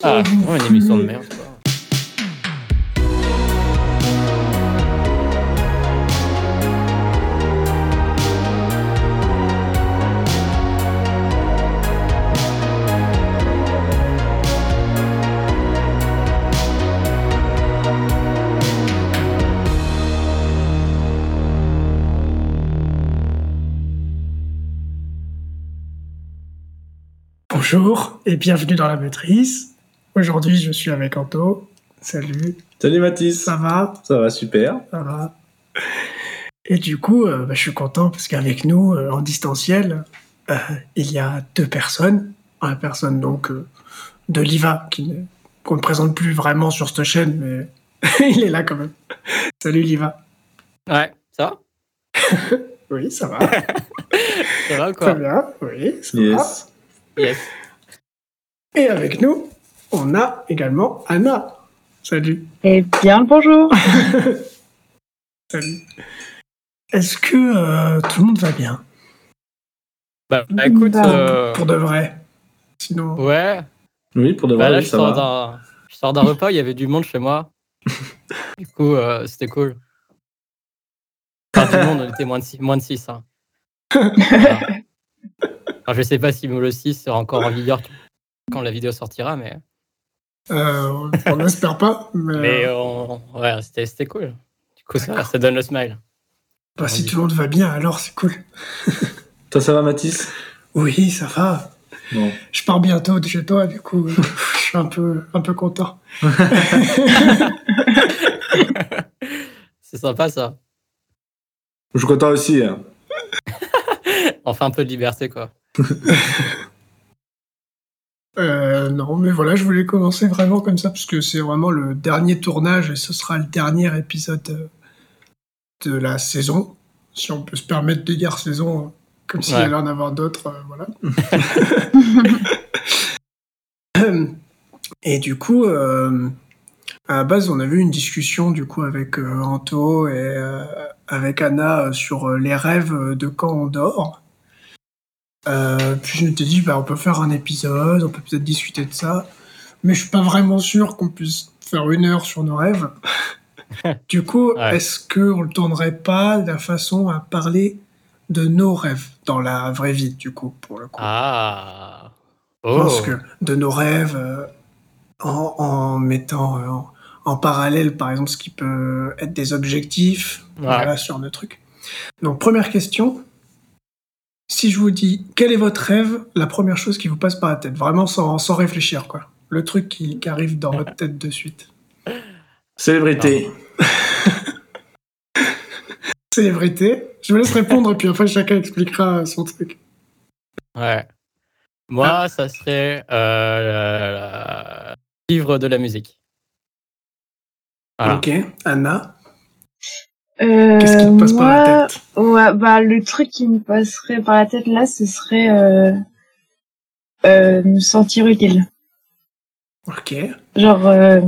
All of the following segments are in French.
Ah, oh, une émission de merde. Quoi. Bonjour et bienvenue dans la maîtrise. Aujourd'hui, je suis avec Anto. Salut. Salut Mathis. Ça va? Ça va super. Ça va. Et du coup, euh, bah, je suis content parce qu'avec nous, euh, en distanciel, euh, il y a deux personnes. La personne donc de Liva, qui ne, qu'on ne présente plus vraiment sur cette chaîne, mais il est là quand même. Salut Liva. Ouais, ça va? Oui, ça va. ça va quoi? Très bien, oui, ça yes. va. Yes. Et avec nous, on a également Anna. Salut. Eh bien, bonjour. Salut. Est-ce que euh, tout le monde va bien? Bah, bah, écoute. Pour, euh... pour, de vrai. Sinon. Ouais. Oui, pour de vrai. Bah, là, je, ça sors va. je sors d'un repas, il y avait du monde chez moi. du coup, euh, c'était cool. Enfin, tout le monde, on était moins de 6. Moins de 6 hein. enfin, je sais pas si le 6 sera encore en vigueur quand la vidéo sortira, mais. Euh, on n'espère pas. Mais, mais on... ouais, c'était cool. Du coup, ça, ça, donne le smile. Bah, si tout le monde va bien, alors c'est cool. Toi, ça va, Mathis? Oui, ça va. Bon. Je pars bientôt de chez toi, du coup, je suis un peu, un peu content. c'est sympa, ça. Je suis content aussi. Hein. enfin, un peu de liberté, quoi. Euh, non, mais voilà, je voulais commencer vraiment comme ça, parce que c'est vraiment le dernier tournage et ce sera le dernier épisode de la saison. Si on peut se permettre de dire saison, comme s'il ouais. allait en avoir d'autres, euh, voilà. et du coup, euh, à la base, on a vu une discussion du coup avec euh, Anto et euh, avec Anna sur les rêves de quand on dort. Euh, puis je me suis dit, bah, on peut faire un épisode, on peut peut-être discuter de ça, mais je suis pas vraiment sûr qu'on puisse faire une heure sur nos rêves. du coup, ouais. est-ce qu'on le tournerait pas de la façon à parler de nos rêves dans la vraie vie, du coup, pour le coup? Ah oh. Je pense que de nos rêves, euh, en, en, mettant euh, en, en, parallèle, par exemple, ce qui peut être des objectifs, ouais. voilà, sur nos trucs. Donc, première question, si je vous dis quel est votre rêve, la première chose qui vous passe par la tête, vraiment sans, sans réfléchir, quoi. Le truc qui, qui arrive dans votre tête de suite. Célébrité. Célébrité. Je vous laisse répondre, puis après chacun expliquera son truc. Ouais. Moi, ah. ça serait euh, vivre de la musique. Voilà. Ok. Anna euh, Qu'est-ce qui te passe moi, par la tête ouais, bah, Le truc qui me passerait par la tête là, ce serait euh, euh, me sentir utile. Ok. Genre, euh,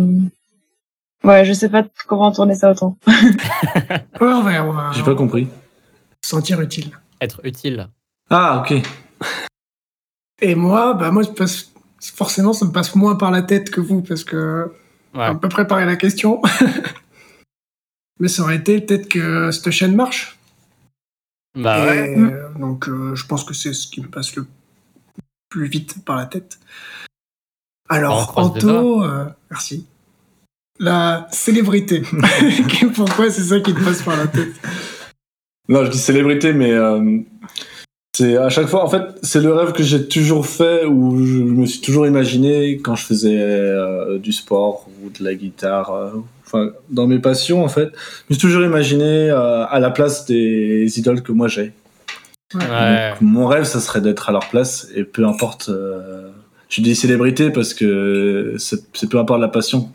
ouais, je sais pas comment tourner ça autant. ouais, va, J'ai pas compris. Sentir utile. Être utile. Ah, ok. Et moi, bah moi, je passe, forcément, ça me passe moins par la tête que vous parce que ouais. on peut préparer la question. Mais ça aurait été peut-être que cette chaîne marche. Bah ouais. Euh, donc euh, je pense que c'est ce qui me passe le plus vite par la tête. Alors, Anto, euh, merci. La célébrité. Pourquoi c'est ça qui te passe par la tête? Non, je dis célébrité, mais euh, c'est à chaque fois, en fait, c'est le rêve que j'ai toujours fait où je me suis toujours imaginé quand je faisais du sport ou de la guitare enfin, dans mes passions, en fait, je me suis toujours imaginé euh, à la place des idoles que moi j'ai. Ouais. Mon rêve, ça serait d'être à leur place, et peu importe. Euh, je dis célébrité parce que c'est peu importe la passion.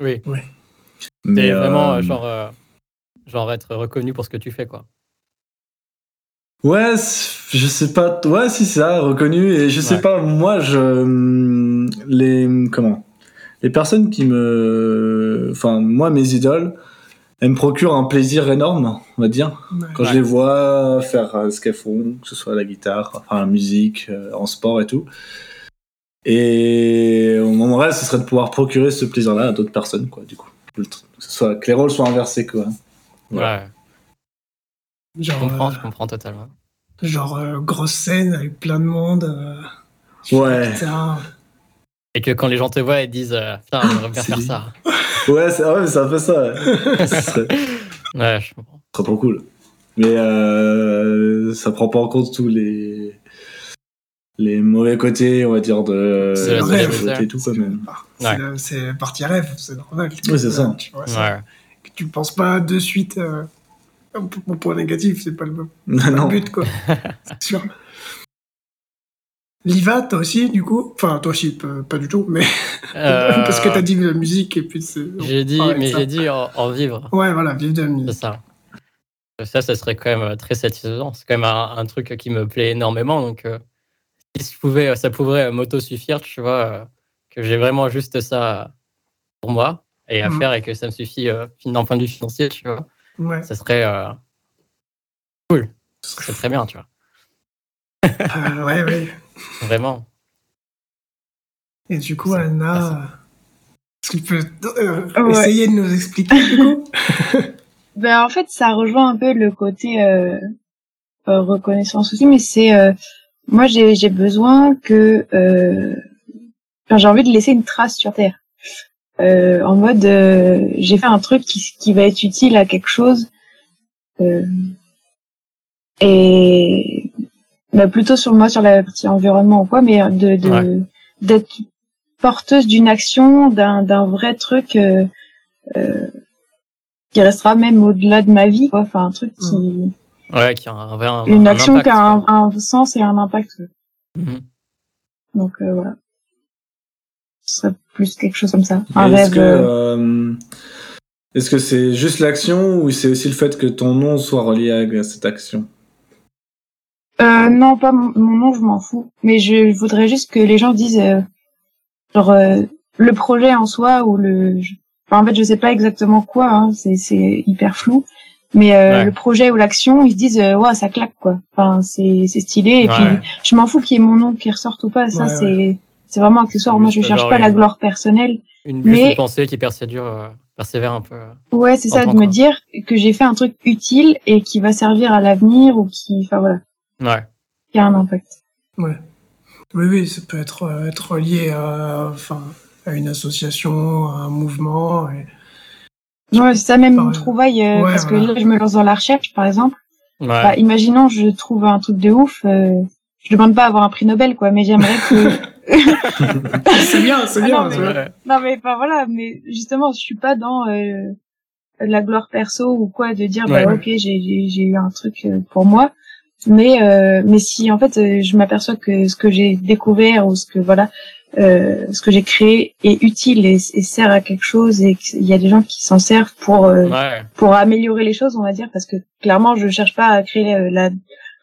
Oui. oui. Mais vraiment, euh, genre, euh, genre être reconnu pour ce que tu fais, quoi. Ouais, je sais pas. Ouais, si ça, reconnu. Et je sais Ouais. pas, moi, je. Les. Comment Les personnes qui me. Enfin, moi, mes idoles, elles me procurent un plaisir énorme, on va dire. Ouais. Quand je les vois faire euh, ce qu'elles font, que ce soit la guitare, enfin la musique, euh, en sport et tout. Et mon rêve, ce serait de pouvoir procurer ce plaisir-là à d'autres personnes, quoi, du coup. Que ce soit, que les rôles soient inversés, quoi. Ouais. Ouais. Je Genre, comprends, euh, je comprends totalement. genre euh, grosse scène avec plein de monde. euh, Ouais. putain. Et que quand les gens te voient, ils disent euh, Putain, j'aimerais bien C'est faire ça. Ouais, c'est ouais, mais ça fait ça. ouais. ce serait Ouais, je comprends. très trop cool. Mais euh, ça prend pas en compte tous les les mauvais côtés, on va dire, de C'est la et tout, C'est mais... c'est Ouais. partie rêve, c'est normal. Oui, c'est ça. Tu vois. Ouais. Que tu penses pas de suite euh, au point négatif, c'est pas le, pas le but, quoi. c'est sûr. Liva, toi aussi, du coup? Enfin, toi aussi, pas, du tout, mais Euh, parce que t'as dit la musique et puis c'est. J'ai dit, mais j'ai dit en, en vivre. Ouais, voilà, vive de la C'est musique. ça. Ça, ça serait quand même euh, très satisfaisant. C'est quand même un, un truc qui me plaît énormément. Donc, euh, si je pouvais, ça pourrait m'auto-suffire, tu vois, euh, que j'ai vraiment juste ça pour moi et à Mhm. faire et que ça me suffit euh, d'un point de vue financier, tu vois, Ouais. ça serait euh, cool. C'est très bien, tu vois. Euh, ouais, ouais. Vraiment. Et du coup, Anna, est-ce que tu peux euh, essayer de nous expliquer, du coup Ben, en fait, ça rejoint un peu le côté euh, euh, reconnaissance aussi, mais c'est euh, moi j'ai besoin que euh, enfin, j'ai envie de laisser une trace sur Terre. Euh, en mode euh, j'ai fait un truc qui, qui va être utile à quelque chose euh, et ben, plutôt sur moi sur la partie environnement ou quoi, mais de de Ouais. d'être porteuse d'une action, d'un d'un vrai truc. euh, euh, qui restera même au-delà de ma vie, quoi. Enfin, un truc qui, Ouais, qui a un, vrai- un- une un action impact, qui a un, sens et un impact. Mhm. Donc euh, voilà. Ce serait plus quelque chose comme ça. Un Est-ce rêve. que euh, euh, est-ce que c'est juste l'action ou c'est aussi le fait que ton nom soit relié à cette action? Euh, non, pas mon, mon nom, je m'en fous. Mais je voudrais juste que les gens disent euh, genre euh, le projet en soi ou le. je- Enfin, en fait, je sais pas exactement quoi. Hein, c'est c'est hyper flou. Mais euh, Ouais. le projet ou l'action, ils se disent euh, ouais, ça claque quoi. Enfin, c'est c'est stylé. Et Ouais. puis je m'en fous qu'il y ait mon nom qui ressorte ou pas. Ça Ouais, c'est c'est vraiment accessoire. Moi, je cherche pas la gloire personnelle. Une, Mais- pensée qui persévère, euh, persévère un peu. Ouais, c'est ça, de me dire que j'ai fait un truc utile et qui va servir à l'avenir ou qui, enfin voilà, Ouais. qui a un impact. Ouais. Oui, oui, ça peut être, euh, être lié à, enfin, à une association, à un mouvement. Et... Ouais, c'est ça même une trouvaille, euh, Ouais, parce voilà. que là, je me lance dans la recherche, par exemple. Ouais. Bah, imaginons, je trouve un truc de ouf, euh, je demande pas à avoir un prix Nobel, quoi, mais j'aimerais que, c'est bien, c'est Ah bien. non, tu mais-. Ouais. non mais enfin voilà, mais justement, je suis pas dans euh, la gloire perso ou quoi, de dire, Ouais. bah ok, j'ai j'ai j'ai eu un truc euh, pour moi. Mais euh, mais si en fait euh, je m'aperçois que ce que j'ai découvert ou ce que voilà euh, ce que j'ai créé est utile et, et sert à quelque chose et qu'il y a des gens qui s'en servent pour euh, Ouais. pour améliorer les choses on va dire parce que clairement je cherche pas à créer euh, la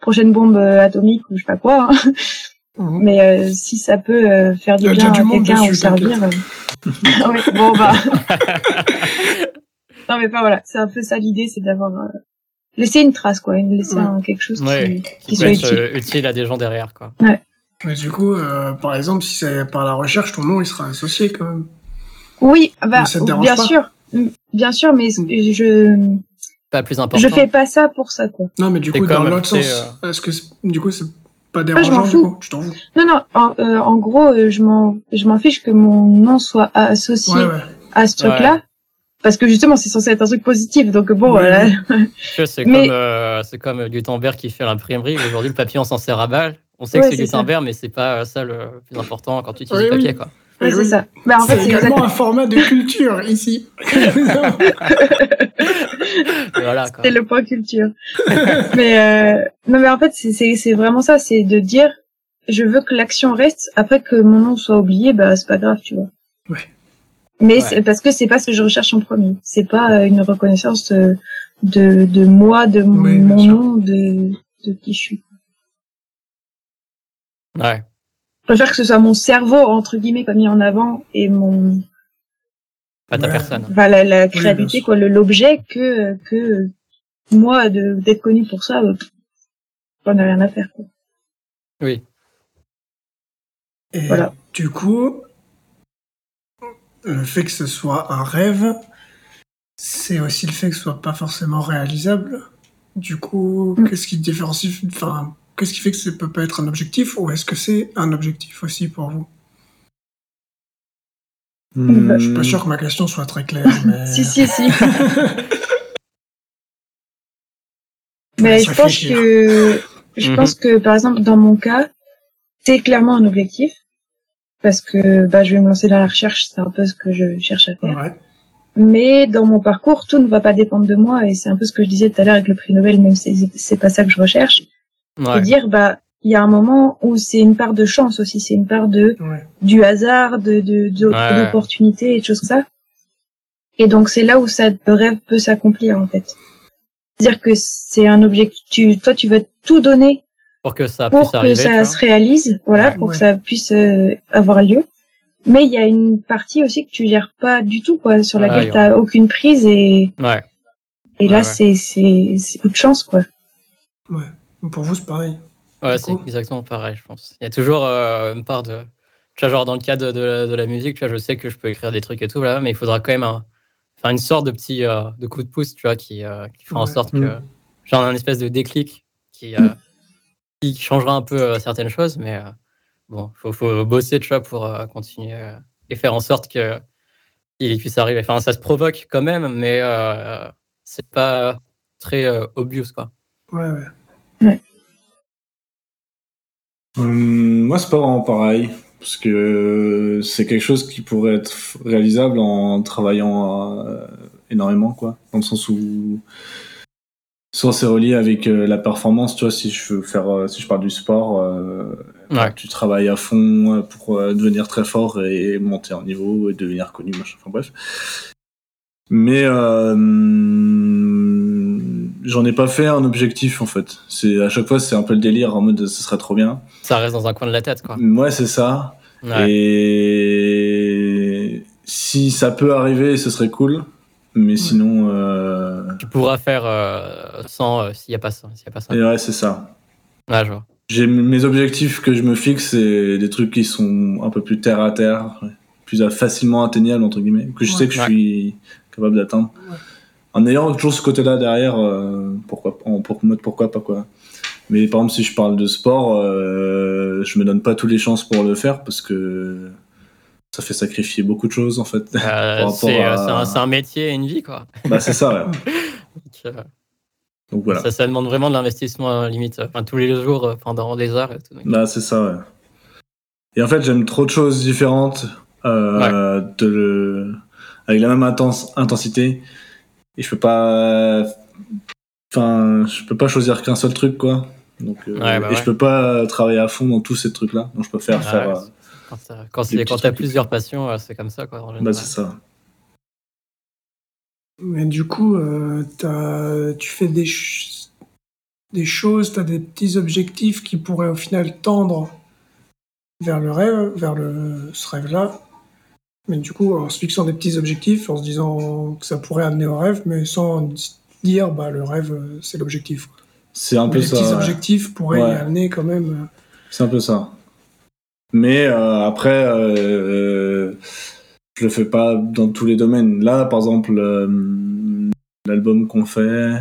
prochaine bombe euh, atomique ou je sais pas quoi hein. Mhm. mais euh, si ça peut euh, faire du bien à quelqu'un ou servir euh, ouais, bon bah non mais pas voilà c'est un peu ça l'idée c'est d'avoir euh, laisser une trace quoi une- laisser Ouais. un, quelque chose Ouais. qui, Qui qui peut soit être utile euh, utile à des gens derrière, quoi. Mais du coup, euh, par exemple, si c'est par la recherche, ton nom, il sera associé quand même. oui bah te dérange bien pas sûr bien sûr mais Mm. je Pas plus important. je fais pas ça pour ça quoi Non, mais du coup, dans l'autre sens, est-ce que, du coup, c'est pas Ah, je dérangeant, m'en du fous. coup? Tu t'en fous non non en, euh, en gros euh, je m'en je m'en fiche que mon nom soit associé Ouais, ouais. à ce truc là parce que justement c'est censé être un truc positif donc bon Ouais, vois, C'est Mais- comme, euh, comme euh, Gutenberg qui fait l'imprimerie. Aujourd'hui, le papier, on s'en sert à balle. On sait Ouais, que c'est ça. Gutenberg, mais c'est pas ça le plus important quand tu utilises Oui, le papier, oui. quoi. Ouais, c'est oui. ça bah en fait C'est exactement un format de culture ici. Voilà, c'est le point culture mais euh, non mais en fait c'est vraiment ça c'est de dire je veux que l'action reste après que mon nom soit oublié bah c'est pas grave tu vois. Mais Ouais. c'est parce que c'est pas ce que je recherche en premier c'est pas euh, une reconnaissance de de, de moi de mon, Oui, bien mon sûr. nom de de qui je suis Ouais. je préfère que ce soit mon cerveau entre guillemets comme mis en avant et mon Pas ta Ouais. personne. enfin la, la créativité quoi l'objet que que moi de d'être connu pour ça euh, j'en ai rien à faire quoi. Oui. Et Voilà. du coup, le fait que ce soit un rêve, c'est aussi le fait que ce soit pas forcément réalisable. Du coup, Mm. qu'est-ce qui différencie, enfin, qu'est-ce qui fait que ça peut pas être un objectif ou est-ce que c'est un objectif aussi pour vous? Hmm, Je suis pas sûr que ma question soit très claire, mais. Si, si, si. Je Mais je pense que, je Mhm. pense que, par exemple, dans mon cas, c'est clairement un objectif. Parce que, bah, je vais me lancer dans la recherche, c'est un peu ce que je cherche à faire. Ouais. Mais dans mon parcours, tout ne va pas dépendre de moi, et c'est un peu ce que je disais tout à l'heure avec le prix Nobel, même si c'est- pas ça que je recherche. Ouais. C'est dire, bah, il y a un moment où c'est une part de chance aussi, c'est une part de, Ouais. du hasard, de, de, de- Ouais. d'opportunités et de choses comme ça. Et donc c'est là où ça, le rêve peut s'accomplir en fait. C'est-à-dire que c'est un objectif. Tu, toi, tu vas tout donner Pour que ça pour puisse que arriver. ça se réalise, voilà, Ouais. pour Ouais. que ça puisse euh, avoir lieu. Mais il y a une partie aussi que tu gères pas du tout, quoi, sur Ouais, laquelle ouais. t'as aucune prise et, Ouais. et là c'est c'est c'est coup de chance, quoi. Ouais. Pour vous, c'est pareil. Ouais, c'est exactement pareil, je pense. Il y a toujours euh, une part de. Tu vois, genre dans le cadre de, la- de la musique, tu vois, je sais que je peux écrire des trucs et tout, là, mais il faudra quand même un- faire une sorte de petit euh, de coup de pouce, tu vois, qui, euh, qui fera en sorte que. Mm. Genre un espèce de déclic qui, euh, qui changera un peu euh, certaines choses, mais euh, bon, faut, faut bosser, tu vois, pour euh, continuer euh, et faire en sorte que il puisse arriver. Enfin, ça se provoque quand même, mais euh, c'est pas très euh, obvious, quoi. Ouais, ouais. Hum, moi, c'est pas vraiment pareil. Parce que c'est quelque chose qui pourrait être réalisable en travaillant euh, énormément, quoi. Dans le sens où. Soit c'est relié avec euh, la performance, tu vois, si je veux faire, euh, si je parle du sport, euh, Ouais. tu travailles à fond pour devenir très fort et monter en niveau et devenir connu, machin, enfin bref. Mais hum, j'en ai pas fait un objectif en fait. C'est à chaque fois c'est un peu le délire en mode ce serait trop bien. Ça reste dans un coin de la tête, quoi. Ouais, c'est ça. Ouais. Et si ça peut arriver, ce serait cool. Mais sinon, euh... tu pourras faire euh, sans euh, s'il n'y a pas ça. Y a pas ça. et ouais, c'est ça. Ouais, je vois. J'ai mes objectifs que je me fixe, c'est des trucs qui sont un peu plus terre à terre, plus facilement atteignables entre guillemets, que je sais que je suis capable d'atteindre. Ouais. En ayant toujours ce côté-là derrière, euh, pourquoi, en pour mode pourquoi pas quoi. Mais par exemple, si je parle de sport, euh, je me donne pas toutes les chances pour le faire parce que ça fait sacrifier beaucoup de choses en fait. Euh, rapport c'est à- euh, c'est un, métier et une vie, quoi. bah c'est ça. Ouais. Donc, euh, Donc voilà. ça, ça demande vraiment de l'investissement limite, enfin, tous les jours pendant des heures et tout. Donc, Bah, c'est ça, ouais. Et en fait, j'aime trop de choses différentes euh, de le... avec la même intense, intensité. Et je peux pas. Enfin, je peux pas choisir qu'un seul truc, quoi. Donc, Ouais, bah et je peux pas travailler à fond dans tous ces trucs-là. Donc, je préfère Ouais, faire. ouais, euh, Quand t'as quand des c'est- petits quand t'as trucs. plusieurs passions, euh, c'est comme ça, quoi. en bah, c'est ça. Mais du coup, euh, t'as- tu fais des, ch- des choses, tu as des petits objectifs qui pourraient au final tendre vers le rêve, vers le, ce rêve-là. Mais du coup, en se fixant des petits objectifs, en se disant que ça pourrait amener au rêve, mais sans dire bah le rêve euh, c'est l'objectif. quoi. C'est un peu les ça. petits ouais. objectifs pourraient Ouais. y amener quand même. euh, C'est un peu ça. Mais euh, après, euh, je le fais pas dans tous les domaines. Là, par exemple, euh, l'album qu'on fait,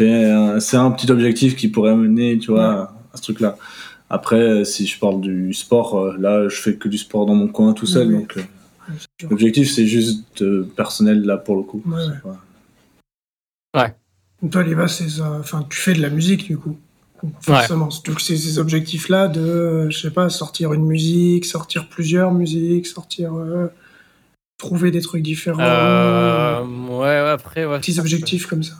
un- c'est un petit objectif qui pourrait amener, tu vois, à ce truc-là. Après, si je parle du sport, là, je fais que du sport dans mon coin tout seul. Donc, l'objectif, c'est juste euh, personnel, là, pour le coup. Ouais, Toi, Liva, c'est ça. Enfin, tu fais de la musique, du coup. Forcément. Donc, c'est ces objectifs-là de, euh, je sais pas, sortir une musique, sortir plusieurs musiques, sortir. euh, trouver des trucs différents. Euh, ouais, ouais, après, ouais. petits objectifs comme ça.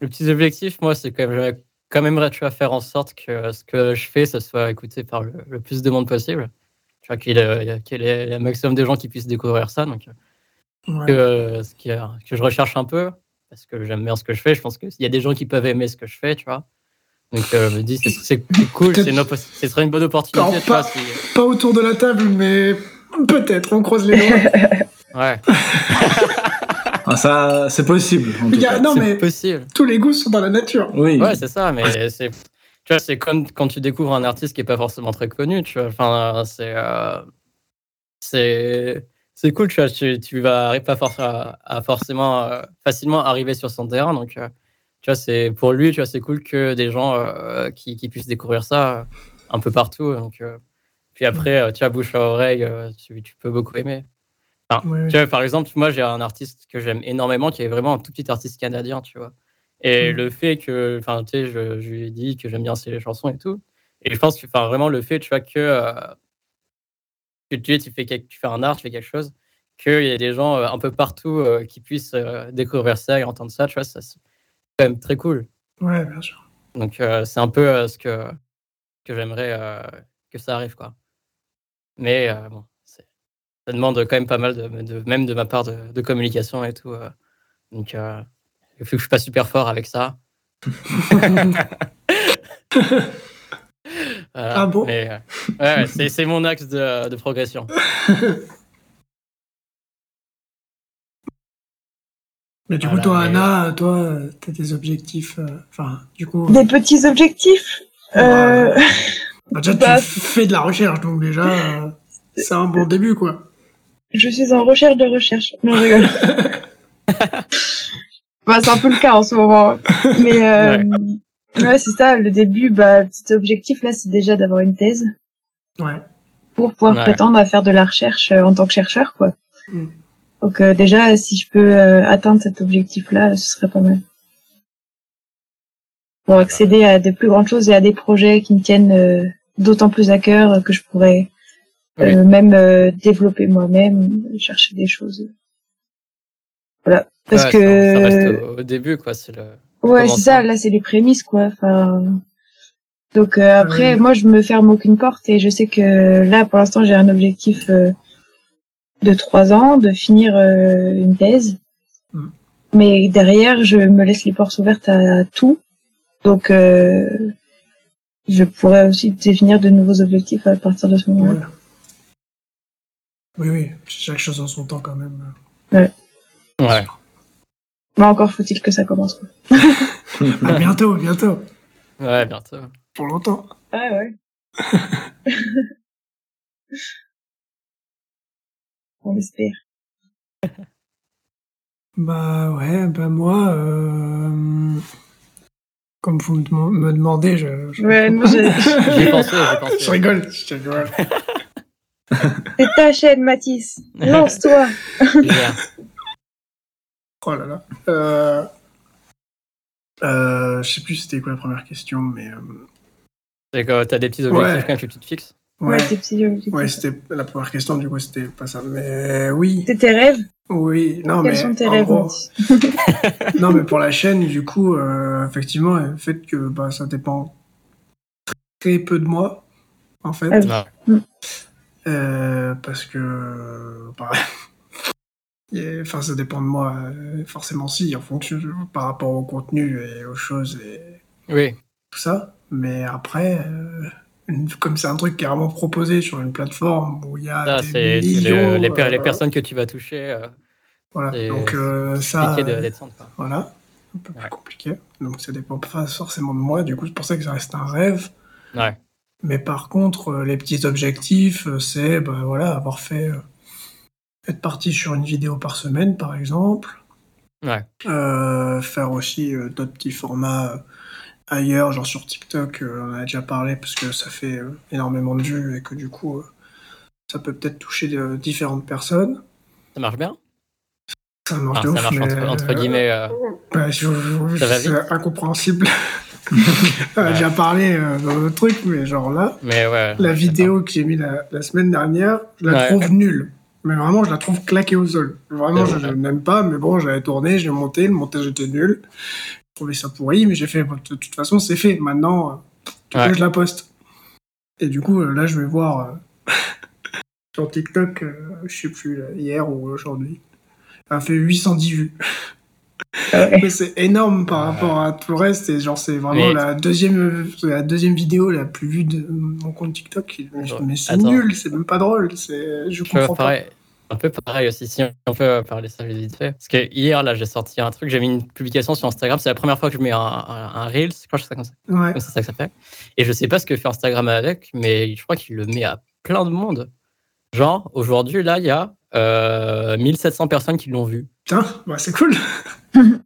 Le petit objectif, moi, c'est quand même, quand même tu faire en sorte que ce que je fais, ça soit écouté par le, le plus de monde possible. Tu vois, qu'il y ait, qu'il y ait un maximum de gens qui puissent découvrir ça. Donc, Ouais. que, euh, ce qui est- que je recherche un peu, parce que j'aime bien ce que je fais. Je pense qu'il y a des gens qui peuvent aimer ce que je fais, tu vois. Donc, euh, je me dis, c'est- cool, c'est ce serait une bonne opportunité, Non, tu vois. pas- si- Pas autour de la table, mais peut-être, on croise les doigts. Ouais, Ah, ça, c'est possible. En tout cas. non, mais possible. tous les goûts sont dans la nature. Oui. Ouais, c'est ça, mais c'est. Tu vois, c'est comme quand tu découvres un artiste qui est pas forcément très connu, tu vois. Enfin, c'est. euh, c'est c'est cool, tu vois, tu, tu vas pas forcément à, forcément euh, facilement arriver sur son terrain, donc euh, tu vois, c'est pour lui, tu vois, c'est cool que des gens euh, qui, qui, puissent découvrir ça un peu partout, donc puis après, tu vois, bouche à oreille, tu, tu, peux beaucoup aimer. Enfin, tu vois, par exemple, moi, j'ai un artiste que j'aime énormément, qui est vraiment un tout petit artiste canadien, tu vois. Et mm. le fait que, enfin, tu sais, je, je, lui ai dit que j'aime bien ses chansons et tout. Et je pense que, enfin, vraiment, le fait, tu vois, que que tu, tu, fais, tu fais un art, tu fais quelque chose, qu'il y ait des gens euh, un peu partout euh, qui puissent euh, découvrir ça et entendre ça, tu vois, c'est quand même très cool. Ouais, bien sûr. Donc, c'est un peu ce que, que j'aimerais que ça arrive, quoi. Mais bon, ça demande quand même pas mal, de, même de ma part, de, communication et tout. donc, il faut que je suis pas super fort avec ça. ah bon? Mais, ouais, C'est mon axe de, de progression. Mais du coup, toi, Anna, toi, t'as des objectifs. Euh, enfin, du coup. Des petits objectifs euh... bah, Déjà, tu bah, fais de la recherche, donc déjà, euh, c'est un bon début, quoi. Je suis en recherche de recherche. Non, je rigole. bah, c'est un peu le cas en ce moment. Mais euh, Ouais, c'est ça. Le début, bah, petit objectif là, c'est déjà d'avoir une thèse. Ouais. Pour pouvoir prétendre à faire de la recherche euh, en tant que chercheur, quoi. Mm. Donc euh, déjà, si je peux euh, atteindre cet objectif-là, ce serait pas mal. Pour accéder à de plus grandes choses et à des projets qui me tiennent d'autant plus à cœur que je pourrais même développer moi-même, chercher des choses. Voilà. Parce que ça, reste au, début, quoi. C'est le Ouais, c'est ça. Là, c'est les prémices, quoi. Enfin, donc euh, après, moi, je me ferme aucune porte et je sais que là, pour l'instant, j'ai un objectif euh, de trois ans, de finir euh, une thèse. Mm. Mais derrière, je me laisse les portes ouvertes à, tout. Donc, je pourrais aussi définir de nouveaux objectifs à partir de ce moment-là. Oui, oui. Chaque chose en son temps, quand même. Ouais. Ouais. Mais encore faut-il que ça commence. à bientôt, bientôt. Ouais, bientôt. Pour longtemps. Ah ouais. On espère. Bah ouais, bah moi, euh... comme vous me demandez, je. je... Ouais, moi j'ai. j'ai pensé, j'ai pensé. Je rigole, je rigole. C'est ta chaîne, Mathis. Lance-toi. Oh là là. Euh... Euh, je sais plus c'était quoi la première question, mais. Euh... T'as des petits objectifs quand tu te fixes Ouais, petits objectifs. Ouais, c'était la première question, du coup, c'était pas ça. Mais oui. C'est tes rêves? Oui, non, Quels mais. sont tes rêves Non, mais pour la chaîne, du coup, euh, effectivement, le fait que bah, ça dépend très peu de moi, en fait. Ah euh, parce que. Bah, Enfin, ça dépend de moi, euh, forcément si, en fonction par rapport au contenu et aux choses et oui. tout ça. Mais après, euh, comme c'est un truc vraiment proposé sur une plateforme où il y a des millions, les, les, personnes que tu vas toucher. Euh, voilà, donc ça, de voilà, un peu plus compliqué. Donc ça dépend pas forcément de moi. Du coup, c'est pour ça que ça reste un rêve. Ouais. Mais par contre, les petits objectifs, c'est bah, voilà, avoir fait être parti sur une vidéo par semaine, par exemple. Ouais. Euh, faire aussi euh, d'autres petits formats euh, ailleurs, genre sur TikTok, on a déjà parlé parce que ça fait énormément de vues et que du coup, ça peut peut-être toucher différentes personnes. Ça marche bien? Ça marche, ouf, ça marche entre, guillemets. Bah, c'est incompréhensible. on a déjà parlé dans le truc, mais genre là, mais ouais, la vidéo que j'ai mis la, la, semaine dernière, je la trouve nulle. Mais vraiment, je la trouve claquée au sol. Vraiment, je, n'aime pas, mais bon, j'avais tourné, j'ai monté, le montage était nul. Ça pourri, mais j'ai fait, de toute façon, c'est fait. Maintenant, euh, je la poste. Et du coup, euh, là, je vais voir euh, sur TikTok, je sais plus, hier ou aujourd'hui. Elle a fait 810 vues. mais c'est énorme par rapport à tout le reste. Et genre, c'est vraiment la deuxième, la deuxième vidéo la plus vue de mon compte TikTok. Mais c'est nul, c'est même pas drôle. C'est, je comprends pas. Un peu pareil aussi, si on peut parler ça vite fait. Parce que hier, là, j'ai sorti un truc, j'ai mis une publication sur Instagram. C'est la première fois que je mets un, un, Reels, je crois que c'est comme ça. Ouais. C'est ça que ça fait. Et je sais pas ce que fait Instagram avec, mais je crois qu'il le met à plein de monde. Genre, aujourd'hui, là, il y a euh, 1700 personnes qui l'ont vu. Putain, bah, c'est cool.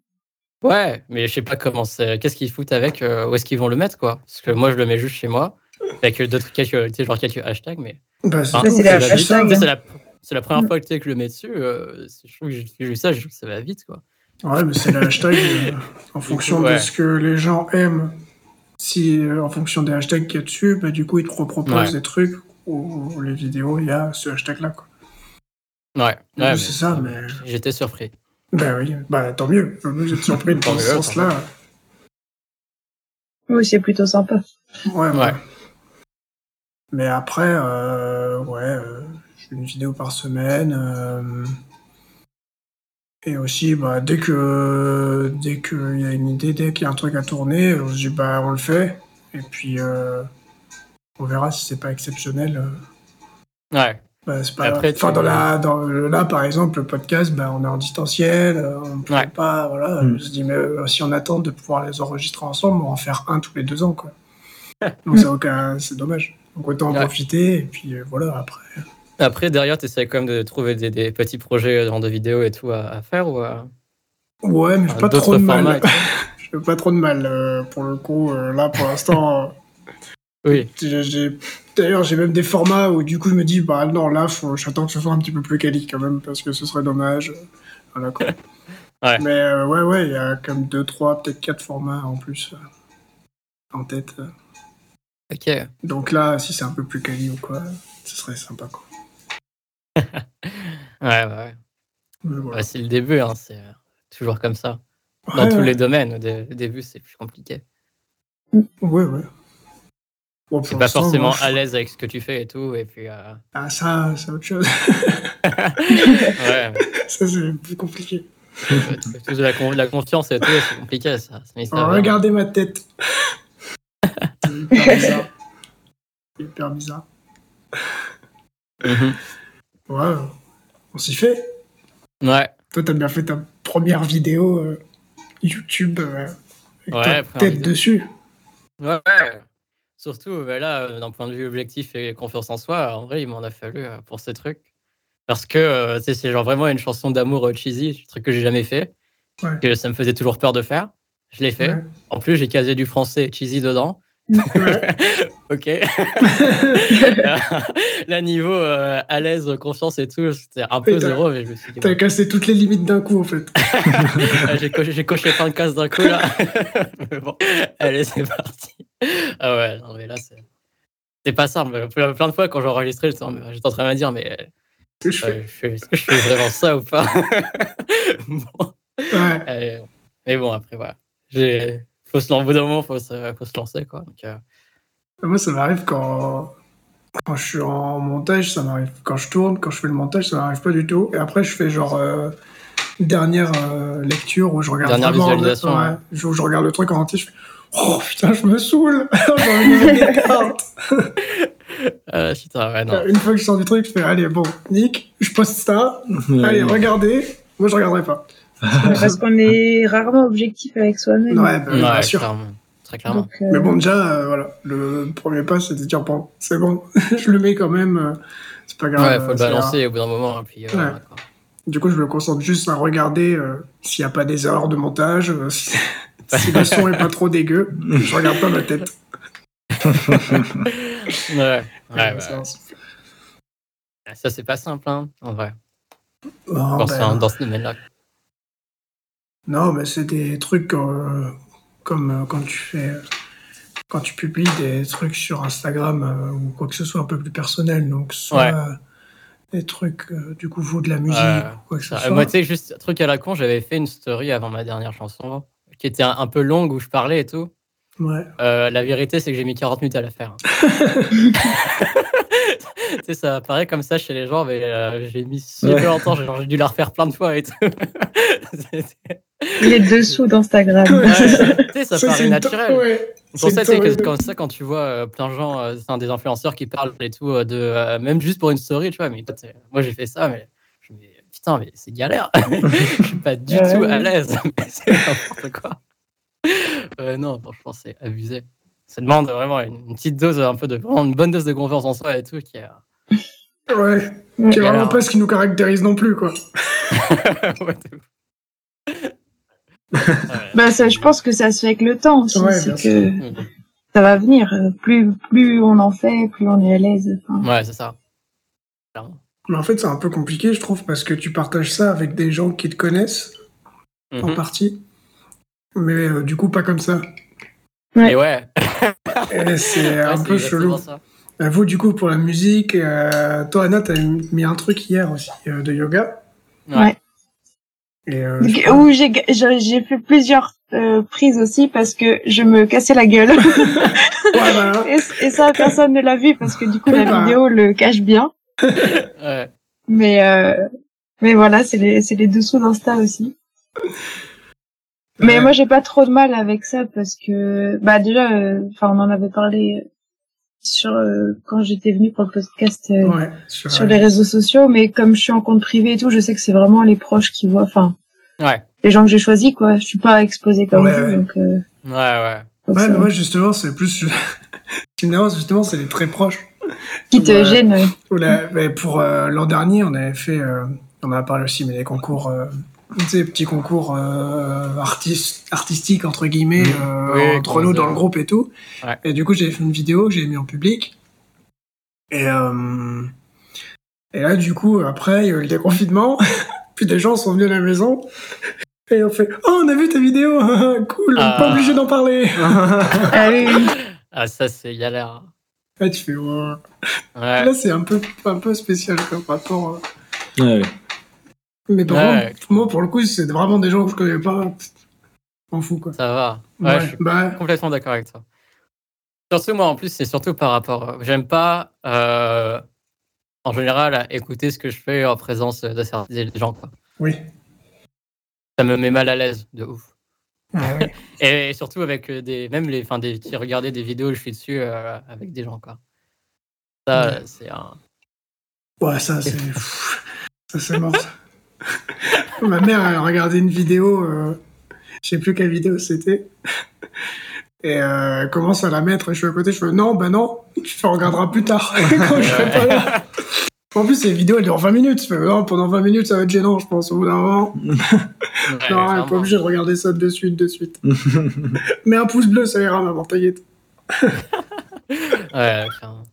Ouais, mais je sais pas comment c'est. Qu'est-ce qu'ils foutent avec euh, Où est-ce qu'ils vont le mettre, quoi Parce que moi, je le mets juste chez moi. Avec d'autres quelques, tu sais, genre quelques hashtags, mais. Bah, c'est Enfin, ça ça. sais, C'est la, c'est la première fois que, tu sais, que je le mets dessus. euh, je trouve que j'ai vu ça, je trouve que ça va vite, quoi. Ouais, mais c'est le hashtag euh, en fonction de Ouais. ce que les gens aiment. Si euh, en fonction des hashtags qu'il y a dessus, bah, du coup, ils te reproposent Ouais. des trucs où les vidéos, il y a ce hashtag-là. quoi. Ouais, ouais, c'est ça, mais- J'étais surpris. Bah oui, bah tant mieux. J'étais surpris dans ce sens-là. Oui, c'est plutôt sympa. Ouais, ouais. Mais après, euh, ouais, euh, une vidéo par semaine. euh, et aussi, bah, dès que dès qu'il y a une idée, dès qu'il y a un truc à tourner, on se dit bah on le fait. Et puis euh, on verra si c'est pas exceptionnel. euh, Ouais, bah, c'est pas Après, enfin, tu- dans la, dans le- là, par exemple, le podcast, bah, on est en distanciel, on peut Ouais. pas, voilà. Mm. Je me dis, mais euh, si on attend de pouvoir les enregistrer ensemble, on va en faire un tous les deux ans, quoi. Donc, c'est aucun, c'est dommage. Donc, autant en Ouais. profiter, et puis euh, voilà, après. Après, derrière, tu essaies quand même de trouver des, des petits projets dans de vidéos et tout à, à faire ou à, Ouais, mais à pas trop de mal. Je pas trop de mal, euh, pour le coup. euh, là, pour l'instant, euh, Oui, d'ailleurs, j'ai même des formats où, du coup, je me dis, bah, non, là, faut, j'attends que ce soit un petit peu plus quali, quand même, parce que ce serait dommage. Voilà, quoi. Ouais. Mais, euh, ouais, ouais, il y a comme deux, trois, peut-être quatre formats en plus euh, en tête. euh. ok. Donc là, si c'est un peu plus quali ou quoi, ce serait sympa, quoi. Ouais, ouais, ouais. Mais voilà. Ouais, c'est le début, hein, c'est euh, toujours comme ça. Dans Ouais, tous ouais. les domaines, au dé- au début, c'est plus compliqué. Ouais, ouais. Bon, pour pas l'instant, forcément je- à l'aise avec ce que tu fais et tout, et puis. euh, Ah, ça, c'est autre chose. ouais, ça, c'est plus compliqué. de la, con- la confiance et tout, c'est compliqué, ça. Alors, va. regardez ma tête. c'est hyper bizarre. C'est hyper bizarre. Mhm. Ouais, on s'y fait. Ouais, Toi, t'as bien fait ta première vidéo euh, YouTube euh, avec Ouais, ta tête vidéo. dessus. ouais, ouais. Surtout, bah là, euh, d'un point de vue objectif et confiance en soi, en vrai, il m'en a fallu euh, pour ces trucs. Parce que tu sais, c'est genre vraiment une chanson d'amour cheesy, un truc que j'ai jamais fait, Ouais. que ça me faisait toujours peur de faire. Je l'ai fait. En plus, j'ai casé du français cheesy dedans. Ouais. ok. Là, niveau euh, à l'aise, confiance et tout, c'était un peu zéro, mais je me suis dit, T'as cassé toutes les limites d'un coup, en fait. Ah, j'ai coché, j'ai coché plein de cases d'un coup là. mais bon, allez, c'est parti. Ah ouais, non, mais là, c'est. C'est pas simple. Plein plein de fois, quand j'ai enregistré, j'étais en train de me dire, mais je fais? euh, je fais- je fais vraiment ça ou pas? Bon, Ouais. euh, Mais bon, après, voilà. J'ai- Faut se, au bout d'un moment, faut se, faut se lancer, quoi. Donc, euh, Moi, ça m'arrive quand, quand je suis en montage, ça m'arrive. Quand je tourne, quand je fais le montage, ça m'arrive pas du tout. Et après, je fais genre euh, dernière euh, lecture où je regarde Dernière vraiment le- visualisation, ouais, ouais. où je regarde le truc en entier, je fais Oh putain, je me saoule J'ai envie de mettre des cartes. putain, ouais, non. Une fois que je sors du truc, je fais Allez, bon, Nick, je poste ça. Allez, regardez. Moi, je regarderai pas. Parce qu'on est rarement objectif avec soi-même. Ouais, bah, bien sûr. clairement. Très clairement. Donc, euh, Mais bon, déjà, euh, voilà, le premier pas, c'est de dire Bon, c'est bon, je le mets quand même. euh, c'est pas grave. Ouais, faut le balancer au bout d'un moment. et Puis, euh. Du coup, je me concentre juste à regarder euh, s'il n'y a pas des erreurs de montage, euh, si, si le son est pas trop dégueu. Je regarde pas ma tête. Ouais, ouais, ouais. ça, Ça, c'est pas simple, hein, en vrai. Dans, ben, ce- dans ce domaine-là. Non, mais c'est des trucs euh, comme euh, quand tu fais, euh, quand tu publies des trucs sur Instagram euh, ou quoi que ce soit un peu plus personnel, donc soit Ouais. euh, des trucs euh, du coup vous de la musique ou quoi que ce Ça, soit. Moi, tu sais, juste un truc à la con, j'avais fait une story avant ma dernière chanson qui était un, un peu longue où je parlais et tout. Ouais. La vérité, c'est que j'ai mis 40 minutes à la faire. tu sais, ça apparaît comme ça chez les gens, mais euh, j'ai mis super Ouais. longtemps, j'ai dû la refaire plein de fois et tout. Les dessous d'Instagram. Ouais. Tu sais, ça, c'est paraît naturel. ouais, Pour c'est ça, sais, que comme ça, quand tu vois euh, plein de gens, euh, des influenceurs qui parlent et tout, euh, de, euh, même juste pour une story, tu vois, mais toi, moi j'ai fait ça, mais je me dis, putain, mais c'est galère. je suis pas du Ouais. tout à l'aise. C'est n'importe quoi. Euh, non, franchement, c'est abusé. Ça demande vraiment une, une petite dose, un peu de, vraiment une bonne dose de confiance en soi et tout, qui est, Ouais. Mm. Qui est vraiment alors pas ce qui nous caractérise non plus, quoi. Bah, ça, je pense que ça se fait avec le temps aussi. Ouais, c'est que. Mhm. ça va venir. Euh, Plus, plus on en fait, plus on est à l'aise. Enfin, Ouais, c'est ça. Clairement. Mais en fait, c'est un peu compliqué, je trouve, parce que tu partages ça avec des gens qui te connaissent, en Mhm. partie. Mais euh, du coup, pas comme ça. Et ouais, c'est un peu chelou. ça. Euh, Vous, du coup, pour la musique, euh, toi, Anna, t'as mis un truc hier aussi euh, de yoga. Ouais. Et, euh, Donc, je crois- Où j'ai fait plusieurs euh, prises aussi parce que je me cassais la gueule. Ouais, voilà. et, et ça, personne ne l'a vu parce que du coup, la Bah. vidéo le cache bien. Ouais. Mais, euh, mais voilà, c'est les, c'est les dessous d'Insta aussi. Mais Ouais. moi, j'ai pas trop de mal avec ça parce que, bah, déjà, euh, enfin, on en avait parlé sur, euh, quand j'étais venue pour le podcast euh, Ouais, sur, sur les réseaux sociaux, mais comme je suis en compte privé et tout, je sais que c'est vraiment les proches qui voient, enfin, Ouais. les gens que j'ai choisis, quoi. Je suis pas exposée comme Ouais, vous, ouais. donc, euh, Ouais, ouais. donc Ouais, ça- mais moi, justement, c'est plus. Justement, c'est les très proches. qui te Ouais. gêne. ouais. Ou la- mais pour euh, l'an dernier, on avait fait, euh, on en a parlé aussi, mais des concours, tu sais, petits concours euh, artis- artistiques entre guillemets Mhm. euh, Oui, entre nous dans le groupe et tout. Ouais. Et du coup, j'ai fait une vidéo que j'ai mis en public. Et euh, et là, du coup, après, il y a eu le déconfinement, puis des gens sont venus à la maison. Et on fait Oh, on a vu ta vidéo Cool, Ah. pas obligé d'en parler Ah. Ah, ça, c'est galère. Là, tu fais Ouais. Ouais. Là, c'est un peu, un peu spécial comme rapport. euh. Ouais. Mais par Ouais. contre, moi, pour le coup, c'est vraiment des gens que je connais pas. M'en fous, quoi. Ça va. Ouais, je suis bah, complètement d'accord avec toi. Surtout, moi, en plus, c'est surtout par rapport. euh, J'aime pas, euh, en général, à écouter ce que je fais en présence de certains gens. Quoi. oui. Ça me met mal à l'aise, de ouf. Ah, oui. Et surtout avec euh, des. Même les. Enfin, des, qui regardaient des vidéos, je suis dessus euh, avec des gens, quoi. Ça, Ouais. c'est un. Ouais, ça, c'est. Ça, c'est mort. Ma mère, elle a regardé une vidéo, euh, je sais plus quelle vidéo c'était. Et euh, elle commence à la mettre, et je suis à côté, je fais non, bah non, tu regarderas plus tard, quand je serai pas là. En plus, ces vidéos, elles durent 20 minutes. Fais, non, pendant 20 minutes, ça va être gênant, je pense, au bout d'un moment. Ouais, non, elle est clairement. pas obligée de regarder ça de suite, de suite. Mais un pouce bleu, ça ira, maman, t'inquiète. Ouais, clairement.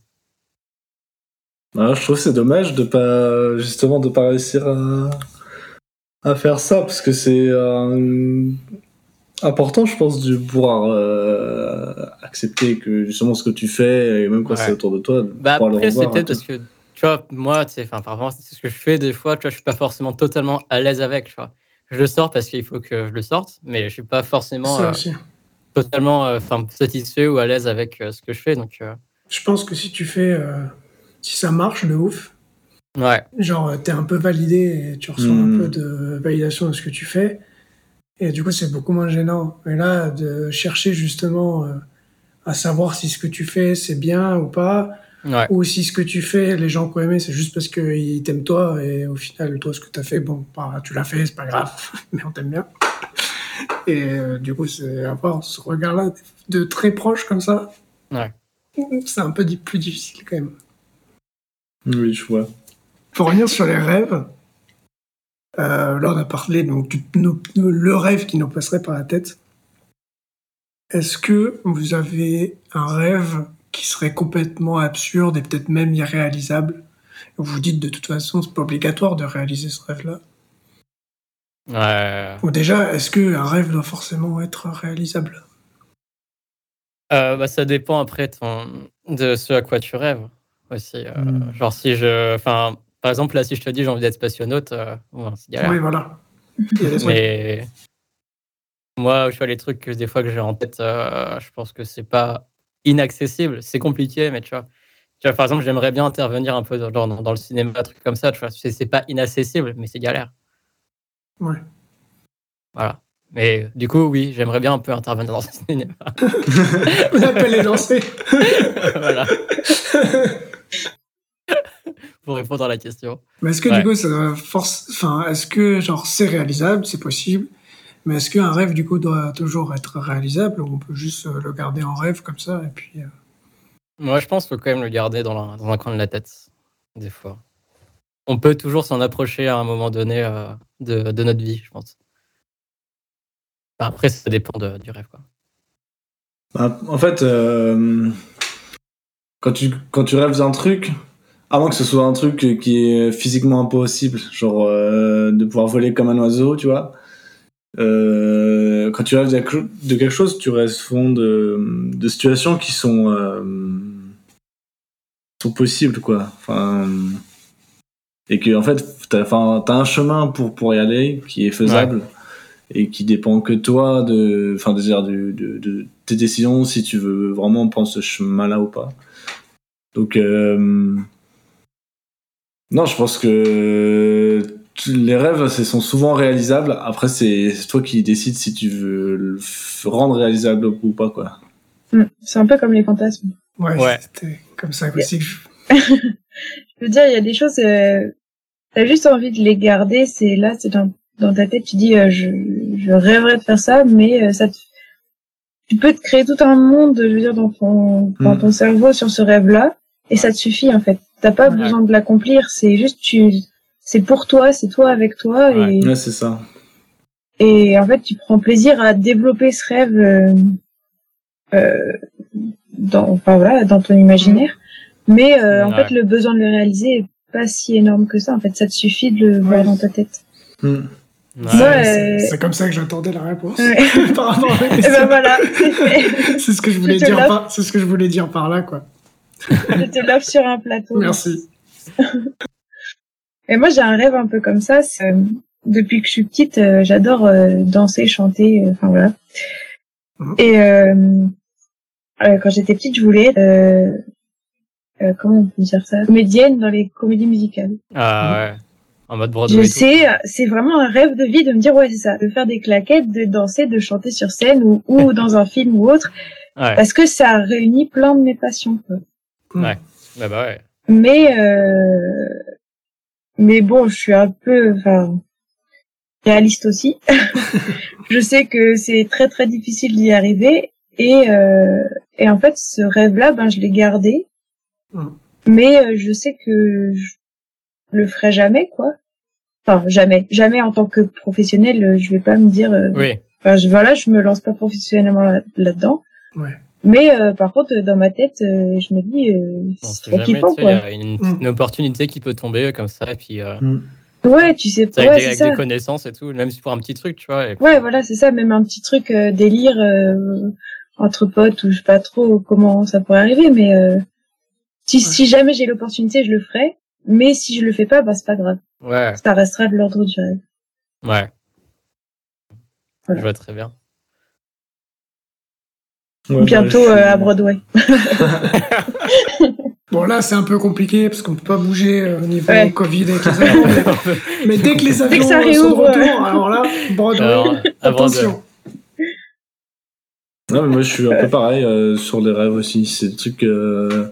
Ah, je trouve que c'est dommage de pas justement de pas réussir à, à faire ça parce que c'est euh, important, je pense, de pouvoir euh, accepter que justement ce que tu fais et même quand Ouais. c'est autour de toi, de Bah après, c'est peut-être parce que, tu vois, moi, tu sais, enfin, par exemple, c'est ce que je fais des fois, tu vois, je suis pas forcément totalement à l'aise avec, tu vois. Je le sors parce qu'il faut que je le sorte, mais je suis pas forcément euh, totalement euh, enfin, satisfait ou à l'aise avec euh, ce que je fais, donc euh, Je pense que si tu fais. euh, si ça marche de ouf, ouais, genre euh, t'es un peu validé et tu reçois Hmm. un peu de validation de ce que tu fais. Et du coup, c'est beaucoup moins gênant. Mais là, de chercher justement euh, à savoir si ce que tu fais c'est bien ou pas, ouais, ou si ce que tu fais, les gens qui ont aimé, c'est juste parce qu'ils t'aiment toi, et au final, toi, ce que t'as fait, bon, bah, tu l'as fait, c'est pas grave, mais on t'aime bien. Et euh, du coup, c'est avoir ce regard-là de très proche comme ça. Ouais. C'est un peu plus difficile quand même. Oui, je vois. Pour revenir sur les rêves, euh, là, on a parlé donc du, nos- le rêve qui nous passerait par la tête. Est-ce que vous avez un rêve qui serait complètement absurde et peut-être même irréalisable? Vous vous dites de toute façon, c'est pas obligatoire de réaliser ce rêve-là. ouais. Ou déjà, est-ce que un rêve doit forcément être réalisable? Euh, bah, ça dépend après ton, de ce à quoi tu rêves aussi. euh, Hmm. Genre si je, enfin, par exemple là, si je te dis j'ai envie d'être spationaute, euh, bon, c'est galère. Oui, voilà. Mais moi, je vois les trucs que des fois que j'ai en tête, euh, je pense que c'est pas inaccessible. C'est compliqué, mais tu vois. Tu vois, par exemple, j'aimerais bien intervenir un peu dans, dans, dans le cinéma, un truc comme ça. Tu vois, c'est pas inaccessible, mais c'est galère. Ouais. Voilà. Mais du coup, oui, j'aimerais bien un peu intervenir dans le cinéma. L'appel est lancé. voilà. Pour répondre à la question. Mais est-ce que Ouais. du coup, ça doit force, enfin, est-ce que genre c'est réalisable, c'est possible, mais est-ce qu'un rêve du coup doit toujours être réalisable ou on peut juste euh, le garder en rêve comme ça et puis euh, Moi, je pense qu'il faut quand même le garder dans, la- dans un coin de la tête. des fois. On peut toujours s'en approcher à un moment donné euh, de, de notre vie, je pense. Enfin, après, ça dépend de- du rêve. Quoi. Bah, en fait, euh, quand, tu, quand tu rêves d'un truc, à moins que ce soit un truc qui est physiquement impossible, genre euh, de pouvoir voler comme un oiseau, tu vois. euh, quand tu rêves de quelque chose, tu rêves souvent de, de situations qui sont, euh, sont possibles, quoi. Enfin, et que, en fait, t'as enfin, t'as un chemin pour, pour y aller qui est faisable et qui dépend que toi de, enfin, de, de, de tes décisions si tu veux vraiment prendre ce chemin-là ou pas. Donc, euh, non, je pense que les rêves, ce sont souvent réalisables. Après, c'est c'est toi qui décides si tu veux le rendre réalisable ou pas, quoi. Mm. C'est un peu comme les fantasmes. Ouais, Ouais. c'était comme ça aussi que je... Je veux dire, il y a des choses, euh, t'as juste envie de les garder, c'est là, c'est dans, dans ta tête, tu dis, euh, je, je rêverais de faire ça, mais euh, ça te, tu peux te créer tout un monde, je veux dire, dans ton, dans Mm. ton cerveau sur ce rêve-là, et ça te suffit, en fait. T'as pas Ouais. besoin de l'accomplir, c'est juste, tu, c'est pour toi, c'est toi avec toi, Ouais. et, Ouais, c'est ça. et en fait, tu prends plaisir à développer ce rêve, euh, euh, dans, enfin voilà, dans ton imaginaire. Mais euh, en fait, le besoin de le réaliser est pas si énorme que ça. En fait, ça te suffit de le voir dans ta tête. Hmm. Ouais. Ouais. C'est comme ça que j'attendais la réponse. Ouais. par rapport à la Et question. ben voilà, c'est ce que je voulais Je dire par, c'est ce que je voulais dire par là, quoi. je te l'offre sur un plateau. Merci. Et moi, j'ai un rêve un peu comme ça. c'est, euh, depuis que je suis petite, euh, j'adore euh, danser, chanter, euh, enfin voilà. Mhm. Et euh, euh, quand j'étais petite, je voulais euh, euh, comment on peut dire ça, comédienne dans les comédies musicales. Ah ouais. En mode Broadway. Je sais, c'est vraiment un rêve de vie de me dire ouais c'est ça, de faire des claquettes, de danser, de chanter sur scène ou, ou dans un film ou autre, Ouais. parce que ça réunit plein de mes passions. quoi. Ouais. Bah, bah ouais. Mais euh, mais bon, je suis un peu enfin réaliste aussi. je sais que c'est très très difficile d'y arriver et euh, et en fait ce rêve-là, ben je l'ai gardé, Mm. mais euh, je sais que je le ferai jamais quoi. Enfin jamais, jamais en tant que professionnel, je vais pas me dire. euh, Oui. Enfin, je, voilà, je me lance pas professionnellement là- là-dedans. Ouais. Mais euh, par contre, dans ma tête, euh, je me dis, euh, c'est jamais, kiffant, tu sais, il y a une, Mm. une opportunité qui peut tomber comme ça, et puis euh, Ouais, tu sais, ouais, avec, des, c'est avec ça. des connaissances et tout, même si pour un petit truc, tu vois. et Ouais, voilà, c'est ça. Même un petit truc euh, délire euh, entre potes ou je sais pas trop comment ça pourrait arriver, mais euh, si, si jamais j'ai l'opportunité, je le ferai. Mais si je le fais pas, bah c'est pas grave. Ouais, Ça restera de l'ordre du rêve. ouais. Voilà. Je vois très bien. Ouais, Bientôt bah, euh, à Broadway. Bon, là, c'est un peu compliqué parce qu'on peut pas bouger euh, au niveau Ouais. Covid avec les avions. mais, mais dès que les avions que ça sont de retour, alors là, Broadway, Alors, avant de- attention. Non, mais moi je suis un peu pareil euh, sur les rêves aussi. C'est des trucs euh,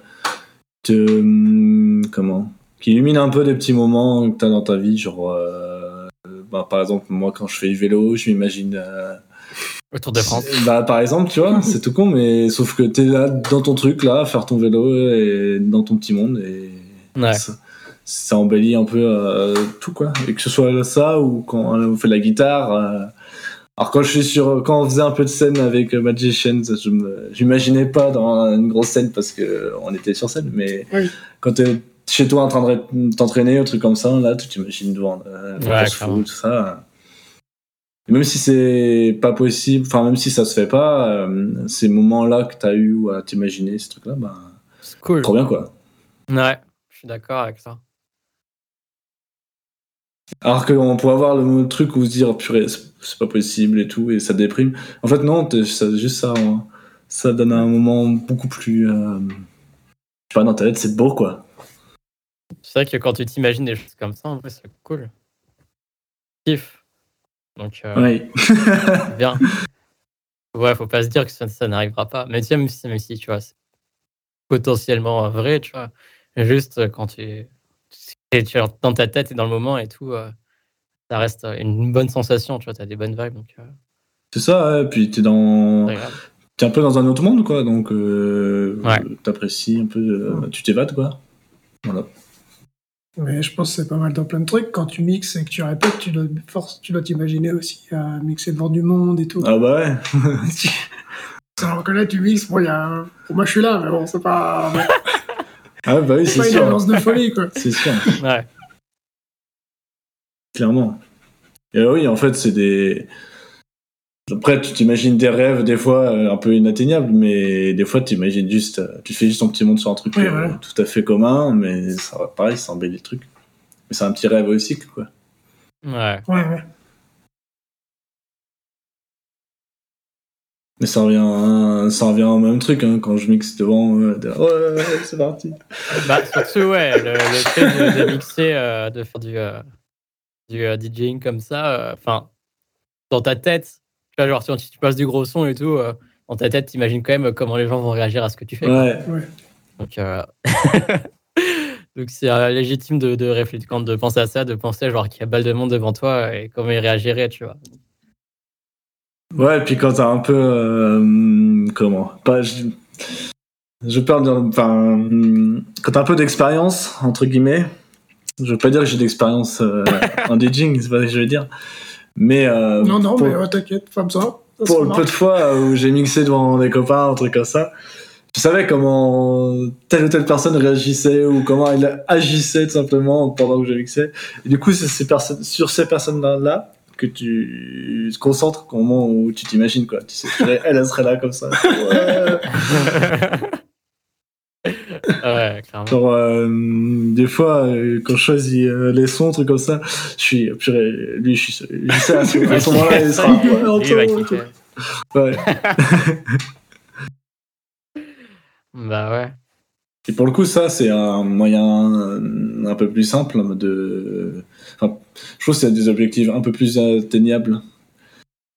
te- hum, comment qui illuminent un peu des petits moments que t'as dans ta vie. Genre, euh, bah, par exemple, moi quand je fais du vélo, je m'imagine. Euh, Autour de France. bah, par exemple, tu vois, c'est tout con, mais sauf que t'es là dans ton truc, là, à faire ton vélo et dans ton petit monde. Et Ouais. ça, ça embellit un peu euh, tout, quoi. Et que ce soit ça ou quand on fait de la guitare. euh, alors quand je suis sur, quand on faisait un peu de scène avec euh, Magicians, je me, j'imaginais pas dans une grosse scène parce que on était sur scène, mais Oui. quand t'es chez toi en train de t'entraîner, un truc comme ça, là, tu t'imagines devant euh, Ouais. Foot, tout ça. Et même si c'est pas possible, enfin même si ça se fait pas, euh, ces moments-là que t'as eu à t'imaginer, ces trucs-là, bah, C'est cool. trop bien quoi. Ouais, je suis d'accord avec ça. Alors qu'on pourrait avoir le truc où se dire purée, c'est pas possible et tout, et ça déprime. En fait, non, ça, juste ça, hein. ça donne un moment beaucoup plus. Euh, je sais pas, dans ta tête, c'est beau quoi. C'est vrai que quand tu t'imagines des choses comme ça, en vrai, c'est cool. Kiff. Donc, euh, Ouais. bien. Ouais, faut pas se dire que ça, ça n'arrivera pas. Mais tu sais, même si, même si tu vois, c'est potentiellement vrai, tu vois. Juste euh, quand tu, tu es dans ta tête et dans le moment et tout, euh, ça reste une bonne sensation, tu vois, t'as des bonnes vibes, donc euh, c'est ça, ouais, puis t'es dans. c'est agréable. T'es un peu dans un autre monde quoi, donc euh, Ouais. t'apprécies un peu, euh, tu t'évades quoi. Voilà. Mais je pense que c'est pas mal dans plein de trucs. Quand tu mixes et que tu répètes, tu dois, force, tu dois t'imaginer aussi à mixer devant du monde et tout. Ah bah ouais. Alors que là, tu mixes, bon, il y a... bon, moi je suis là, mais bon, c'est pas, Ah bah oui, c'est c'est pas une sûr. ambiance de folie, quoi. C'est sûr, Ouais. clairement. Et oui, en fait, c'est des. Après, tu t'imagines des rêves, des fois, euh, un peu inatteignables, mais des fois, tu imagines juste. euh, Tu fais juste ton petit monde sur un truc Oui, euh, voilà. tout à fait commun, mais ça va pareil, ça embellit le truc. Mais c'est un petit rêve aussi, quoi. Ouais. Ouais, ouais. Mais ça revient, ça revient au même truc, hein, quand je mixe devant. euh, de- ouais, ouais, ouais, c'est parti. Bah, surtout, ouais, le, le fait de, de mixer, euh, de faire du, euh, du euh, DJing comme ça, euh, enfin, dans ta tête, tu vois, genre, si tu passes du gros son et tout, euh, dans ta tête, t'imagines quand même comment les gens vont réagir à ce que tu fais. quoi. Ouais. Donc, euh, donc c'est euh, légitime de, de réfléchir, quand de penser à ça, de penser genre qu'il y a balle de monde devant toi et comment ils réagiraient, tu vois. Ouais, et puis quand t'as un peu. euh, comment Pas. Je, je dire. Enfin. hum, Quand t'as un peu d'expérience, entre guillemets. Je veux pas dire que j'ai d'expérience euh, en DJing, c'est pas ce que je veux dire. Mais. euh, Non, non, pour, mais ouais, t'inquiète, pas besoin. Ça pour le peu de fois où j'ai mixé devant des copains, un truc comme ça, je savais comment telle ou telle personne réagissait ou comment elle agissait tout simplement pendant que je mixais. Et du coup, c'est ces personnes, sur ces personnes-là que tu te concentres au moment où tu t'imagines, quoi. Tu sais, elle, elle serait là comme ça. Ouais. Ouais, clairement. Genre, euh, des fois, euh, quand je choisis euh, les sons, trucs comme ça, je suis, purée, lui, je suis, je sais, à ce, à ce moment-là, il sera, ouais. Ouais. Bah ouais. Et pour le coup, ça, c'est un moyen un peu plus simple de. Enfin, je trouve que c'est des objectifs un peu plus atteignables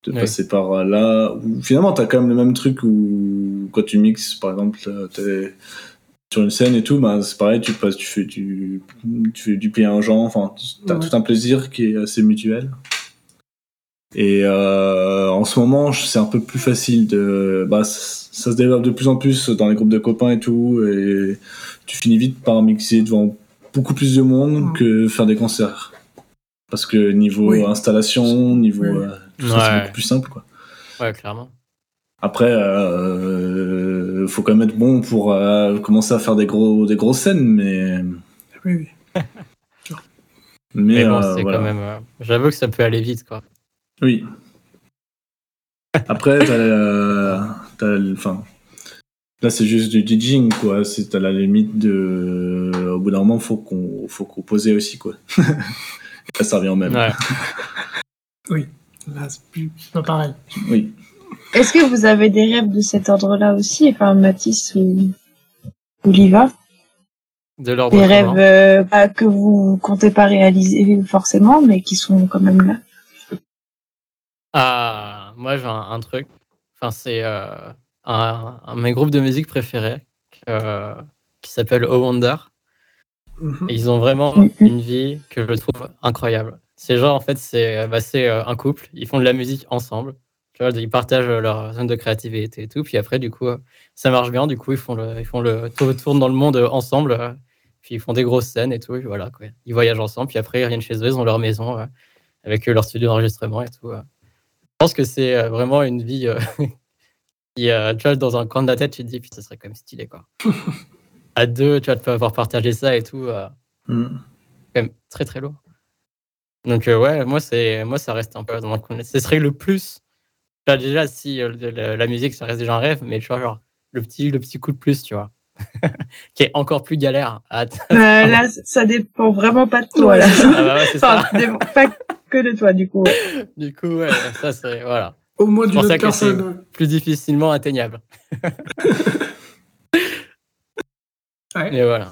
de Ouais. passer par là. Où, finalement, t'as quand même le même truc où quand tu mixes, par exemple, t'es sur une scène et tout, bah, c'est pareil, tu passes, tu fais du, tu fais du pied à un genre, enfin, t'as Ouais. tout un plaisir qui est assez mutuel. Et euh, en ce moment, c'est un peu plus facile de. Bah, ça se développe de plus en plus dans les groupes de copains et tout, et tu finis vite par mixer devant beaucoup plus de monde que faire des concerts. Parce que niveau Oui. installation, niveau. Oui. euh, tout ça, c'est beaucoup plus simple, quoi. Ouais, clairement. Après, euh, faut quand même être bon pour euh, commencer à faire des gros, des grosses scènes, mais. Oui, oui. Mais, Mais bon, euh, c'est voilà. quand même. euh, J'avoue que ça peut aller vite, quoi. Oui. Après, t'as, euh, enfin, là c'est juste du DJing quoi. C'est à la limite de, au bout d'un moment faut qu'on, faut composer aussi quoi. Ça revient au même. Ouais. Là, c'est plus- c'est pas pareil. Oui. Est-ce que vous avez des rêves de cet ordre-là aussi, enfin Mathis ou, ou Liva De l'ordre Des commun. rêves euh, pas que vous comptez pas réaliser forcément, mais qui sont quand même là. Ah, moi j'ai un, un truc. Enfin, c'est euh, un, un de mes groupes de musique préférés euh, qui s'appelle Oh Wonder. Mhm. Et ils ont vraiment Mhm. une vie que je trouve incroyable. C'est genre, en fait, c'est bah, euh, un couple. Ils font de la musique ensemble. Tu vois, ils partagent leur zone de créativité et tout. Puis après, du coup, ça marche bien. Du coup, ils font le, ils font le tour, tournent dans le monde ensemble. Puis ils font des grosses scènes et tout. Et voilà, quoi. Ils voyagent ensemble. Puis après, ils reviennent chez eux. Ils ont leur maison euh, avec euh, leur studio d'enregistrement et tout. euh. Je pense que c'est vraiment une vie euh, qui, euh, tu vois, dans un coin de la tête, tu te dis, puis ça serait quand même stylé, quoi. à deux, tu vas te avoir partagé ça et tout. euh, Mm. quand même très très lourd. Donc ouais, moi moi ça reste un peu dans mon coin. Ce serait le plus. Enfin, déjà si euh, le- la, la musique ça reste déjà un rêve, mais tu vois genre le petit le petit coup de plus, tu vois, qui est encore plus galère. à Euh, là, ça dépend vraiment pas de toi. Là. Ah bah ouais, c'est Enfin, ça. ça dépend pas que de toi, du coup. ouais. Du coup ouais, ça c'est voilà Au moins d'une pour ça autre que personne. plus difficilement atteignable. Ouais. Mais voilà.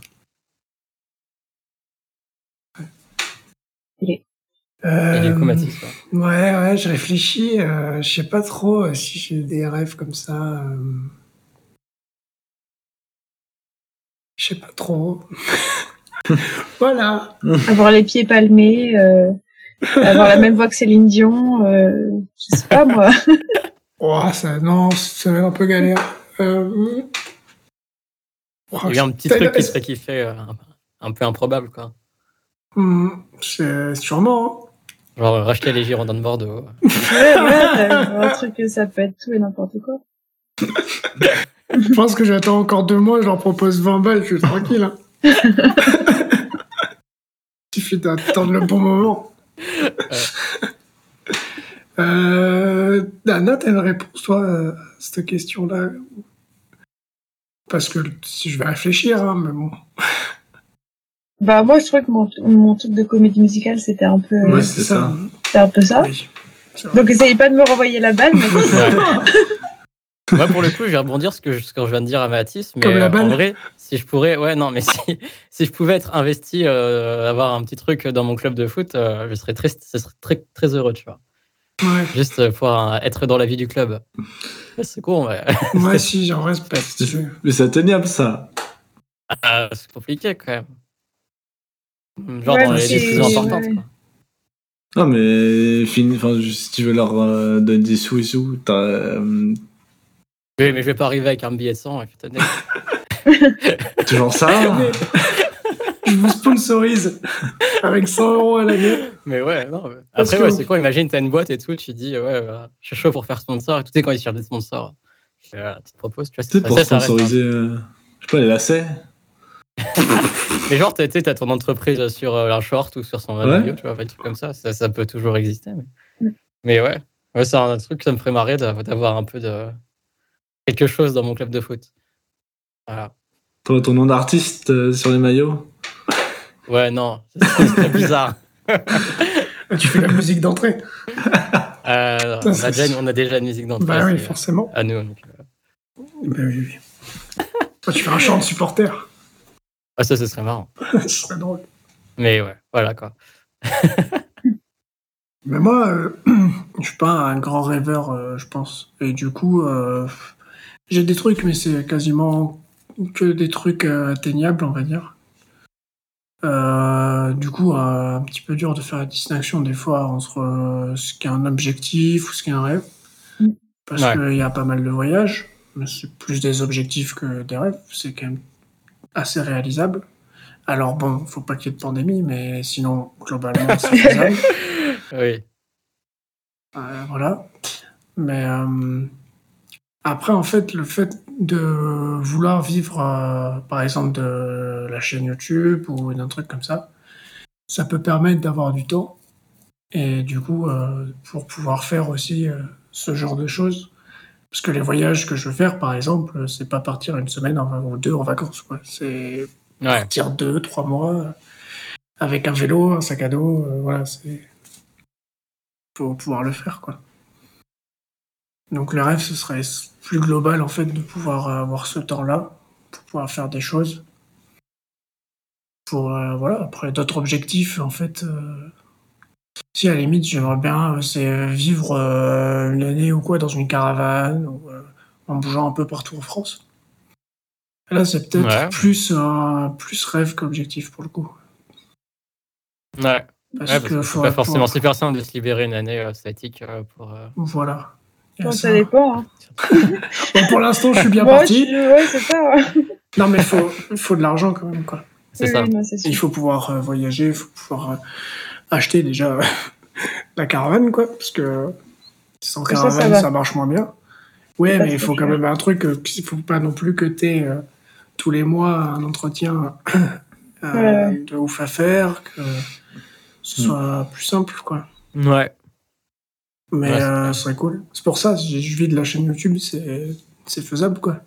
Et du coup Euh, Mathis. ouais. Ouais, ouais, je réfléchis. euh, je sais pas trop euh, si j'ai des rêves comme ça. euh, Je sais pas trop. voilà. Avoir les pieds palmés, euh, avoir la même voix que Céline Dion, euh, je sais pas moi. Oh, ça, non, ça va être un peu galère. Euh... oh, Il y a un petit truc qui serait kiffé, euh, un, peu improbable quoi. Hmm, c'est sûrement. Genre racheter les Girondins de Bordeaux. Ouais, ouais, un truc que ça peut être tout et n'importe quoi. Je pense que j'attends encore deux mois, je leur propose 20 balles, je suis tranquille. Hein. Suffit d'attendre le bon moment. Euh, Anna, t'as une réponse, toi, à cette question-là? Parce que si je vais réfléchir, hein, mais bon. Bah, moi, je trouvais que mon, mon truc de comédie musicale, c'était un peu, Ouais, c'est ça. c'était un peu ça. Oui. Donc, essayez pas de me renvoyer la balle, mais Moi, pour le coup, je vais rebondir ce que je, ce que je viens de dire à Mathis. Mais Comme la euh, balle. en vrai, si je pourrais, ouais, non, mais si, si je pouvais être investi, euh, avoir un petit truc dans mon club de foot, euh, je serais très, ce serait très, très heureux, tu vois. Ouais. Juste euh, être dans la vie du club. C'est con, ouais. Moi, si, j'en reste pas. Mais c'est atteignable ça. Ah, c'est compliqué quand même. Genre Ouais, dans les c'est- décisions importantes. ouais. quoi. Non, mais fin- enfin, si tu veux leur euh, donner des sous et sous, t'as. euh, Oui, mais je vais pas arriver avec un billet de 100 et puis t'as- toujours ça. Mais- Je vous sponsorise avec 100 euros à l'année. Mais ouais, non. mais- Après, ouais, c'est quoi Imagine, t'as une boîte et tout, tu dis, ouais, euh, je suis chaud pour faire sponsor. Et tout est quand ils cherchent des sponsors. Euh, tu te proposes, tu vois, sais, pour ça, ça reste un- sponsoriser. euh, je sais pas, les lacets. Mais genre, t'as- tu sais, t'as ton entreprise sur euh, un short ou sur son Ouais. maillot, tu vois, des trucs comme ça, ça, ça peut toujours exister. Mais, mais ouais, ouais c'est un truc que ça me ferait marrer d'a- d'avoir un peu de quelque chose dans mon club de foot. Voilà. Ton nom d'artiste euh, sur les maillots? Ouais, non, c'est bizarre. Tu fais la musique d'entrée. Euh, on, a déjà, on a déjà une musique d'entrée Bah oui, forcément. à nous. donc, euh, Bah oui, oui. Toi, tu fais un chant de supporter. Ah, ça, ce serait marrant. Ce serait drôle. Mais ouais, voilà quoi. Mais moi, euh, je suis pas un grand rêveur, euh, je pense. Et du coup, euh, j'ai des trucs, mais c'est quasiment que des trucs euh, atteignables, on va dire. Euh, du coup, euh, un petit peu dur de faire la distinction des fois entre euh, ce qui est un objectif ou ce qui est un rêve. Mm. Parce Ouais. qu'il y a pas mal de voyages, mais c'est plus des objectifs que des rêves. C'est quand même assez réalisable. Alors bon, faut pas qu'il y ait de pandémie, mais sinon, globalement, c'est faisable. Oui. Euh, voilà. Mais euh, après, en fait, le fait de vouloir vivre, euh, par exemple, de la chaîne YouTube ou d'un truc comme ça, ça peut permettre d'avoir du temps. Et du coup, pour pouvoir faire aussi ce genre de choses. Parce que les voyages que je veux faire, par exemple, c'est pas partir une semaine en- ou deux en vacances. quoi. C'est Ouais. partir deux, trois mois euh, avec un vélo, un sac à dos. euh, voilà, c'est. Faut pouvoir le faire, quoi. Donc le rêve, ce serait plus global, en fait, de pouvoir avoir ce temps-là, pour pouvoir faire des choses. Pour, euh, voilà, après d'autres objectifs, en fait. euh, Si à la limite, j'aimerais bien, euh, c'est euh, vivre euh, une année ou quoi dans une caravane, ou euh, en bougeant un peu partout en France. Là, c'est peut-être Ouais. plus, un plus rêve qu'objectif pour le coup. Ouais. Ouais, Parce parce que c'est pas forcément faut- super simple de se libérer une année euh, statique euh, pour. euh, Voilà. Bon, ça. ça dépend. Hein. Bon, pour l'instant, je suis bien Moi, parti. je- Ouais, c'est ça. ouais. Non, mais il faut, faut de l'argent quand même, quoi. C'est Oui, ça. non. Il faut pouvoir euh, voyager, il faut pouvoir euh, acheter déjà euh, la caravane, quoi, parce que sans Ça, ça caravane, ça, marche moins bien. Ouais, mais il faut quand même un truc, euh, il faut pas non plus que tu aies tous les mois un entretien euh, Ouais. de ouf à faire, que ce Mm. soit plus simple, quoi. Ouais. Mais Ouais, euh, ce serait cool. C'est pour ça, je vis de la chaîne YouTube, c'est c'est faisable, quoi.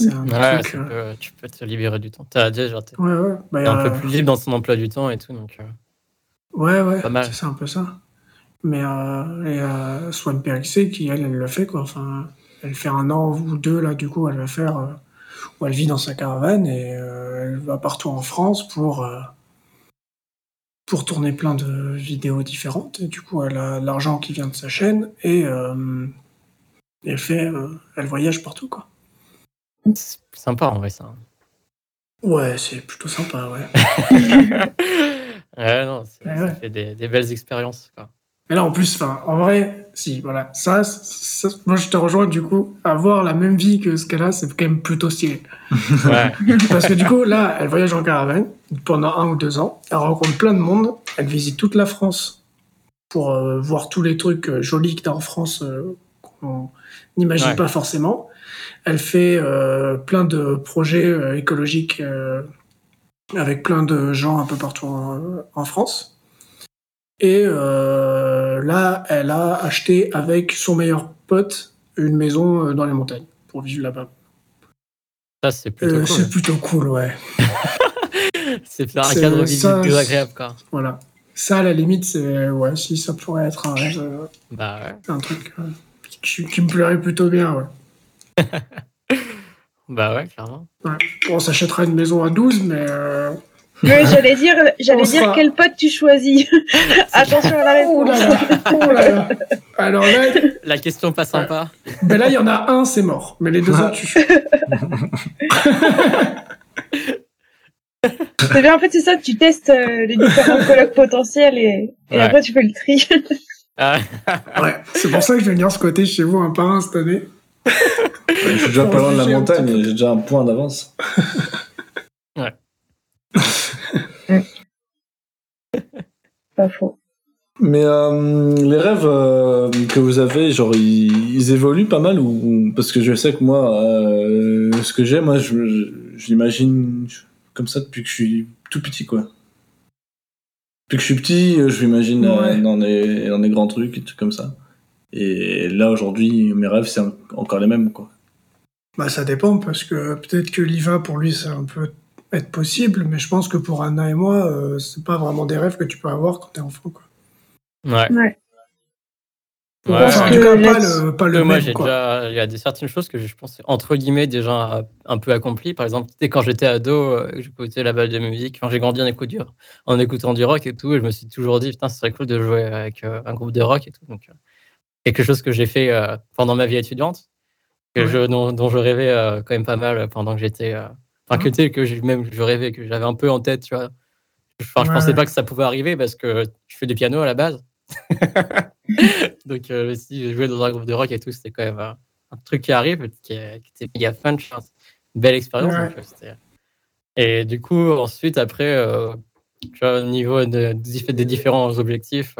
Un Ouais, truc... euh, tu peux te libérer du temps. T'as déjà, t'es Ouais, ouais. Bah, un euh, peu plus libre dans son emploi du temps et tout, donc. Ouais, ouais, c'est ça, un peu ça. Mais euh, et euh, Swan Périssé, qui elle, elle le fait, quoi. Enfin, elle fait un an ou deux, là, du coup, elle va faire. euh, où elle vit dans sa caravane et euh, elle va partout en France pour. pour tourner plein de vidéos différentes. Et du coup, elle a l'argent qui vient de sa chaîne et euh, elle fait. euh, elle voyage partout, quoi. C'est sympa en vrai ça. Ouais, c'est plutôt sympa, ouais. ouais, non, c'est- Ouais, ça ouais. fait des, des belles expériences. Quoi. Mais là, en plus, enfin, en vrai, si, voilà. Ça, ça- moi, je te rejoins du coup. Avoir la même vie que ce qu'elle a, c'est quand même plutôt stylé. Ouais. Parce que du coup, là, elle voyage en caravane pendant un ou deux ans. Elle rencontre plein de monde. Elle visite toute la France pour euh, voir tous les trucs euh, jolis que t'as en France euh, qu'on n'imagine Ouais. pas forcément. Elle fait plein de projets écologiques avec plein de gens un peu partout en, en France. Et euh, là, elle a acheté avec son meilleur pote une maison euh, dans les montagnes pour vivre là-bas. Ça, c'est plutôt Euh, cool. C'est plutôt cool, ouais. C'est un cadre de vie plus agréable, quoi. Voilà. Ça, à la limite, c'est ouais, si ça pourrait être un rêve, euh, Bah ouais. un truc euh, qui, qui me plairait plutôt bien, ouais. Bah ouais, clairement. On s'achètera une maison à 12, mais euh, Mais j'allais dire, j'allais dire sera- quel pote tu choisis. Attention à la oh réponse. là là, oh là là. Alors là, La question pas sympa. ben là, il y en a un, c'est mort, mais les deux autres, tu C'est bien, en fait, c'est ça, tu testes euh, les différents colocs potentiels et, et Ouais. après tu fais le tri. Ah, Ouais, c'est pour ça que je vais venir squatter chez vous un par un cette année. Je suis déjà pas loin de la montagne, j'ai déjà un point d'avance. Pas faux. Mais euh, les rêves euh, que vous avez, genre, ils, ils évoluent pas mal ou parce que je sais que moi, euh, ce que j'ai, moi, je, je, je l'imagine comme ça depuis que je suis tout petit, quoi. Depuis que je suis petit, je m'imagine euh, Ouais. dans des dans des grands trucs et trucs comme ça. Et là aujourd'hui, mes rêves, c'est en- encore les mêmes, quoi. Bah, ça dépend, parce que peut-être que l'IVA, pour lui, ça peut être possible, mais je pense que pour Anna et moi, euh, c'est pas vraiment des rêves que tu peux avoir quand t'es enfant, quoi. ouais. Ouais. Ouais. Enfin, en tout cas, pas le, pas le moi, même, déjà, il y a des certaines choses que je pense entre guillemets déjà un peu accomplies. Par exemple, sais, quand j'étais ado, euh, j'écoutais la balle de musique. Enfin, j'ai grandi en, écoute du- en écoutant du rock et tout, et je me suis toujours dit, putain, ce serait cool de jouer avec euh, un groupe de rock et tout. Donc, euh, quelque chose que j'ai fait euh, pendant ma vie étudiante, que Ouais. je, dont, dont je rêvais euh, quand même pas mal pendant que j'étais, euh, enfin, que Mhm. tu sais, que j'ai- même je rêvais, que j'avais un peu en tête, tu vois. Enfin, je Ouais. pensais pas que ça pouvait arriver parce que je fais du piano à la base. Donc, euh, si jouer dans un groupe de rock et tout, c'était quand même euh, un truc qui arrive, qui, est- qui était méga fun. je. Une belle expérience. Ouais. donc, et du coup, ensuite, après, euh, tu vois, au niveau de- des des différents objectifs,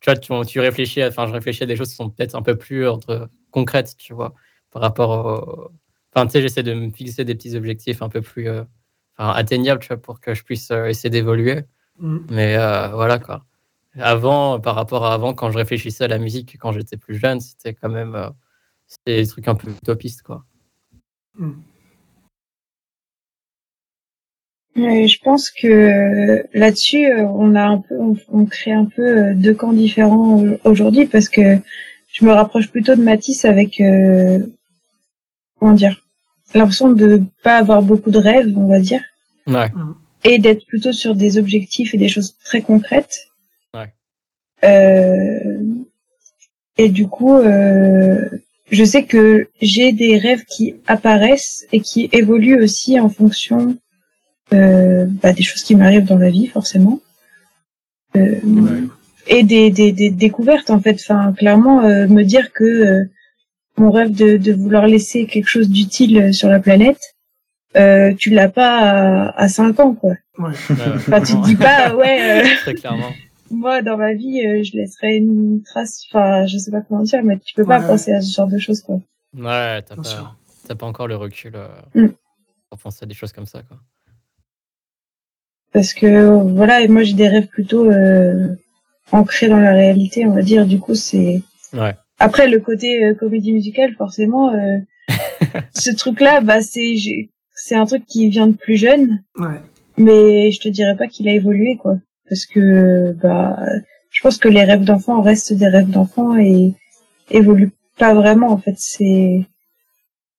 tu vois, tu, tu réfléchis, à- enfin, je réfléchis à des choses qui sont peut-être un peu plus entre, concrètes, tu vois, par rapport au. Enfin, tu sais, j'essaie de me fixer des petits objectifs un peu plus euh, enfin, atteignables, tu vois, pour que je puisse euh, essayer d'évoluer. Mm. Mais euh, voilà quoi. Avant, par rapport à avant, quand je réfléchissais à la musique, quand j'étais plus jeune, c'était quand même des trucs un peu utopistes quoi. Je pense que euh, là-dessus, euh, on a un peu, on, on crée un peu euh, deux camps différents aujourd'hui parce que je me rapproche plutôt de Matisse avec, euh, comment dire, l'impression de pas avoir beaucoup de rêves, on va dire, Ouais, et d'être plutôt sur des objectifs et des choses très concrètes. Ouais. Euh, et du coup, euh, je sais que j'ai des rêves qui apparaissent et qui évoluent aussi en fonction euh, bah, des choses qui m'arrivent dans la vie, forcément. Euh, Ouais. Et des, des, des découvertes, en fait. Enfin, clairement, euh, me dire que euh, mon rêve de, de vouloir laisser quelque chose d'utile sur la planète, euh, tu l'as pas à, à 5 ans, quoi. Ouais. Enfin, tu te dis pas, ouais, euh, très clairement. moi, dans ma vie, euh, je laisserai une trace, enfin, je sais pas comment dire, mais tu peux pas Ouais. penser à ce genre de choses, quoi. Ouais, t'as pas, pas encore le recul euh, Mm. pour penser à des choses comme ça quoi. Parce que, voilà, et moi, j'ai des rêves plutôt euh, ancrés dans la réalité, on va dire. Du coup, c'est... Ouais. Après, le côté euh, comédie musicale, forcément, euh, ce truc-là, bah, c'est, j'ai- c'est un truc qui vient de plus jeune, Ouais. mais je te dirais pas qu'il a évolué, quoi. Parce que, bah, je pense que les rêves d'enfant restent des rêves d'enfant et évoluent pas vraiment, en fait. C'est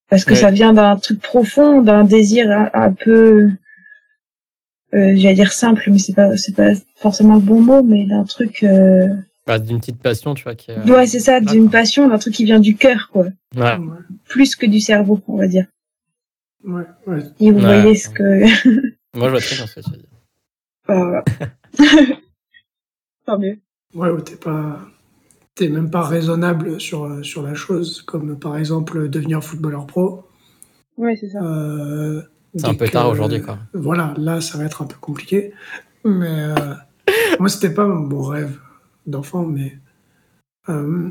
parce que Ouais. ça vient d'un truc profond, d'un désir un, un peu, euh, j'allais dire simple, mais c'est pas, c'est pas forcément le bon mot, mais d'un truc, euh... Bah, d'une petite passion, tu vois qui. est- ouais, c'est ça, d'une passion, d'un truc qui vient du cœur, quoi, Ouais. Plus que du cerveau, on va dire. Ouais. Ouais. Et vous Ouais. voyez ce que, Moi, je vois très bien ce que tu veux dire. voilà. Tant mieux. Ouais, ouais, t'es pas, t'es même pas raisonnable sur, sur la chose, comme par exemple devenir footballeur pro. Ouais, c'est ça. Euh, C'est un peu tard aujourd'hui, quoi. Voilà, là, ça va être un peu compliqué. Mais euh, moi, c'était pas mon rêve d'enfant, mais euh,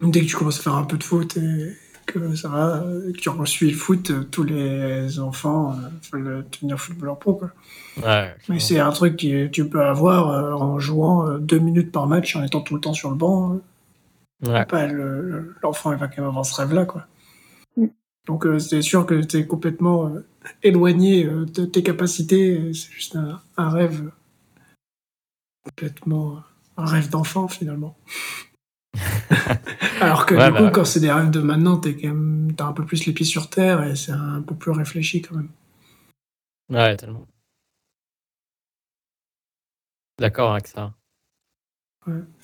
dès que tu commences à faire un peu de foot et que ça va, euh, que tu suis le foot, euh, tous les enfants euh, veulent devenir footballeur pro. Quoi. Ouais. Mais c'est un truc que tu peux avoir euh, en jouant euh, deux minutes par match, en étant tout le temps sur le banc. Ouais. Pas le- le- L'enfant, il va quand même avoir ce rêve-là, quoi. Donc, euh, c'est sûr que tu es complètement euh, éloigné euh, de tes capacités. C'est juste un, un rêve euh, complètement. un rêve d'enfant, finalement. Alors que Ouais, du bah coup, ouais. quand c'est des rêves de maintenant, t'es quand même, t'as un peu plus les pieds sur terre et c'est un peu plus réfléchi quand même. Ouais, tellement. D'accord avec ça.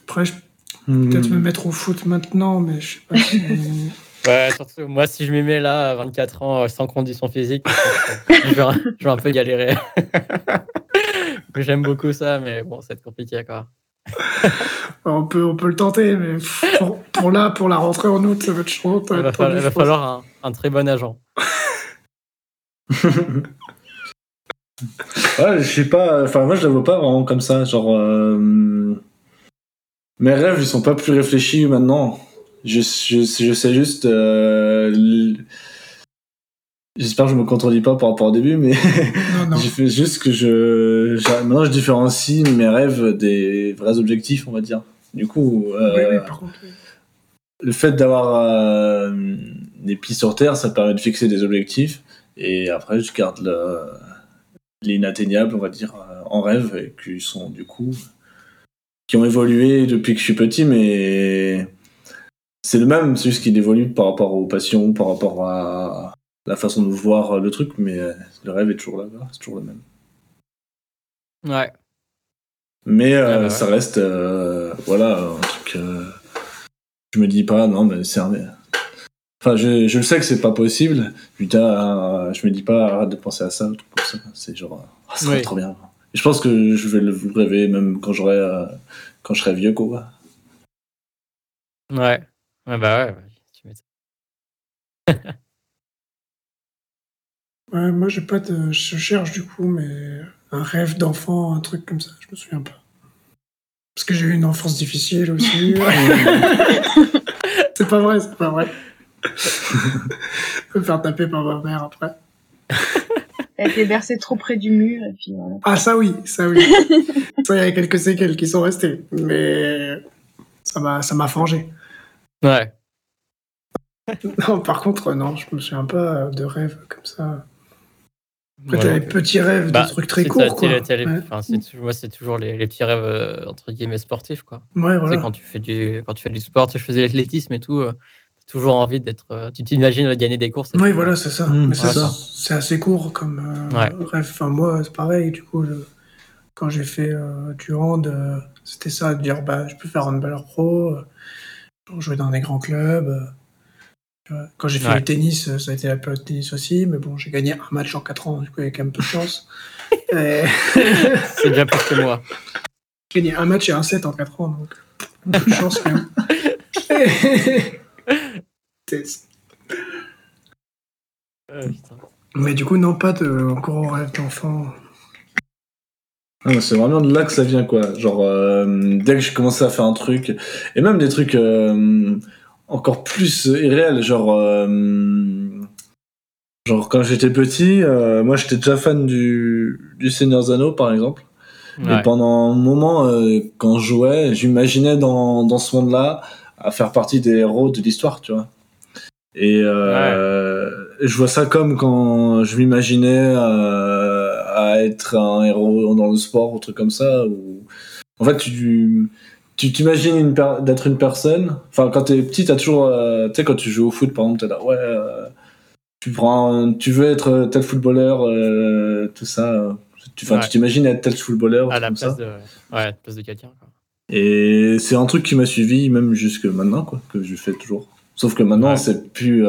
Après, je peux Hmm. peut-être me mettre au foot maintenant, mais je sais pas si. Ouais, surtout, moi, si je m'y mets là, à 24 ans, euh, sans condition physique, je vais, je vais un peu galérer. J'aime beaucoup ça, mais bon, c'est compliqué, quoi. on, peut, on peut le tenter, mais pour, pour là, pour la rentrée en août, ça va être chaud. ça Il va va, être il va falloir un, un très bon agent. Ouais, je sais pas. Enfin, moi, je la vois pas vraiment comme ça. Genre, euh, mes rêves, ils sont pas plus réfléchis maintenant. Je, je, je sais juste. euh, J'espère que je me contredis pas par rapport au début, mais Non, non. j'ai fait juste que je. Maintenant, je différencie mes rêves des vrais objectifs, on va dire. Du coup, euh, Oui, oui, par contre. oui. le fait d'avoir euh, des pieds sur terre, ça permet de fixer des objectifs. Et après, je garde le, l'inatteignable, on va dire, en rêve, et qui sont du coup. qui ont évolué depuis que je suis petit, mais. C'est le même, c'est juste qu'il évolue par rapport aux passions, par rapport à la façon de voir le truc, mais euh, le rêve est toujours là, c'est toujours le même. Ouais. Mais euh, Ouais, bah ouais. ça reste, euh, voilà, un truc. euh, je me dis pas, non, mais c'est un. Enfin, je, je le sais que c'est pas possible. Putain, je me dis pas, arrête de penser à ça, ou tout comme ça. C'est genre, ah, ça serait Oui. trop bien. Et je pense que je vais le rêver même quand j'aurai, quand je serai vieux, quoi. Ouais. Ouais, bah ouais. ouais, tu m'étonnes. Ouais, moi, j'ai pas de. Je cherche du coup, mais un rêve d'enfant, un truc comme ça, je me souviens pas. Parce que j'ai eu une enfance difficile aussi. c'est pas vrai, c'est pas vrai. Je me faire taper par ma mère après. Elle était bercée trop près du mur et puis voilà. Ah, ça oui, ça oui. ça, il y a quelques séquelles qui sont restées. Mais ça m'a, ça m'a fangé. Ouais. Non, par contre, non, je me souviens pas de rêves comme ça. Après, Ouais, t'as les petits rêves Bah, de trucs très courts, quoi. les- Ouais. c'est moi, c'est toujours les, les petits rêves, euh, entre guillemets, sportifs, quoi. Ouais, voilà. quand tu fais du, quand tu fais du sport, tu faisais l'athlétisme et tout, euh, t'as toujours envie d'être, euh, tu t'imagines gagner des courses. Oui, voilà, c'est ça. Mmh, Mais ça, c'est ça. c'est assez court comme euh, Ouais. rêve. Enfin, moi, c'est pareil. Du coup, je- quand j'ai fait euh, du hand, euh, c'était ça, de dire, bah, je peux faire handballeur pro, euh, jouer dans des grands clubs. euh. Quand j'ai fait Ouais. le tennis, euh, ça a été la période de tennis aussi, mais bon, j'ai gagné un match en 4 ans, du coup, il y a quand même peu de chance. Et C'est bien plus que moi. j'ai gagné un match et un set en 4 ans, donc peu de chance quand même. Euh, mais du coup, non, pas de gros rêve d'enfant. Ah, c'est vraiment de là que ça vient, quoi. Genre, euh, dès que j'ai commencé à faire un truc, et même des trucs euh, encore plus irréels, genre, euh, genre quand j'étais petit, moi j'étais déjà fan du, du Seigneur Zano, par exemple. Ouais. Et pendant un moment, quand je jouais, j'imaginais dans, dans ce monde-là à faire partie des héros de l'histoire, tu vois. Et je vois ça comme quand je m'imaginais à être un héros dans le sport, ou truc comme ça. Où... En fait, tu tu t'imagines per- d'être une personne. Enfin, quand t'es petit, t'as toujours, euh, tu sais, quand tu joues au foot, par exemple, t'es là, ouais, euh, tu prends, un- tu veux être tel footballeur, euh, tout ça. Tu, enfin, Ouais. tu t'imagines être tel footballeur, À la comme ça. place de, ouais, à la place de quelqu'un. Et c'est un truc qui m'a suivi même jusque maintenant, quoi, que je fais toujours. Sauf que maintenant, Ouais. c'est plus,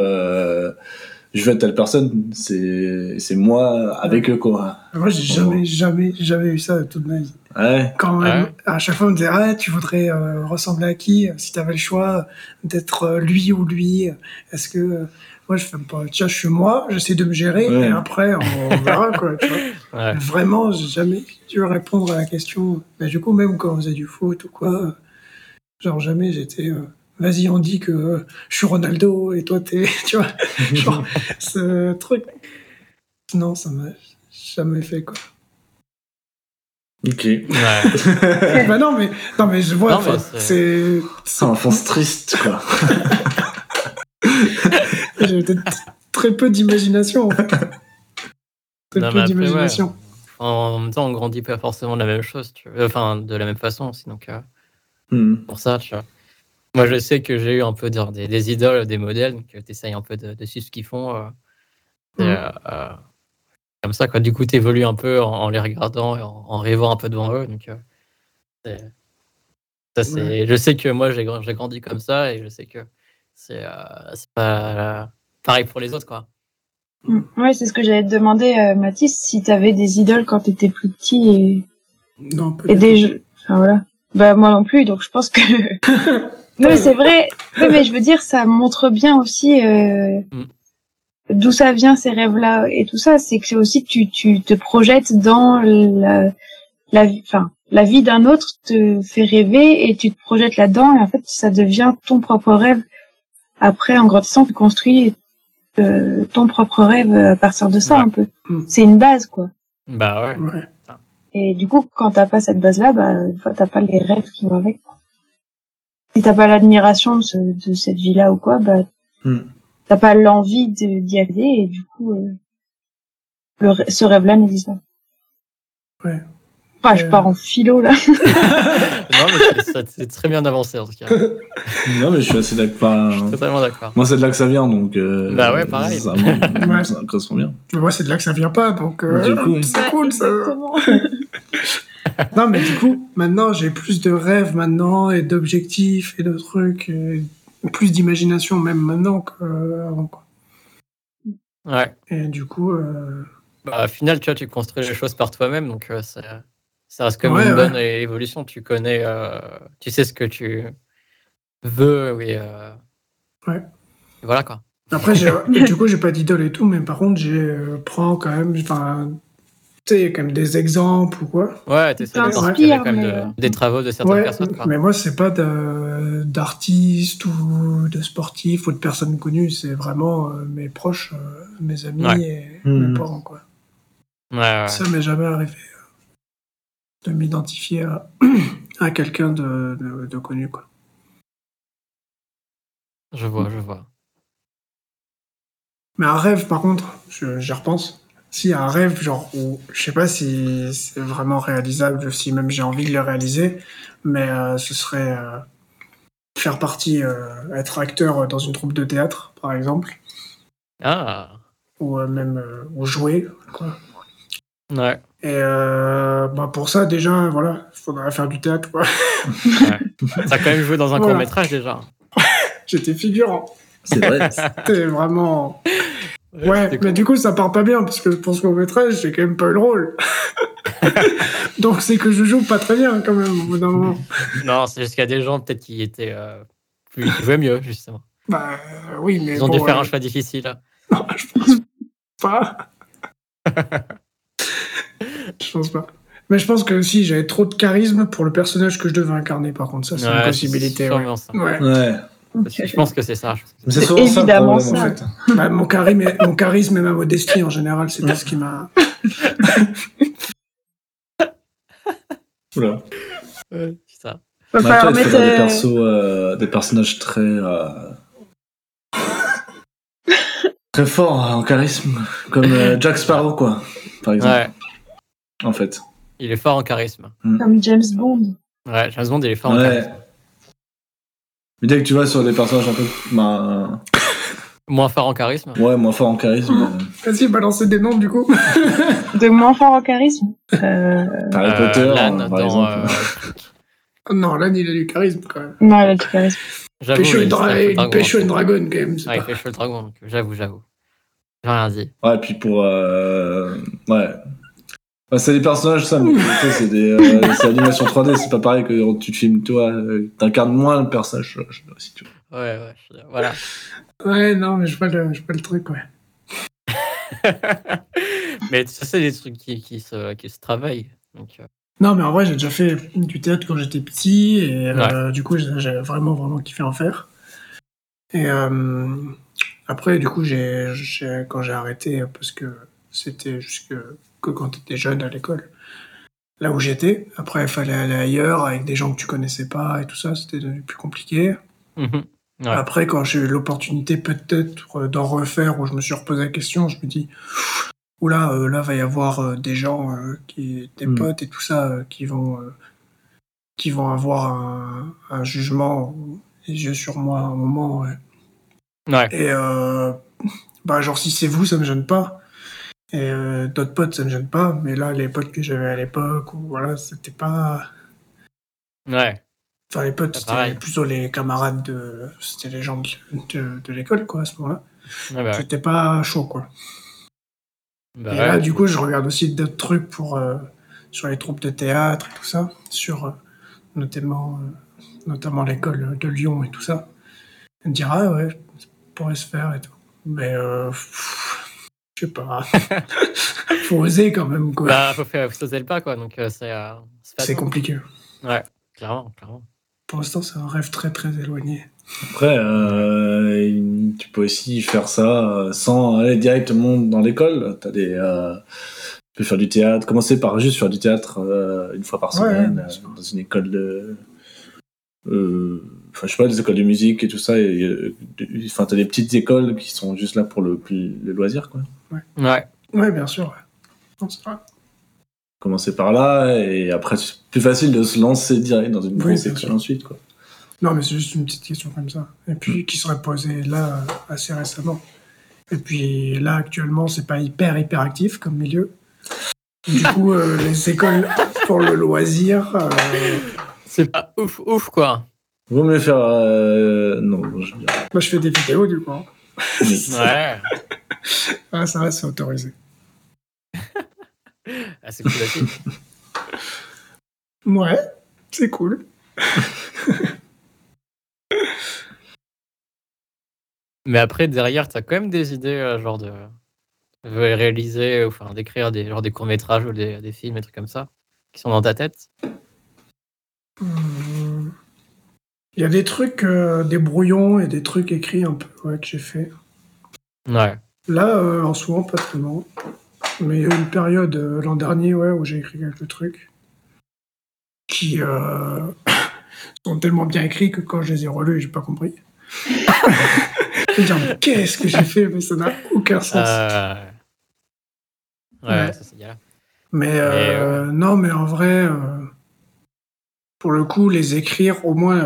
je veux être telle personne, c'est c'est moi avec eux quoi. Moi, j'ai jamais, jamais, jamais eu ça de toute ma vie. Ouais. Quand Ouais. à chaque fois, on me disait, ah, tu voudrais euh, ressembler à qui euh, si tu avais le choix d'être euh, lui ou lui Est-ce que. euh, moi, je fais pas. Tiens, je suis moi, j'essaie de me gérer, Ouais. et après, on verra, quoi. Tu vois. Ouais. Vraiment, j'ai jamais dû répondre à la question. Mais du coup, même quand on faisait du foot ou quoi, genre, jamais j'étais. Vas-y, on dit que je suis Ronaldo et toi, t'es. Tu vois, genre, ce truc. Non, ça m'a jamais fait, quoi. Ok. Ouais. bah non, mais, non, mais je vois, c'est- c'est. Un enfance triste quoi. J'ai peut-être très peu d'imagination, en fait. Très Non, peu après, d'imagination. En même temps, on grandit pas forcément de la même chose, tu enfin de la même façon aussi. Donc euh, Hmm. pour ça, tu vois. Moi, je sais que j'ai eu un peu genre, des, des idoles, des modèles, donc tu essayes un peu de, de suivre ce qu'ils font. euh, et, Mhm. euh, euh, comme ça, quoi. Du coup, tu évolues un peu en, en les regardant et en, en rêvant un peu devant eux. Donc, euh, ça, c'est. Je sais que moi, j'ai gra- j'ai grandi comme ça et je sais que c'est euh, c'est pas pareil pour les autres, quoi. Mm. Ouais, c'est ce que j'allais te demander, euh, Mathis, si t'avais des idoles quand t'étais plus petit et, Non, et des jeux. Enfin, voilà. Bah, moi non plus, donc je pense que. non, mais c'est vrai. Oui, mais je veux dire, ça montre bien aussi euh, Mm. d'où ça vient ces rêves-là et tout ça. C'est que c'est aussi que tu, tu te projettes dans la, la vie, enfin, la vie d'un autre te fait rêver et tu te projettes là-dedans et en fait, ça devient ton propre rêve. Après, en grandissant, tu construis euh, ton propre rêve à partir de ça Ouais. un peu. Mm. C'est une base, quoi. Bah ouais. Ouais. Et du coup, quand t'as pas cette base-là, bah, t'as pas les rêves qui vont avec. Si t'as pas l'admiration de, ce- de cette vie-là ou quoi, bah, Hmm. t'as pas l'envie de- d'y aller et du coup, euh, le, ce rêve-là n'existe pas. Ouais. Enfin, je Euh. pars en philo, là. non, mais c'est- ça- c'est très bien avancé en tout cas. Je Non mais je suis assez d'accord. suis totalement d'accord. Moi c'est de là que ça vient donc. euh, Bah ouais, pareil. Ça, Ouais. ça correspond bien. Mais moi, c'est de là que ça vient pas, donc euh, Du coup, c'est cool, ça. Non, mais du coup, maintenant, j'ai plus de rêves maintenant et d'objectifs et de trucs, et plus d'imagination même maintenant qu'avant. quoi. Ouais. Et du coup, euh, Bah, au final, tu vois, tu construis les choses par toi-même, donc euh, ça, ça reste comme Ouais, une ouais. bonne évolution. Tu connais, euh, tu sais ce que tu veux, et, euh, Ouais. et voilà quoi. après, j'ai- du coup, j'ai pas d'idole et tout, mais par contre, j'ai prends quand même, enfin, tu sais, il y a quand même des exemples ou quoi. Ouais, tu essaies de t'inspires, t'inspirer quand même mais, de- euh, des travaux de certaines Ouais, personnes. Quoi. mais moi, c'est pas d'artistes ou de sportifs ou de personnes connues, c'est vraiment euh, mes proches, euh, mes amis Ouais. et mes parents, quoi. Ouais, ouais. Ça m'est jamais arrivé euh, de m'identifier à, à quelqu'un de, de, de connu, quoi. Je vois, je vois. Mais un rêve, par contre, je- j'y repense. Si un rêve, genre, où, je sais pas si c'est vraiment réalisable, si même j'ai envie de le réaliser, mais euh, ce serait euh, faire partie, euh, être acteur dans une troupe de théâtre, par exemple, Ah, ou euh, même euh, ou jouer, quoi. ouais. Et euh, bah pour ça, déjà, voilà, il faudrait faire du théâtre, quoi. T'as quand même joué dans un Voilà. court métrage déjà. J'étais figurant. C'est vrai. C'était vraiment. Ouais, mais cool. du coup, ça part pas bien, parce que pour ce court métrage, j'ai quand même pas eu le rôle. Donc, c'est que je joue pas très bien, quand même, au bout d'un moment. Non, c'est juste qu'il y a des gens peut-être qui étaient euh, plus, qui jouaient mieux justement. Bah, oui, mais. Ils ont bon, dû faire euh, un choix difficile. Non, je pense pas. je pense pas. Mais je pense que si j'avais trop de charisme pour le personnage que je devais incarner, par contre, ça, c'est Ouais, une possibilité. Ouais. sûrement ça. Ouais. Ouais. Je pense que c'est ça. c'est ça évidemment problème, en ça. fait. Bah, mon, charisme et, mon charisme et ma modestie, en général, c'est tout ce qui m'a. Oula. Ouais, c'est ça. Mais falloir toi, des euh, persos, euh, des personnages très. euh, très forts en charisme. Comme euh, Jack Sparrow, quoi. Par exemple. Ouais, En fait. il est fort en charisme. comme James Bond. Ouais, James Bond, il est fort en charisme. Mais dès que tu vas sur des personnages un peu. bah, Moins fort en charisme. ouais, moins forts en charisme. Vas-y, balancer des noms, du coup. De moins fort en charisme. Euh, Harry Euh, Potter, Lan euh, par dans, exemple. euh, Oh non, là, il a du charisme, quand même. non, elle a du charisme. J'avoue, Pécho il fait dra dragon, pécho fait. dragonne, quand même. il pas- le dragon, donc j'avoue, j'avoue. J'ai rien dit. Ouais, puis pour. euh, Ouais. C'est des personnages, ça, mais c'est des. euh, c'est animation 3D, c'est pas pareil que quand tu te filmes, toi. euh, T'incarnes moins le personnage, je- je- si tu veux. Ouais, ouais. je- Voilà. Ouais, non, mais je vois le, je vois le truc, ouais. mais ça, c'est des trucs qui, qui, se, qui se travaillent. Donc, euh, Non, mais en vrai, j'ai déjà fait du théâtre quand j'étais petit, et euh, du coup, j'ai vraiment, vraiment kiffé en faire. Et euh, après, du coup, j'ai, j'ai- quand j'ai arrêté, parce que c'était jusque que quand t'étais jeune à l'école, là où j'étais. Après, il fallait aller ailleurs avec des gens que tu connaissais pas et tout ça, c'était devenu plus compliqué. mhm. Ouais. Après, quand j'ai eu l'opportunité peut-être d'en refaire, où je me suis reposé la question, je me dis, oula, euh, là va y avoir euh, des gens, euh, qui, des Mm. potes et tout ça, euh, qui vont, qui vont avoir un, un jugement, les yeux sur moi à un moment. ouais. Ouais. Et bah genre si c'est vous, ça me gêne pas. Et euh, d'autres potes, ça me gêne pas. Mais là, les potes que j'avais à l'époque, ou voilà, c'était pas. Ouais. Enfin, les potes, Ah, c'était plutôt les camarades de. C'était les gens de, de, de l'école, quoi, à ce moment-là. Ouais, bah. C'était pas chaud, quoi. Bah et ouais, là, du coup, je regarde aussi d'autres trucs pour, euh, sur les troupes de théâtre et tout ça, sur euh, notamment, euh, notamment l'école de Lyon et tout ça. Et me dire, ah ouais, ça pourrait se faire et tout. Mais, pff, je sais pas. Faut oser quand même, quoi. Bah, faut faire faut sauter le pas, quoi. Donc, euh, c'est. euh, c'est compliqué. Ouais, clairement, clairement. Pour l'instant, c'est un rêve très très éloigné. Après, euh, tu peux aussi faire ça sans aller directement dans l'école. T'as des, euh, tu peux faire du théâtre, commencer par juste faire du théâtre euh, une fois par semaine euh, dans une école de, euh, enfin je sais pas, des écoles de musique et tout ça. et, Enfin, t'as des petites écoles qui sont juste là pour le, le loisir, quoi. Ouais. Ouais, bien sûr. ouais. Non. Commencer par là et après c'est plus facile de se lancer direct dans une Oui, sûr. ensuite, quoi. Non, mais c'est juste une petite question comme ça. Et puis, qui serait posée là assez récemment. Et puis là, actuellement, c'est pas hyper, hyper actif comme milieu. Du coup, euh, les écoles pour le loisir, euh, C'est pas ouf, ouf, quoi. Vaut mieux faire, euh, non, je moi je fais des vidéos du coup. hein. Ouais. Ah, ça va, c'est autorisé. Ah, c'est cool. Ouais, c'est cool. Mais après, derrière, t'as quand même des idées, euh, genre de, de réaliser, enfin, d'écrire des, genre des courts-métrages ou des, des films, des trucs comme ça, qui sont dans ta tête. Il y a des trucs, euh, des brouillons et des trucs écrits un peu ouais, que j'ai fait. Ouais. Là, euh, en ce moment, pas tellement. Mais il y a eu une période euh, l'an dernier ouais, où j'ai écrit quelques trucs qui euh, sont tellement bien écrits que quand je les ai relus, j'ai pas compris. je me mais qu'est-ce que j'ai fait? Mais ça n'a aucun sens. Ouais, Ouais. ça c'est galère. Mais non, mais en vrai, pour le coup, les écrire, au moins,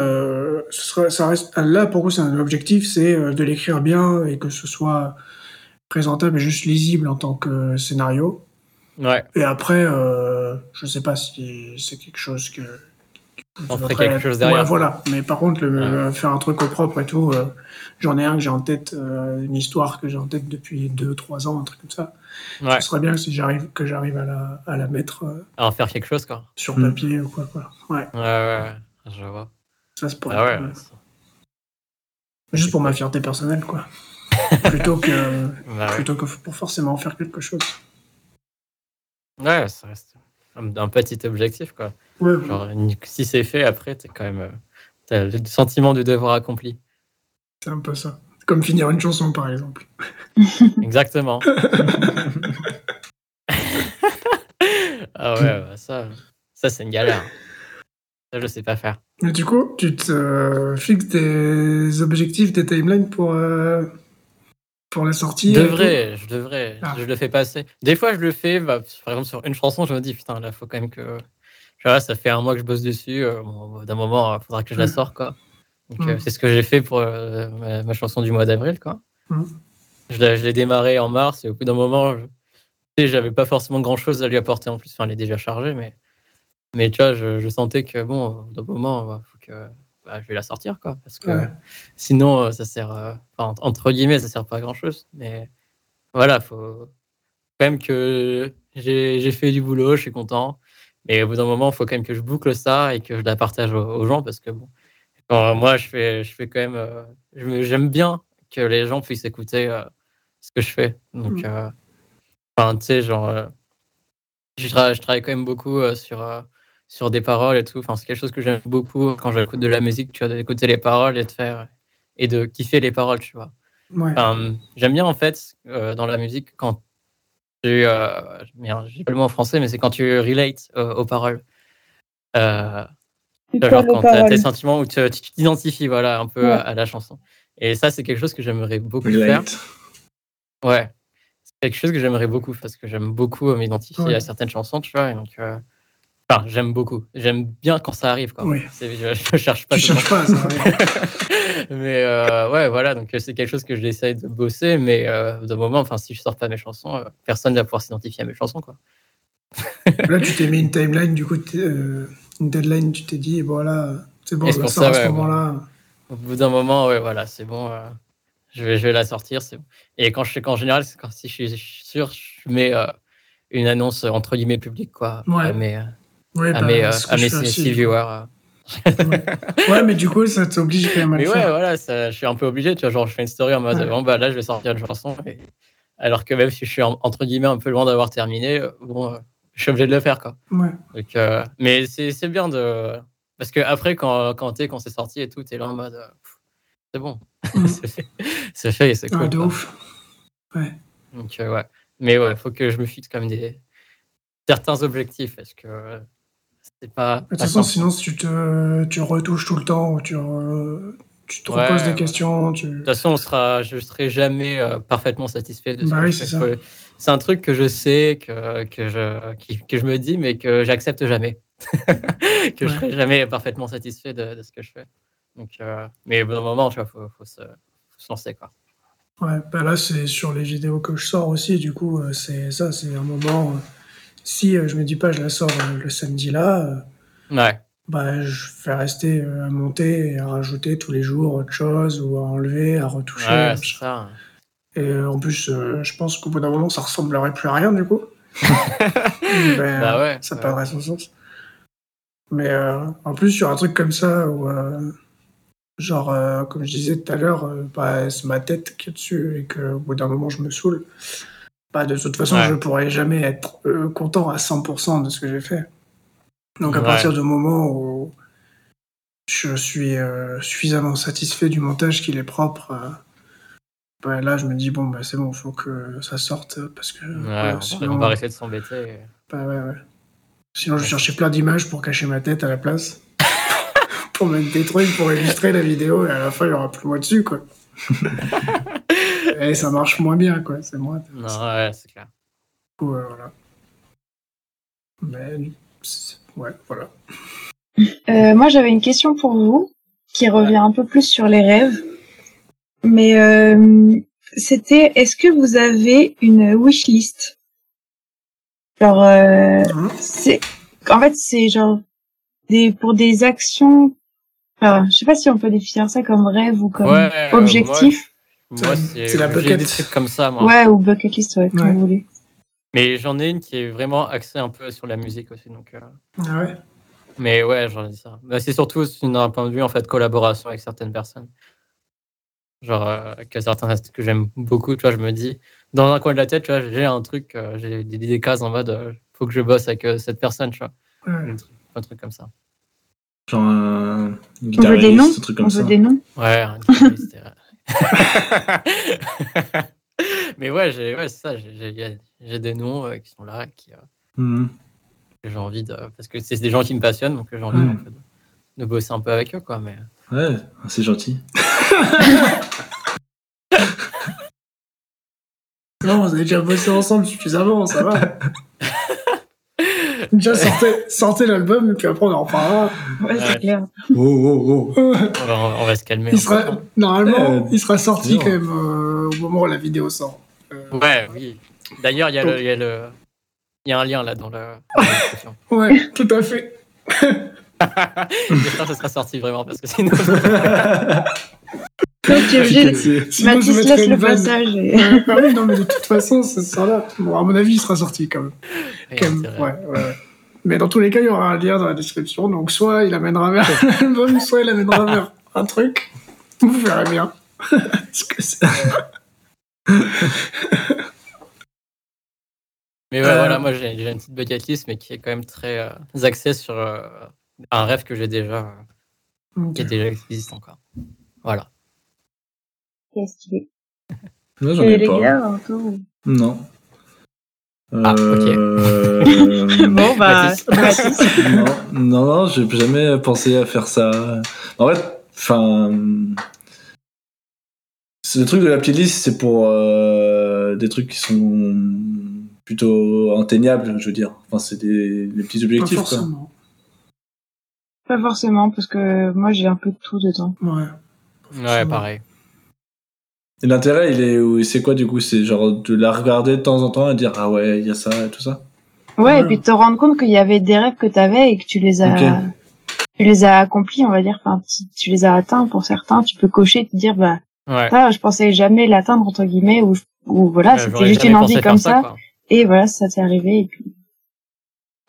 ce ça reste, là, pour vous, c'est un objectif, c'est de l'écrire bien et que ce soit présentable et juste lisible en tant que scénario. Ouais, Et après, euh, je sais pas si c'est quelque chose que. On ferait quelque chose derrière. Ouais, voilà. Mais par contre, le, Ouais. euh, faire un truc au propre et tout, euh, j'en ai un que j'ai en tête, euh, une histoire que j'ai en tête depuis 2-3 ans, un truc comme ça. ouais. Ce serait bien si j'arrive, que j'arrive à la, à la mettre euh, À en faire quelque chose, quoi. sur Mm. papier ou quoi, quoi. Ouais, Ouais, ouais, ouais. Je vois. ça se pourrait. Ah ouais. ouais. Juste pour ma fierté personnelle, quoi. plutôt que, Bah plutôt que pour forcément faire quelque chose. Ouais, ça reste un, petit objectif, quoi. Ouais. Genre, si c'est fait, après, t'es quand même. euh, T'as le sentiment du devoir accompli. c'est un peu ça. Comme finir une chanson, par exemple. Exactement. ah ouais, bah ça, ça c'est une galère. Ça, je sais pas faire. Mais du coup, tu te euh, fixes des objectifs, des timelines pour, euh, pour la sortie Je et devrais, je devrais, Ah. je le fais passer. Des fois, je le fais, bah, par exemple, sur une chanson, je me dis, putain, là, faut quand même que. Tu vois, ça fait un mois que je bosse dessus. euh, bon, D'un moment, il faudra que je la Mm. sorte, quoi. Donc, Mm. euh, c'est ce que j'ai fait pour euh, ma, ma chanson du mois d'avril, quoi. Mm. Je l'ai je démarré en mars et au bout d'un moment, je- j'avais pas forcément grand chose à lui apporter en plus. Enfin, elle est déjà chargée, mais, mais tu vois, je, je sentais que, bon, au bout d'un moment, bah, faut que, bah, je vais la sortir, quoi. Parce que Ouais. sinon, euh, ça sert, euh, enfin, entre guillemets, ça sert pas à grand chose. Mais voilà, faut quand même que j'ai fait du boulot, je suis content. Mais au bout d'un moment, il faut quand même que je boucle ça et que je la partage aux, gens parce que bon, moi, je fais, je fais quand même, euh, j'aime bien que les gens puissent écouter euh, ce que je fais. Donc, mmh. enfin, tu sais, genre, je, je, travaille quand même beaucoup sur sur des paroles et tout. Enfin, c'est quelque chose que j'aime beaucoup quand j'écoute de la musique, tu vois, d'écouter les paroles et de faire et de kiffer les paroles, tu vois. j'aime bien en fait dans la musique quand tu, euh, j'ai pas le mot en français, mais c'est quand tu relates aux paroles. Euh, genre quand tu as tes sentiments où tu t'identifies voilà, un peu à, la chanson. Et ça, c'est quelque chose que j'aimerais beaucoup faire. Ouais. C'est quelque chose que j'aimerais beaucoup parce que j'aime beaucoup m'identifier à certaines chansons, tu vois. Et donc, euh, Enfin, j'aime beaucoup. J'aime bien quand ça arrive. Quoi. Oui. Je, je, cherche pas. Tu cherches pas, ça Mais euh, ouais, voilà. Donc c'est quelque chose que j'essaie de bosser, mais euh, de moment, enfin, si je sors pas mes chansons, euh, personne ne va pouvoir s'identifier à mes chansons, quoi. Là, tu t'es mis une timeline, du coup, euh, une deadline. Tu t'es dit, voilà, c'est bon, je la sors à ce moment-là. Au bout d'un moment, ouais, voilà, c'est bon. je vais, je vais la sortir, c'est bon. Et quand je qu'en général, quand si je suis sûr, je mets une annonce entre guillemets publique, quoi. Ouais. Mais ouais, à, mes, à mes six viewers. ouais. mais du coup, ça t'oblige quand même à mais le ouais, faire. voilà, ça, je suis un peu obligé. Tu vois, genre, je fais une story en mode, bon, bah là, je vais sortir une chanson. Et... Alors que même si je suis entre guillemets un peu loin d'avoir terminé, bon, euh, je suis obligé de le faire, quoi. Ouais. Donc, euh, mais c'est bien de. Parce que après, quand, quand t'es, quand c'est sorti et tout, t'es là en mode, euh, c'est bon, mm. c'est fait, c'est fait, c'est cool. Ah, de ouf. Ouais. Donc, ouais. Mais ouais, il faut que je me fixe comme des certains objectifs parce que pas. De toute façon, sinon, si tu te tu retouches tout le temps ou tu, tu te reposes des questions. Tu... De toute façon, on sera, je ne serai jamais euh, parfaitement satisfait de bah oui, c'est ça. C'est un truc que je sais, que, que, je, que je me dis, mais que j'accepte jamais. que je ne serai jamais parfaitement satisfait de, de, ce que je fais. Donc, euh, mais au bout d'un moment, il faut, faut, se, faut se lancer. Quoi. Ouais, bah là, c'est sur les vidéos que je sors aussi. Du coup, euh, c'est ça, c'est un moment si euh, je me dis pas je la sors euh, le samedi là, euh, ouais. bah, je vais rester à monter et à rajouter tous les jours autre chose ou à enlever, à retoucher. Ouais, ça. Et en plus, je pense qu'au bout d'un moment, ça ressemblerait plus à rien du coup. ben, bah ouais, ça perdrait son sens. Mais en plus, sur un truc comme ça, où, genre, comme je disais tout à l'heure, bah, c'est ma tête qui est dessus et qu'au bout d'un moment, je me saoule. Bah, de toute façon, je ne pourrais jamais être euh, content à 100% de ce que j'ai fait. Donc à partir du moment où je suis euh, suffisamment satisfait du montage qu'il est propre, euh, bah, là je me dis bon bah c'est bon, il faut que ça sorte parce que sinon, on va arrêter de s'embêter. Bah, ouais, ouais. Sinon je cherchais plein d'images pour cacher ma tête à la place, pour mettre des trucs pour illustrer la vidéo et à la fin il y aura plus moi dessus quoi. et ça marche moins bien, quoi. C'est moins. Non, ouais, c'est clair. Ouais, voilà. Mais, ouais, voilà. Euh, moi, j'avais une question pour vous qui revient un peu plus sur les rêves. Mais euh, c'était, est-ce que vous avez une wish list Genre, euh, c'est, en fait, c'est genre des pour des actions. Enfin, je sais pas si on peut définir ça comme rêve ou comme objectif. Moi, c'est la bucket. des trucs comme ça, moi. Ouais, ou bucket list, ouais, comme vous voulez. Mais j'en ai une qui est vraiment axée un peu sur la musique aussi. Donc, euh... Ah ouais Mais ouais, j'en ai ça. Bah, c'est surtout d'un point de vue en fait collaboration avec certaines personnes. Genre euh, que certains que j'aime beaucoup, tu vois, je me dis dans un coin de la tête, tu vois, j'ai un truc, euh, j'ai des, des, cases en mode, euh, faut que je bosse avec euh, cette personne, tu vois, ouais. un, truc, comme ça. Genre un guitariste, On veut des noms. Un truc comme On ça. veut des noms. Ouais, un guitariste. Mais ouais, j'ai ouais, ça, j'ai des noms euh, qui sont là, qui, euh, mmh. que j'ai envie de. Parce que c'est des gens qui me passionnent, donc j'ai envie mmh. en fait, de, de, bosser un peu avec eux. Quoi, mais... Ouais, c'est gentil. non, vous avez déjà bossé ensemble suffisamment, ça va. Déjà, sortez, sortez l'album, et puis après, on en reparlera. Ouais, c'est clair. Oh, oh, oh. on, va, on, va, se calmer. Il sera, normalement, euh, il sera sorti quand même euh, au moment où la vidéo sort. Euh, ouais, oui. D'ailleurs, il y, y, y, a un lien là dans la, ouais, tout à fait. J'espère que ça sera sorti vraiment, parce que sinon. de- C'est- Sinon, je Mathis laisse le passage. et- oui, non, mais de toute façon, ça sera là. Bon, à mon avis, il sera sorti quand même. Quand ouais. Mais dans tous les cas, il y aura un lien dans la description. Donc, soit il amènera vers l'album, soit il amènera vers un truc. Vous verrez bien ce que c'est. Mais ouais, Euh, voilà, moi j'ai une petite bucket list, mais qui est quand même très euh, axée sur euh, un rêve que j'ai déjà, euh, qui est déjà existe encore. Voilà. Est Moi, j'en Et ai les pas. gars, Anto Non. Ah, ok. Euh, Bon, bah, non, non, non, j'ai jamais pensé à faire ça. En fait, enfin, le truc de la playlist, c'est pour euh, des trucs qui sont plutôt atteignables, je veux dire. Enfin, c'est des, des petits Pas objectifs, quoi. forcément. Pas forcément, parce que moi j'ai un peu de tout dedans. Ouais. Pas Ouais, pareil. Et l'intérêt, il est, c'est quoi du coup? C'est genre de la regarder de temps en temps et dire ah ouais, il y a ça et tout ça? Ouais, et puis de te rendre compte qu'il y avait des rêves que t'avais et que tu les as, Ok. tu les as accomplis, on va dire. Enfin, tu, tu les as atteints pour certains. Tu peux cocher, et te dire, bah, Ouais. ça, je pensais jamais l'atteindre entre guillemets, ou, ou voilà, Ouais, c'était juste une envie comme ça, et voilà, ça t'est arrivé, et puis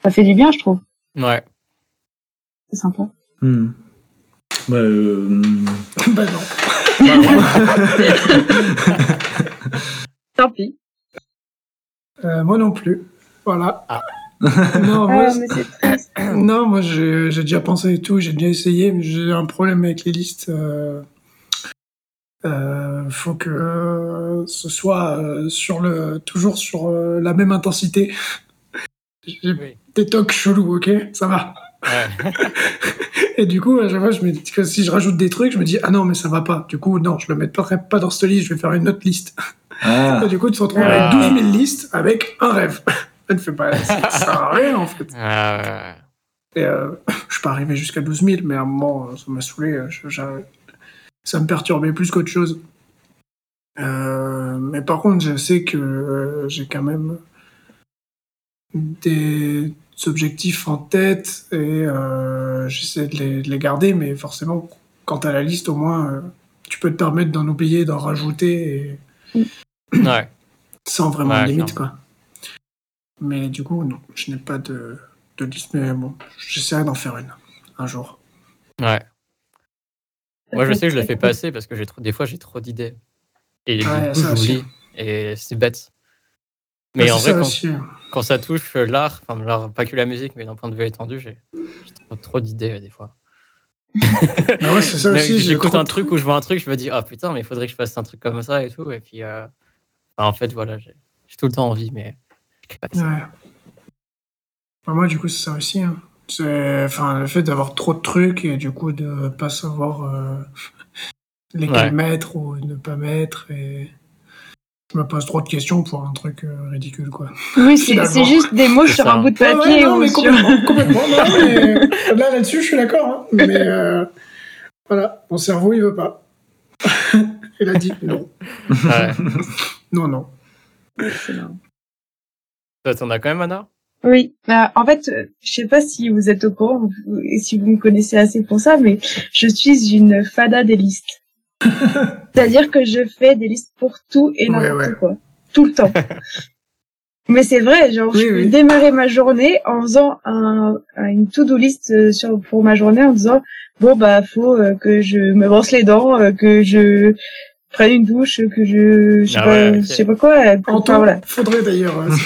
ça fait du bien, je trouve. Ouais. C'est sympa. Hmm. Ouais, euh, bah non. Tant pis. Euh, moi non plus. Voilà. Ah. non, moi, Ah. Non, moi j'ai j'ai déjà pensé et tout, j'ai déjà essayé, mais j'ai un problème avec les listes. Euh, euh, faut que euh, ce soit sur le toujours sur la même intensité. J'ai Oui. des tocs chelous, ok, ça va. Ouais. Et du coup, à chaque fois, je me dis que si je rajoute des trucs, je me dis ah non mais ça va pas. Du coup, non, je le mettrai pas dans cette liste, je vais faire une autre liste. ah, Et du coup, tu te retrouves Ah. avec 12 000 listes avec un rêve. Ça ne fait pas, ça sert à rien en fait. Ah, ouais. Et euh, je suis pas arrivé jusqu'à 12 000, mais à un moment, euh, ça m'a saoulé. euh, je- ça me perturbait plus qu'autre chose. Euh, mais par contre, je sais que euh, j'ai quand même des objectifs en tête et euh, j'essaie de les, de les garder, mais forcément, quand t'as la liste, au moins, euh, tu peux te permettre d'en oublier, d'en rajouter et Ouais. sans vraiment Ouais, de limite, quoi. Mais du coup, non, je n'ai pas de, de liste, mais bon, j'essaierai d'en faire une un jour. Ouais. Moi, je sais que je le fais pas assez parce que j'ai trop, des fois, j'ai trop d'idées. Et du Ouais, coup, ça. Et c'est bête. Mais Ouais, en vrai, ça quand, ça touche euh, l'art, enfin, pas que la musique, mais d'un point de vue étendu, j'ai trop, d'idées euh, des fois. Ah ouais, ça aussi. J'écoute trop un truc où je vois un truc, je me dis, ah putain, mais il faudrait que je fasse un truc comme ça et tout. Et puis, euh, enfin, en fait, voilà, j'ai tout le temps envie, mais. Ouais. Bah, moi, du coup, c'est ça aussi. hein. Enfin, le fait d'avoir trop de trucs et du coup de pas savoir euh, lesquels Ouais. mettre ou ne pas mettre. Et je me pose trop de questions pour un truc euh, ridicule, quoi. Oui, c'est juste des mots sur ça. un bout de Ouais, ouais, papier non, ou mais sur... complètement, complètement. Non, mais là, là-dessus, je suis d'accord. hein. Mais euh, voilà, mon cerveau, il veut pas. il a dit non. Ouais. Non, non. Toi, t'en as quand même, Anna? Oui, bah, en fait, euh, je sais pas si vous êtes au courant et si vous me connaissez assez pour ça, mais je suis une fada des listes. C'est-à-dire que je fais des listes pour tout et Ouais, n'importe ouais. quoi, tout le temps. mais c'est vrai, genre Oui, je peux oui. démarrer ma journée en faisant un, un- une to-do list euh, sur pour ma journée en disant bon bah faut euh, que je me brosse les dents, euh, que je prenne une douche, que je je sais Ah pas, ouais, ok. je sais pas quoi. En enfin, voilà. faudrait d'ailleurs. euh,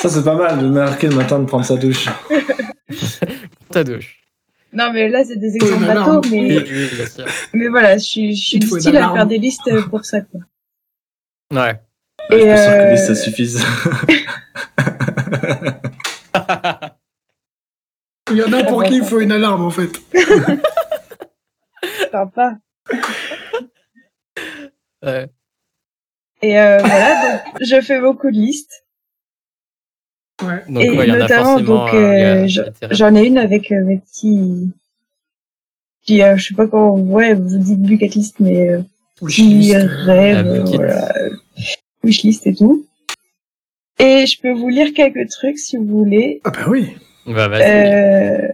ça c'est pas mal de marquer le matin de prendre sa douche. Ta douche. Non mais là c'est des exemples une bateaux. Oui, mais oui. Mais voilà, je suis, je suis du style à faire des listes pour ça, quoi. Ouais. Je suis Et, pas sûr que euh, les ça suffise. Il y en a pour qui il faut une alarme, en fait. sympa. Ouais. Et euh, voilà, donc je fais beaucoup de listes. Ouais. Donc, Et ouais, y notamment, donc, euh, euh. J'en ai une avec euh, mes petits... Qui, euh, je sais pas comment... Ouais, vous dites bucket list, mais euh, euh, la euh, bucket. voilà. euh, Wishlist et tout. Et je peux vous lire quelques trucs si vous voulez. Ah bah oui. Bah, vas-y. Euh,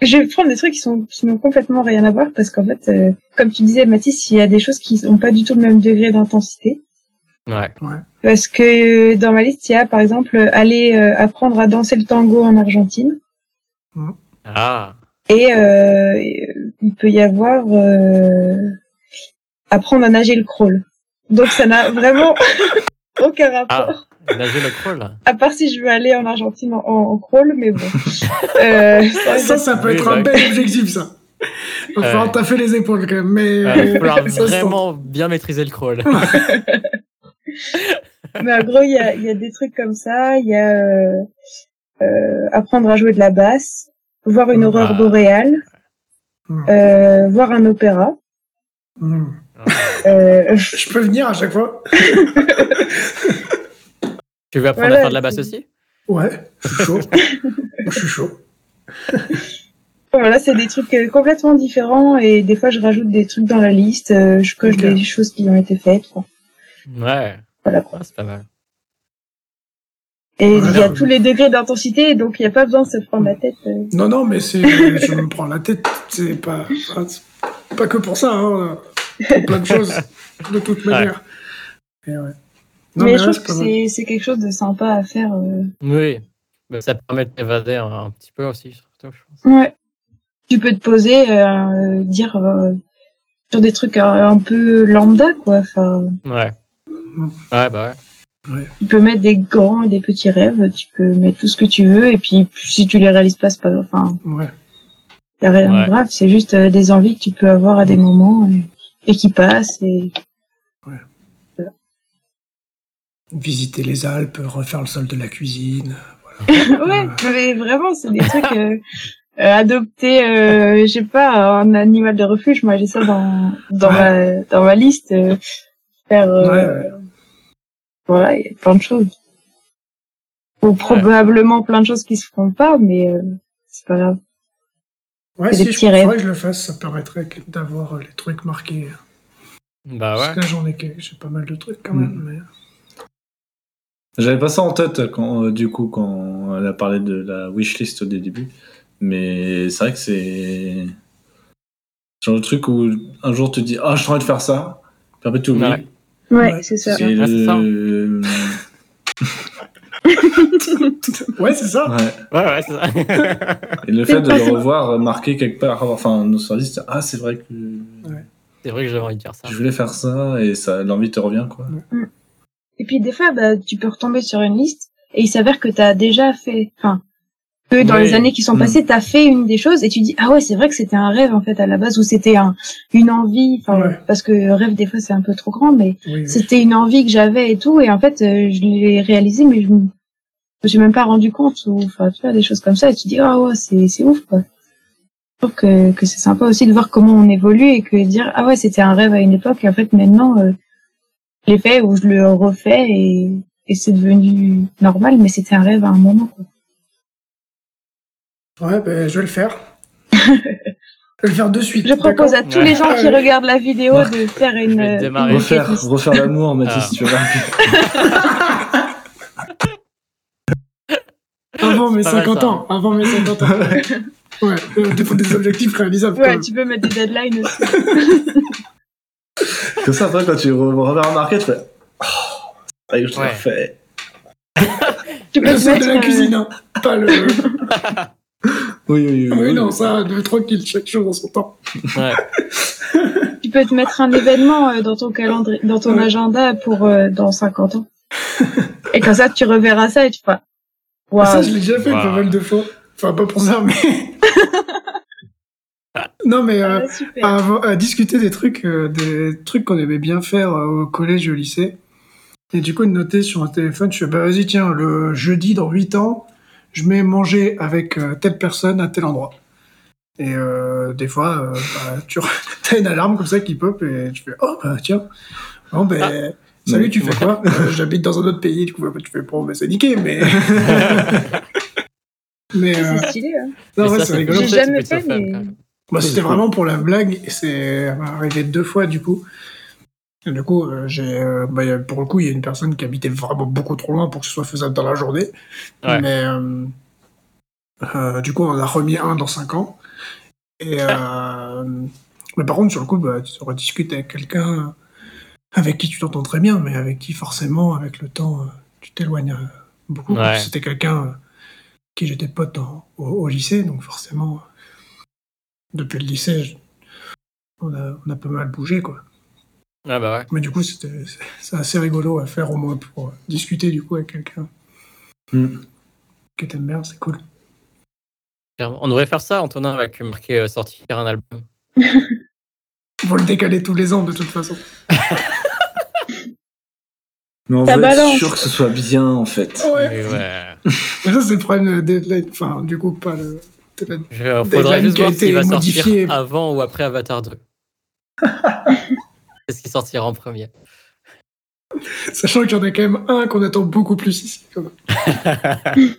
Je vais prendre des trucs qui sont qui n'ont complètement rien à voir parce qu'en fait, euh, comme tu disais, Mathis, il y a des choses qui n'ont pas du tout le même degré d'intensité. Ouais. Parce que dans ma liste, il y a par exemple aller euh, apprendre à danser le tango en Argentine. Ah. Et euh, il peut y avoir euh, apprendre à nager le crawl. Donc ça n'a vraiment aucun rapport. Ah, nager le crawl. À part si je veux aller en Argentine en, en crawl, mais bon. Euh, ça, Ça, ça peut Oui, être bah un oui. bel objectif, ça. Il va Euh. falloir taffer les épaules quand même, mais Euh, il va falloir vraiment bien maîtriser le crawl. Mais en gros, il y a, il y a des trucs comme ça. Il y a euh, euh, apprendre à jouer de la basse, voir une Ah. aurore boréale, Mm. euh, voir un opéra. Hmm. Euh, Je peux venir à chaque fois Tu veux apprendre Voilà, à faire de la basse aussi? Ouais, je suis chaud. je suis chaud. voilà, c'est des trucs complètement différents et des fois je rajoute des trucs dans la liste. je coche Ok. des choses qui ont été faites. quoi. Ouais. Voilà. Ah, c'est pas mal. Et il y a tous les degrés d'intensité, donc il n'y a pas besoin de se prendre la tête. euh. Non, non, mais c'est, je me prends la tête. C'est pas, pas, que pour ça, hein. Pour plein de choses, de toute manière. Et ouais. Non, mais je trouve c'est que c'est c'est quelque chose de sympa à faire. euh. Oui. Mais ça permet de t'évader un, un petit peu aussi, surtout, je pense. Ouais. Tu peux te poser, euh, dire euh, sur des trucs un, un peu lambda, quoi. Enfin, Ouais. Ouais, bah ouais. tu peux mettre des grands et des petits rêves, tu peux mettre tout ce que tu veux, et puis si tu les réalises pas, c'est pas, enfin, Ouais. y a rien Ouais. de grave. C'est juste euh, des envies que tu peux avoir à des moments et, et qui passent. Et Visiter les Alpes, refaire le sol de la cuisine. ouais, mais vraiment, c'est des trucs. Euh, euh, adopter, euh, je sais pas, un animal de refuge. Moi, j'ai ça dans dans ma dans ma liste. euh, faire. euh, Ouais, ouais. Voilà, il y a plein de choses. Ou probablement plein de choses qui se feront pas, mais euh, c'est pas grave. Ouais, C'est si des je rêves. que je le fasse, ça permettrait que- d'avoir les trucs marqués. Bah Parce ouais. que là, j'en ai, que- j'ai pas mal de trucs quand même. Mm. Mais... J'avais pas ça en tête quand, euh, du coup, quand elle a parlé de la wishlist au début. Mais c'est vrai que c'est. Genre le truc où un jour tu te dis Ah, je suis en train de faire ça. Puis après tu oublies. Ouais. Ouais, Ouais. c'est ça. C'est Ah, le- Ouais, c'est ça. Ouais. Ouais, ouais, c'est ça. Et le fait de le revoir marqué quelque part, enfin, nos services, c'est, ah, c'est vrai que c'est vrai que j'avais envie de dire ça. je voulais faire ça et ça, l'envie te revient, quoi. Et puis des fois, bah, tu peux retomber sur une liste et il s'avère que t'as déjà fait, enfin, que dans Oui. les années qui sont Mm. passées, t'as fait une des choses et tu dis ah ouais, c'est vrai que c'était un rêve en fait à la base ou c'était un une envie, enfin Ouais. parce que rêve des fois c'est un peu trop grand, mais Oui, oui. c'était une envie que j'avais et tout et en fait euh, je l'ai réalisé mais je me suis même pas rendu compte ou enfin tu vois des choses comme ça et tu dis ah ouais c'est c'est ouf quoi. Je trouve que que c'est sympa aussi de voir comment on évolue et que dire ah ouais c'était un rêve à une époque et en fait maintenant euh, je l'ai fait ou je le refais et et c'est devenu normal mais c'était un rêve à un moment quoi. Ouais, ben, je vais le faire. je vais le faire de suite. Je propose à tous Ouais. les gens qui Ouais. regardent la vidéo de faire une, démarrer. Refaire, refaire l'amour, Mathis, Ah. tu vois. Avant mes Pas mal, 50 ça. ans. Avant mes 50 ans. ouais, euh, des, des objectifs réalisables. Ouais, tu peux mettre des deadlines aussi. Comme ça, après, quand tu re- reviens remarquer, tu fais, oh, c'est vrai que je l'ai Ouais. refait. Tu peux Le sol de mettre, la euh, cuisine, hein. Pas le. Oui, oui, oui. oui, non, ça, tranquille, chaque chose en son temps. Ouais. Tu peux te mettre un événement euh, dans ton calendrier, dans ton Ouais. agenda pour euh, dans 50 ans. Et comme ça, tu reverras ça et tu feras. Ça, je l'ai déjà fait Wow. pas mal de fois. Enfin, pas pour ça, mais. non, mais euh, Ah, à, à discuter des trucs, euh, des trucs qu'on aimait bien faire euh, au collège et au lycée. Et du coup, de noter sur un téléphone, je fais, bah vas-y, tiens, le jeudi dans 8 ans, je mets manger avec euh, telle personne à tel endroit. Et euh, des fois, euh, bah, tu as une alarme comme ça qui pop et tu fais, oh bah tiens, bon ben, salut, Ouais. tu fais quoi? Euh, J'habite dans un autre pays, du coup, bah, tu fais, bon, bah, c'est niqué, mais. mais euh, C'est stylé. Hein. non, Mais ouais, c'est rigolo. J'ai jamais fait, mais-. Bah, c'était vraiment pour la blague et c'est arrivé deux fois du coup. Du coup, euh, j'ai, euh, bah, y a- pour le coup, il y a une personne qui habitait vraiment beaucoup trop loin pour que ce soit faisable dans la journée. Ouais. Mais, euh, Euh, du coup, on en a remis un dans 5 ans. Et, euh, mais par contre, sur le coup, bah, tu rediscutes avec quelqu'un avec qui tu t'entends très bien, mais avec qui forcément, avec le temps, euh, tu t'éloignes euh, beaucoup. Ouais. C'était quelqu'un euh, qui j'étais pote en- au, au lycée, donc forcément, depuis le lycée, je- on, a, on a pas mal bougé, quoi. Ah bah ouais. Mais du coup, c'était c'est- assez rigolo à faire au moins pour discuter du coup avec quelqu'un Hmm. que t'aimes bien, c'est cool. On devrait faire ça, Antonin, avec marqué euh, sortir un album. Faut le décaler tous les ans de toute façon. Mais on veut être sûr que ce soit bien, en fait. Ouais. Mais ouais. Mais ça, c'est le problème de deadline. Enfin, du coup, pas le. deadline. Je, faudrait juste voir s'il va modifié. sortir avant ou après Avatar 2. Qu'est-ce qui sortira en premier Sachant qu'il y en a quand même un qu'on attend beaucoup plus ici. Quand même.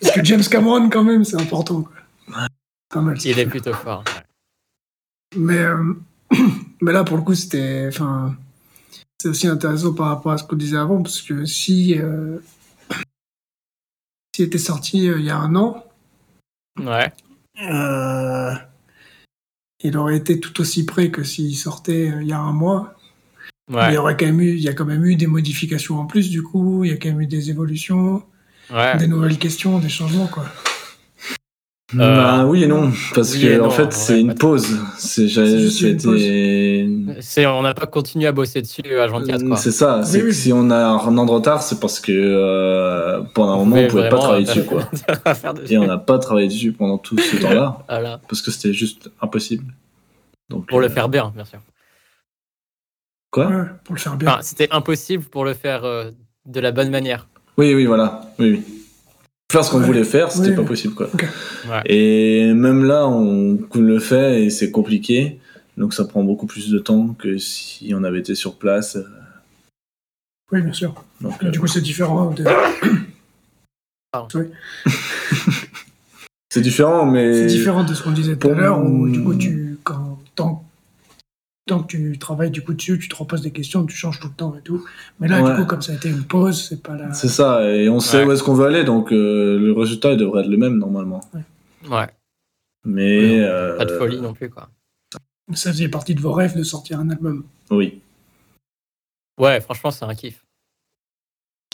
Parce que James Cameron, quand même, c'est important. Quoi. Pas mal. Il est plutôt fort. ouais. Mais, euh, mais là, pour le coup, c'était. Enfin, c'est aussi intéressant par rapport à ce qu'on disait avant, parce que si. Euh, s'il était sorti euh, il y a un an, Ouais. euh, il aurait été tout aussi près que s'il sortait euh, il y a un mois. Mais Ouais. Il y aurait quand même eu, il y a quand même eu des modifications en plus, du coup, il y a quand même eu des évolutions, Ouais. des nouvelles questions, des changements, quoi. Bah oui et non, parce oui que en fait c'est une pause. C'est on n'a pas continué à bosser dessus à 24 quoi. C'est ça. C'est Oui, que oui. si on a un an de retard, c'est parce que euh, pendant un moment on pouvait pas travailler dessus quoi. Et on n'a pas travaillé dessus pendant tout ce temps-là Voilà. parce que c'était juste impossible. Donc Pour le euh, faire bien, bien sûr. Quoi? Ouais, pour le faire bien. Enfin, c'était impossible pour le faire euh, de la bonne manière. Oui oui voilà. Oui oui. Faire ce qu'on Ouais. voulait faire, c'était Oui, pas possible quoi. Ouais. Et même là, on le fait et c'est compliqué. Donc ça prend beaucoup plus de temps que si on avait été sur place. Oui, bien sûr. Donc, euh, Du coup, c'est différent. de- c'est différent, mais C'est différent de ce qu'on disait tout à l'heure, où du coup, tu, tant que tu travailles du coup dessus, tu te reposes des questions, tu changes tout le temps et tout. Mais là, Ouais. du coup, comme ça a été une pause, c'est pas la. c'est ça. Et on sait Ouais. où est-ce qu'on veut aller, donc euh, le résultat il devrait être le même normalement. Ouais. Mais Pas de euh, folie non plus, quoi. Ça faisait partie de vos rêves de sortir un album. Oui, Ouais, franchement, c'est un kiff.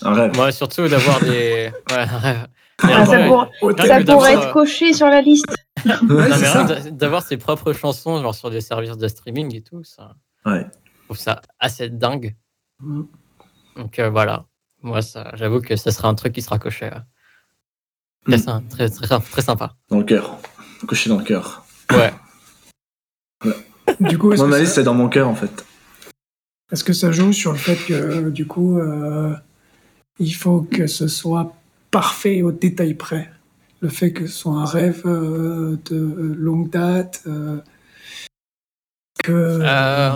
un rêve. Moi, surtout d'avoir des. Ouais, un rêve. Ah, ça pour- ça pourrait être euh, coché sur la liste. Ouais, d'avoir ses propres chansons, genre sur des services de streaming et tout, ça, Ouais. je trouve ça assez dingue. Mm. Donc euh, voilà, moi, ça, j'avoue que ça sera un truc qui sera coché. euh, Très, Mm. très, très, très sympa. Dans le cœur. Coché dans le cœur. Ouais. Du coup, ça- liste, c'est dans mon cœur en fait. est-ce que ça joue sur le fait que, du coup, euh, il faut que ce soit parfait au détail près? Le fait que ce soit un rêve euh, de longue date euh, que... Euh,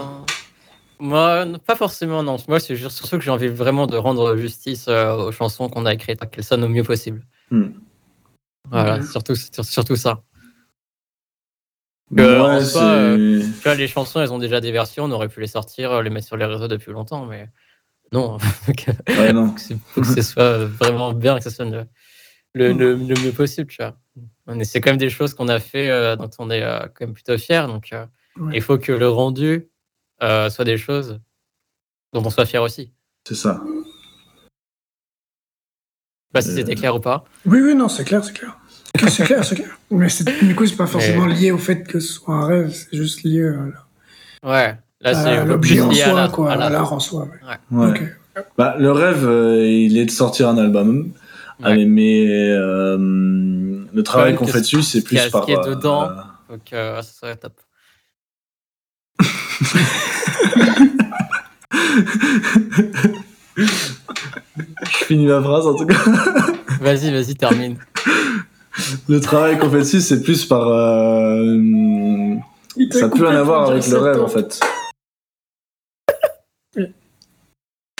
moi, pas forcément, non. Moi, c'est juste surtout que j'ai envie vraiment de rendre justice euh, aux chansons qu'on a écrites, qu'elles sonnent au mieux possible. Hmm. Voilà, surtout, sur- surtout ça. Que, en Ouais, soi, euh, c'est. Tu vois, les chansons, elles ont déjà des versions, on aurait pu les sortir, les mettre sur les réseaux depuis longtemps, mais non. Ouais, non. faut que ce soit vraiment bien, que ce soit le, le, le- mieux possible, tu vois. C'est quand même des choses qu'on a fait, euh, dont on est euh, quand même plutôt fier, donc euh, Ouais. il faut que le rendu euh, soit des choses dont on soit fier aussi. C'est ça. Je sais pas si c'était clair ou pas. Oui, oui, non, c'est clair, c'est clair. C'est clair, c'est clair. Mais du coup, c'est pas forcément lié au fait que ce soit un rêve, c'est juste lié Ouais, là, à c'est Ah, l'objet en à soi, quoi, à à l'art. en soi. ouais. Ouais. Bah, le rêve, euh, il est de sortir un album. Ouais. Mais euh, le travail qu'on fait dessus, c'est ce qu'il y plus a- par. ce qui est euh, dedans. euh, Donc, euh, ça serait top. Je finis ma phrase en tout cas. Vas-y, vas-y, termine. Le travail qu'on fait dessus, c'est plus par. euh, ça n'a plus rien à voir avec le rêve en fait.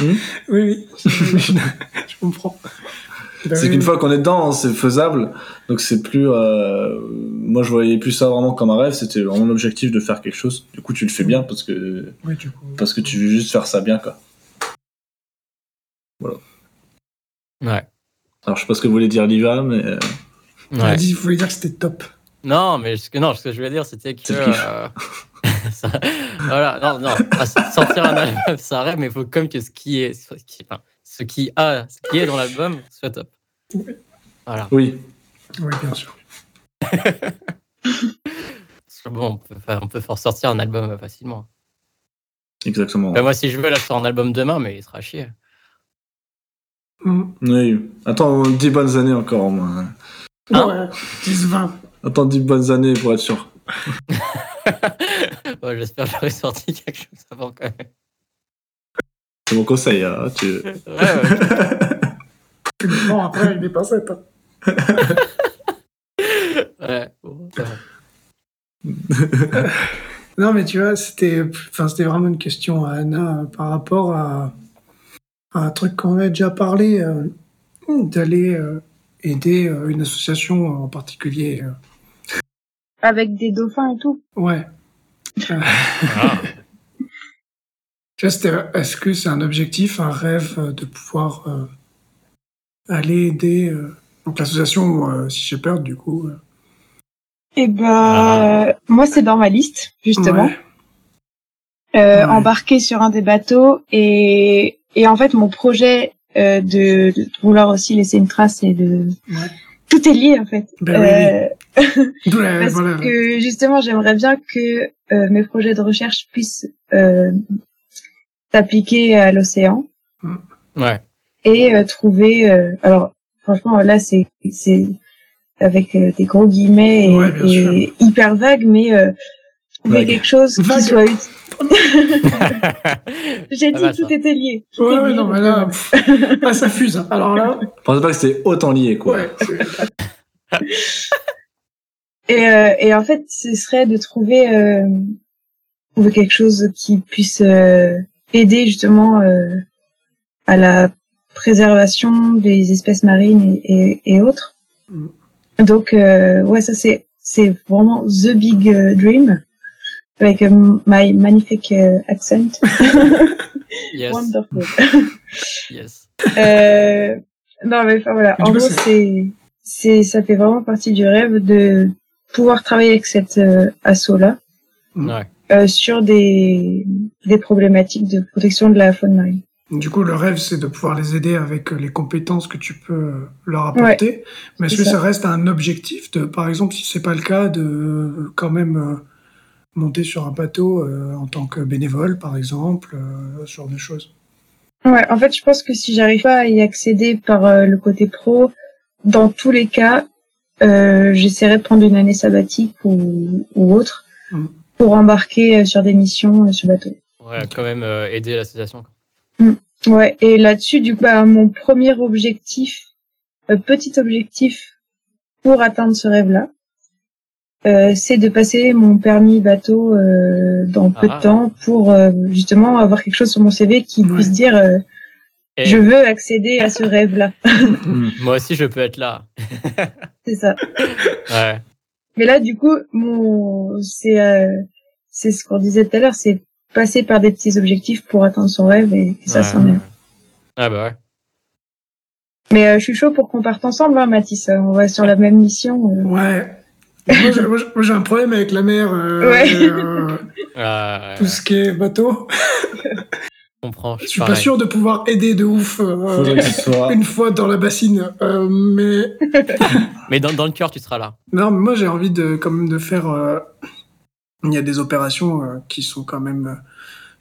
Oui, oui, je, je comprends. Bah C'est oui, qu'une fois qu'on est dedans, c'est faisable. Donc c'est plus. euh, Moi, je voyais plus ça vraiment comme un rêve. C'était vraiment l'objectif de faire quelque chose. Du coup, tu le fais bien parce que Oui, du coup. parce que tu veux juste faire ça bien, quoi. Ouais. Alors, je sais pas ce que voulait dire Liva, mais. euh, Il a dit, il voulait dire que c'était top. Non, mais ce que, non, ce que je voulais dire, c'était que. Euh, ça, voilà, non, non, sortir un album, ça rêve, mais il faut comme que ce qui est, ce qui, enfin, ce qui a, ce qui est dans l'album soit top. Oui. Voilà. Oui. Oui, bien sûr. bon, on peut, on peut faire sortir un album facilement. Exactement. moi, si je veux, là, je sors un album demain, mais il sera chier. Mm. Oui. Attends, 10 bonnes années encore, au moins. Hein ouais, 10, 20. Attends 10 bonnes années pour être sûr. J'espère que j'aurai sorti quelque chose avant quand même. C'est mon conseil, hein, tu... ouais, ouais. bon, après, il est pas fait. Hein. ouais, bon, non, mais tu vois, c'était, enfin, c'était vraiment une question à Anna euh, par rapport à, à un truc qu'on a déjà parlé, euh, d'aller euh, aider une association en particulier. Avec des dauphins et tout. Ouais. Ah. Tu vois, est-ce que c'est un objectif, un rêve de pouvoir aller aider donc l'association Sea Shepherd, du coup eh ben, ah. moi, c'est dans ma liste, justement. Ouais. Euh, Embarquer sur un des bateaux et, et en fait, mon projet euh, de, de, vouloir aussi laisser une trace et de... Ouais. Tout est lié, en fait. Ben euh... oui. Parce voilà. que, justement, j'aimerais bien que euh, mes projets de recherche puissent euh, s'appliquer à l'océan. Ouais. Et euh, trouver... alors, franchement, là, c'est... c'est avec euh, des gros guillemets et, ouais, et hyper vague, mais euh, trouver quelque chose vague. qui soit utile. J'ai dit ah, tout était lié. Tout ouais, ouais, non, mais là, ah, ça fuse. Hein. Alors là. Je pensais pas que c'était autant lié, quoi. Ouais, et, euh, et en fait, ce serait de trouver, euh, trouver quelque chose qui puisse euh, aider justement euh, à la préservation des espèces marines et, et, et autres. Mm. Donc euh, ouais, ça c'est c'est vraiment the big uh, dream avec my magnifique accent. yes. Wonderful. yes. Euh, non mais enfin voilà, en gros c'est c'est ça fait vraiment partie du rêve de pouvoir travailler avec cette euh, asso là. Ouais. Euh, sur des des problématiques de protection de la faune marine. Du coup, le rêve, c'est de pouvoir les aider avec les compétences que tu peux leur apporter. Ouais, Mais est-ce que ça. ça. reste un objectif de, par exemple, si c'est pas le cas, de quand même euh, monter sur un bateau euh, en tant que bénévole, par exemple, euh, ce genre de choses? Ouais, en fait, je pense que si j'arrive pas à y accéder par euh, le côté pro, dans tous les cas, j'essaierai de prendre une année sabbatique ou, ou autre mm. Pour embarquer sur des missions sur bateau. Ouais, quand même aider l'association. Mm. Ouais, et là-dessus, du coup, bah, mon premier objectif, euh, petit objectif pour atteindre ce rêve-là, euh, c'est de passer mon permis bateau euh, dans peu Ah. de temps pour euh, justement avoir quelque chose sur mon CV qui Ouais. puisse dire euh, Et je veux accéder à ce rêve-là. Moi aussi, je peux être là. c'est ça. Ouais. Mais là, du coup, mon c'est euh, c'est ce qu'on disait tout à l'heure, c'est passer par des petits objectifs pour atteindre son rêve et, et ça, ouais. c'en est. Ah bah ouais. Mais euh, je suis chaud pour qu'on parte ensemble, hein, Mathis. On va sur la même mission. euh. Ouais. moi, j'ai- un problème avec la mer, euh, Ouais. euh, Ah, tout ce qui est bateau. je comprends. Je suis pas sûr de pouvoir aider de ouf euh, une fois dans la bassine. Euh, mais Mais dans, dans le cœur, tu seras là. Non, mais moi j'ai envie de quand même de faire. euh, Il y a des opérations euh, qui sont quand même euh,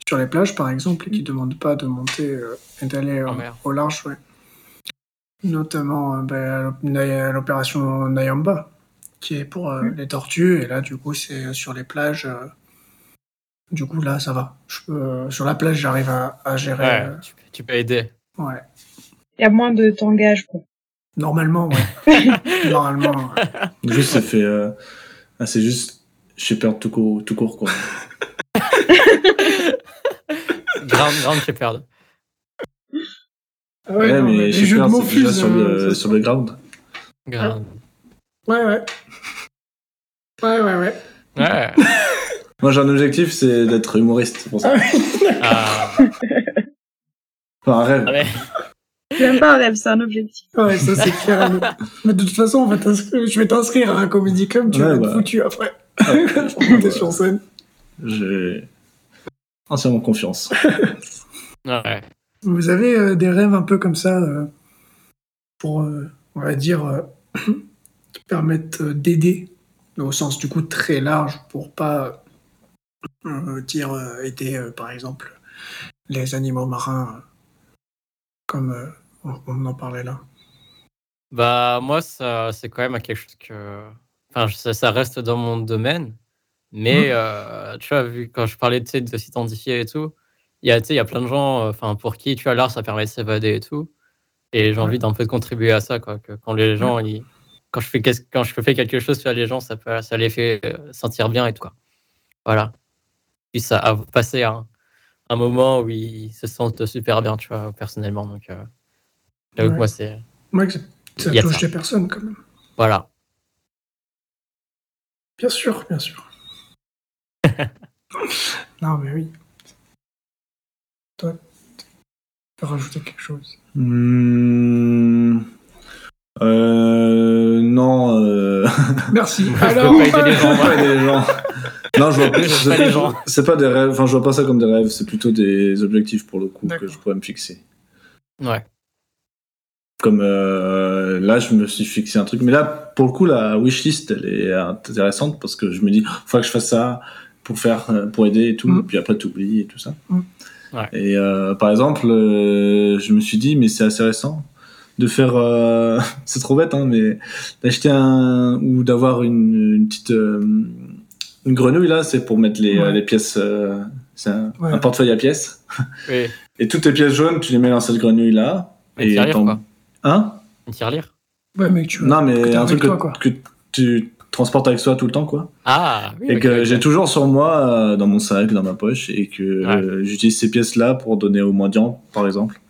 sur les plages, par exemple, et qui demandent pas de monter euh, et d'aller euh, au large, ouais. Notamment euh, ben, l'op- l'opération Nayamba, qui est pour euh, les tortues, et là du coup c'est sur les plages. Euh, Du coup là ça va. Je peux, euh, sur la plage j'arrive à, à gérer. Ouais, euh, tu, peux- tu peux aider. ouais. Il y a moins de tangage, quoi. Normalement, ouais. Normalement. ouais. Juste, ça fait. euh, ah, c'est juste. Je perds tout court, tout court, quoi. Ground, ground Shepherd. Ah ouais, non, mais perds, mots c'est déjà fusent. sur le, euh, sur le ground. Ground. Ouais, ouais. Ouais, ouais, ouais. Ouais. Moi, j'ai un objectif, c'est d'être humoriste. C'est pour ça. Ah oui. Ah, Enfin, un rêve. ah, mais... C'est même pas un rêve, c'est un objectif. Ouais, ça c'est clair. Mais de toute façon, on va je vais t'inscrire à un comedy club, tu Ouais, vas être bah. foutu après. Ouais. Quand t'es sur scène. J'ai entièrement confiance. Ouais. Vous avez euh, des rêves un peu comme ça euh, pour, euh, on va dire, euh, qui permettent euh, d'aider, au sens du coup très large, pour pas euh, dire euh, aider, euh, par exemple, les animaux marins, comme euh, on, on en parlait là. Bah, moi, ça, c'est quand même quelque chose que. Enfin, ça, ça reste dans mon domaine. Mais, Mhm. euh, tu vois, vu quand je parlais de s'identifier et tout, il y a, il y a plein de gens enfin, pour qui, tu vois, l'art, ça permet de s'évader et tout. Et j'ai envie d'un peu de contribuer à ça, quoi. Que quand les gens, ils- quand, je fais, quand je fais quelque chose, vois, les gens, ça, peut, ça les fait sentir bien et tout, quoi. Voilà. Puis ça a passé un, un moment où ils se sentent super bien, tu vois, personnellement. Donc, euh, Ouais. moi, c'est. Moi, que ça- ça Il y a touche des personnes quand même. Voilà. Bien sûr, bien sûr. non, mais oui. Toi, tu peux rajouter quelque chose? Hmm. Euh, non. Euh... Merci. Moi, je Alors, peux pas aider les gens, Non, je vois pas. Je pas les gens. C'est pas des rêves. Enfin, je vois pas ça comme des rêves. C'est plutôt des objectifs pour le coup que je pourrais me fixer. Ouais. Comme euh, là, je me suis fixé un truc. Mais là, pour le coup, la wishlist, elle est intéressante parce que je me dis, faut que je fasse ça pour faire, euh, pour aider et tout. Mm. Puis après, t'oublies et tout ça. Mm. Ouais. Et euh, par exemple, euh, je me suis dit, mais c'est assez récent de faire, euh, c'est trop bête, hein, mais d'acheter un ou d'avoir une, une petite euh, une grenouille là, c'est pour mettre les, Ouais. euh, les pièces. euh, c'est un, Ouais. un portefeuille à pièces. Oui. Et toutes les pièces jaunes, tu les mets dans cette grenouille là. Une tirelire, t'en- quoi. Hein? Une tirelire ouais, mais tu Non, mais un truc toi, que, quoi. que tu transportes avec toi tout le temps, quoi. Ah oui, et que j'ai toujours sur moi, euh, dans mon sac, dans ma poche, et que Ouais. euh, j'utilise ces pièces-là pour donner aux mendiants, par exemple.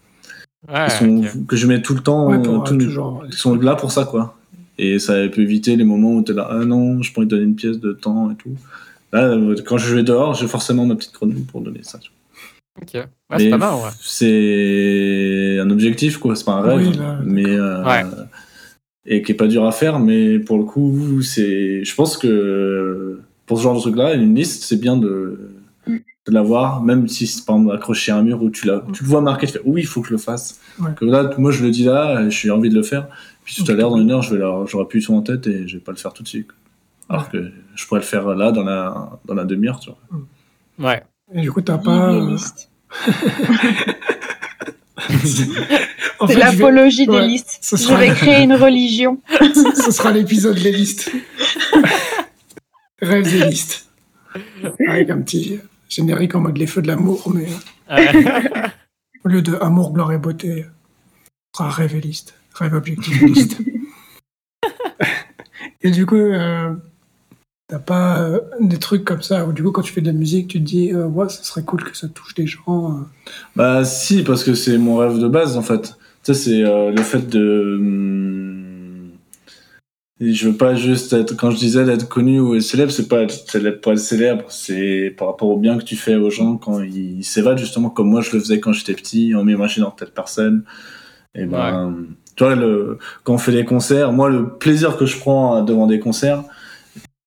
Ouais, sont- ok. Que je mets tout le temps, Ouais, pour, euh, euh, tout- toujours. ils sont là pour ça, quoi. Et ça peut éviter les moments où t'es là, ah non, je pourrais te donner une pièce de temps et tout. Là, euh, quand je vais dehors, j'ai forcément ma petite grenouille pour donner ça. tu. Ok. Ouais, c'est pas mal, ouais. C'est un objectif, quoi. C'est pas un rêve, Oui, là, mais euh, Ouais. et qui est pas dur à faire. Mais pour le coup, c'est. Je pense que pour ce genre de truc-là, une liste, c'est bien de, de l'avoir, même si c'est exemple accroché à un mur où tu, tu le vois marqué, tu fais oui, il faut que je le fasse. Ouais. Que là, moi, je le dis là, j'ai envie de le faire. Puis tout à l'heure, dans une heure, je j'aurai plus tout en tête et je vais pas le faire tout de suite. Alors que je pourrais le faire là, dans la, dans la demi-heure, tu vois. Ouais. Et du coup, t'as pas. euh, C'est je vais- l'apologie des ouais, listes. ce Je sera- vais créer une religion. Ce sera l'épisode des listes. Rêves et listes. Avec un petit générique en mode les feux de l'amour, mais Ouais. au lieu de amour, gloire et beauté, ce sera rêve et liste. Rêve, objectif et liste. et du coup, euh, t'as pas euh, des trucs comme ça où du coup, quand tu fais de la musique, tu te dis, euh, ouais, ça serait cool que ça touche des gens. euh. Bah si, parce que c'est mon rêve de base en fait. Tu sais, c'est euh, le fait de... hum, et je veux pas juste être... Quand je disais d'être connu ou célèbre, c'est pas être célèbre pour être célèbre, c'est par rapport au bien que tu fais aux gens quand ils s'évadent, justement, comme moi je le faisais quand j'étais petit, en m'imaginant telle personne. Et ben, tu vois, le, quand on fait des concerts, moi le plaisir que je prends devant des concerts,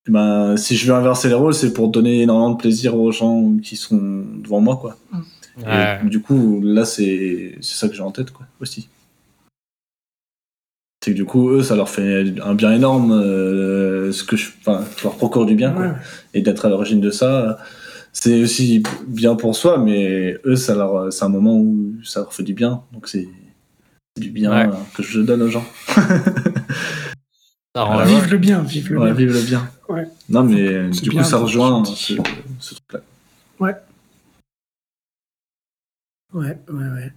ben, si je veux inverser les rôles, c'est pour donner énormément de plaisir aux gens qui sont devant moi, quoi. Ouais. Et du coup, là, c'est c'est ça que j'ai en tête, quoi, aussi. C'est que du coup, eux, ça leur fait un bien énorme, euh, ce que je, enfin, ça leur procure du bien, quoi. Ouais. Et d'être à l'origine de ça, c'est aussi bien pour soi, mais eux, ça leur, c'est un moment où ça leur fait du bien, donc c'est du bien Ouais. euh, que je donne aux gens. Ça heureux. Vive le bien, vive le Ouais, bien. vive le bien. Ouais. Non, mais du bien coup, ça rejoint ce, ce truc-là. Ouais, ouais, ouais.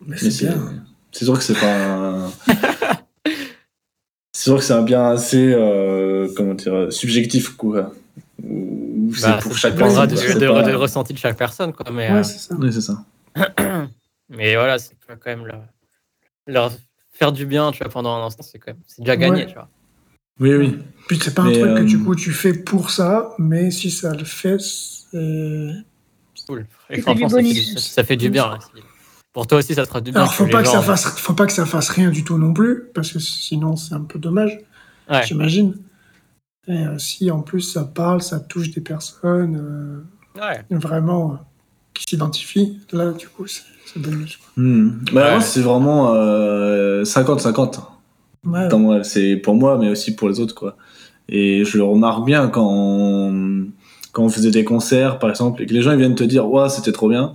Mais Mais c'est c'est bien. c'est sûr que c'est pas un... c'est sûr que c'est un bien assez euh, comment dire subjectif quoi Ou c'est Bah, pour ça chaque dépendra personne de, pas- ressenti de chaque personne, quoi. Mais, Ouais, euh, c'est ça. Oui, c'est ça mais voilà, c'est quand même leur, leur faire du bien, tu vois, pendant un instant, c'est quand même, c'est déjà gagné, Ouais. tu vois. oui oui Puis c'est pas un truc que euh, du coup tu fais pour ça, mais si ça le fait, c'est. Cool. Et ça fait, ça, fait du bien. là. pour toi aussi, ça te fera du bien. Alors, faut pas que ça fasse, faut pas que ça fasse rien du tout non plus, parce que sinon c'est un peu dommage, Ouais. j'imagine. Et euh, si en plus ça parle, ça touche des personnes Ouais. euh, vraiment euh, qui s'identifient, là du coup c'est quoi. Hmm. Bah, Ouais. c'est vraiment euh, 50-50. Ouais, Dans moi, c'est pour moi, mais aussi pour les autres, quoi. Et je le remarque bien quand on, quand on faisait des concerts, par exemple, et que les gens ils viennent te dire, ouais, c'était trop bien.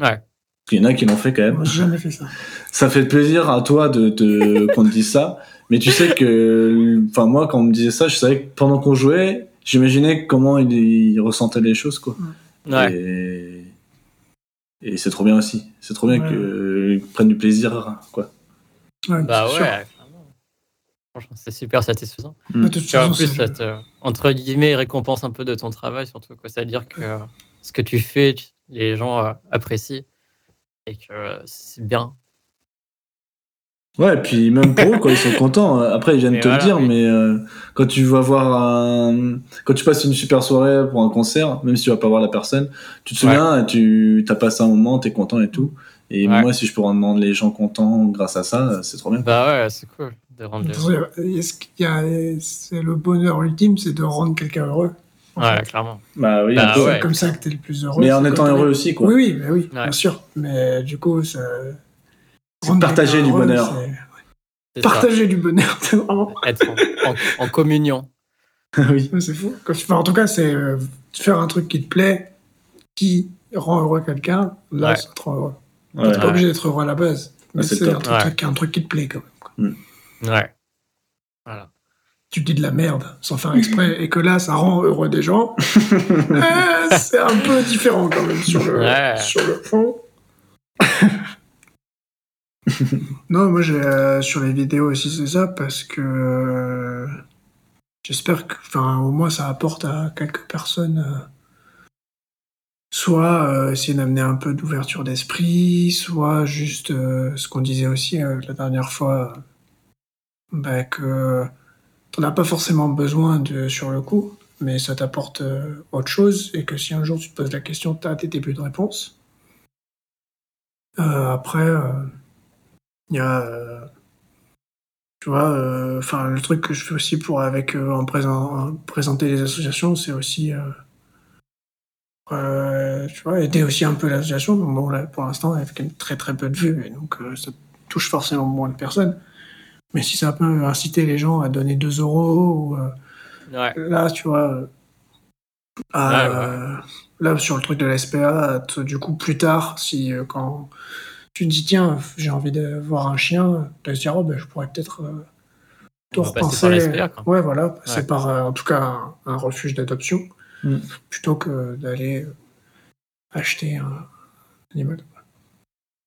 Ouais. Il y en a qui l'ont fait quand même. moi j'ai jamais fait ça. Ça fait plaisir à toi de, de qu'on te dise ça, mais tu sais que, enfin moi, quand on me disait ça, je savais que pendant qu'on jouait, j'imaginais comment il, il ressentait les choses, quoi. Ouais. Et, et c'est trop bien aussi. C'est trop bien Ouais. qu'ils prennent du plaisir, quoi. Ouais, Bah c'est ouais, sûr. Franchement, c'est super satisfaisant. Puis en plus, ça te, entre guillemets, récompense un peu de ton travail, surtout. quoi. C'est-à-dire que euh, ce que tu fais, les gens euh, apprécient et que euh, c'est bien. Ouais, et puis même pour eux, quoi, ils sont contents. Après, ils viennent te voilà, le dire, oui. mais euh, quand tu vas voir un... Quand tu passes une super soirée pour un concert, même si tu vas pas voir la personne, tu te souviens, tu as passé un moment, t'es content et tout. Et Ouais. moi, si je peux rendre les gens contents grâce à ça, c'est trop bien. Bah ouais, c'est cool de rendre les- a- c'est le bonheur ultime, c'est de rendre quelqu'un heureux. Ouais, fait. clairement. Bah oui, Bah ouais. C'est comme ça que t'es le plus heureux. Mais en étant heureux aussi, quoi. Oui, oui, bah oui, Ouais. bien sûr. Mais du coup, ça. Partager du bonheur. ça. Partager du bonheur, c'est vraiment. Être en, en- en communion. oui. C'est fou. Enfin, en tout cas, c'est euh, faire un truc qui te plaît, qui rend heureux quelqu'un, là, Ouais. c'est trop heureux. Ouais. T'es pas obligé d'être heureux à la base. Mais c'est un, truc- Ouais. truc- un truc qui te plaît quand même. quoi. Ouais. Voilà. Tu dis de la merde sans faire exprès et que là, ça rend heureux des gens. euh, c'est un peu différent quand même sur le, Ouais. sur le fond. non, moi, euh, sur les vidéos aussi, c'est ça parce que euh, j'espère que, enfin, au moins, ça apporte à quelques personnes. euh, soit euh, essayer d'amener un peu d'ouverture d'esprit, soit juste ce qu'on disait aussi la dernière fois, bah, que t'en as pas forcément besoin de sur le coup, mais ça t'apporte autre chose et que si un jour tu te poses la question, t'as tes débuts de réponse. Après, il y a, euh, tu vois, euh, enfin le truc que je fais aussi pour avec euh, en, présent, en présenter les associations, c'est aussi euh, tu vois, aider aussi un peu l'association. Bon, là, pour l'instant, elle fait quand même très très peu de vues, et donc euh, ça touche forcément moins de personnes. Mais si ça peut inciter les gens à donner 2 euros, ou, euh, Ouais. là, tu vois, à- Ouais, ouais. euh, là, sur le truc de la SPA, du coup, plus tard, si quand tu te dis, tiens, j'ai envie de voir un chien, de se dire, oh, ben, je pourrais peut-être euh, tout passer repenser. par. Ouais, voilà, passer Ouais. par, euh, en tout cas, un, un refuge d'adoption, Mm. plutôt que d'aller euh, acheter un animal.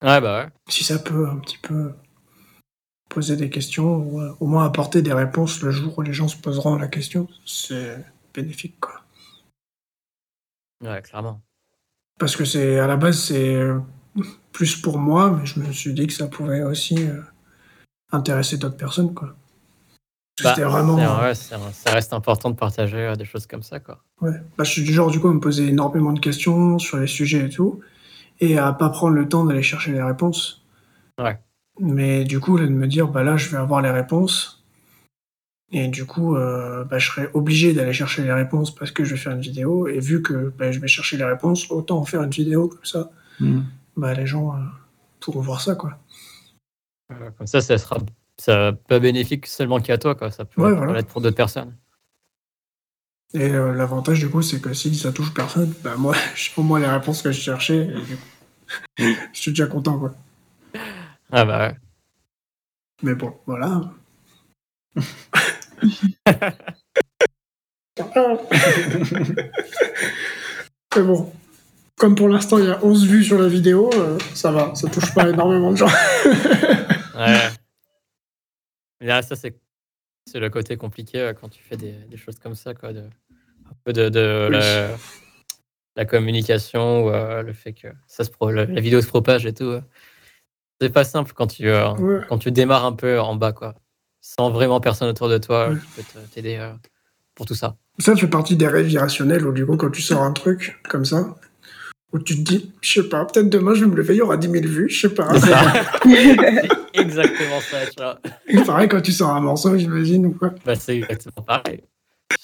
Ouais, bah ouais. Si ça peut un petit peu poser des questions, ou euh, au moins apporter des réponses le jour où les gens se poseront la question, c'est bénéfique, quoi. Ouais, clairement. Parce que c'est à la base c'est euh, plus pour moi, mais je me suis dit que ça pouvait aussi euh, intéresser d'autres personnes quoi. Bah, C'était vraiment. ça reste important de partager euh, des choses comme ça, quoi. Ouais. Bah, je suis du genre du coup à me poser énormément de questions sur les sujets et tout, et à pas prendre le temps d'aller chercher les réponses. Ouais. Mais du coup là, de me dire bah là je vais avoir les réponses. Et du coup, euh, bah, je serais obligé d'aller chercher les réponses parce que je vais faire une vidéo. Et vu que bah, je vais chercher les réponses, autant en faire une vidéo comme ça. Mm. Bah, les gens euh, pourront voir ça, quoi. Comme ça, ça sera ça pas bénéfique seulement qu'à toi, quoi. Ça peut Ouais, être- voilà. être pour d'autres personnes. Et euh, l'avantage, du coup, c'est que si ça touche personne, bah, moi, au moins les réponses que je cherchais. Et je suis déjà content, quoi. Ah bah ouais. Mais bon, voilà. Mais bon, comme pour l'instant, il y a 11 vues sur la vidéo, euh, ça va, ça touche pas énormément de gens. Ouais. Là, ça, c'est c'est le côté compliqué euh, quand tu fais des, des choses comme ça, quoi. De, un peu de, de Oui. la, la communication ou euh, le fait que ça se pro- la, la vidéo se propage et tout. C'est pas simple quand tu, euh, Ouais. quand tu démarres un peu en bas, quoi. Sans vraiment personne autour de toi Ouais. qui peut t'aider pour tout ça. Ça fait partie des rêves irrationnels où, du coup, quand tu sors un truc comme ça, Où tu te dis, je sais pas, peut-être demain je vais me lever, il y aura 10 000 vues, je sais pas. C'est ça. C'est exactement ça, tu vois. Et pareil quand tu sors un morceau, j'imagine, ou quoi. Bah, c'est exactement pareil.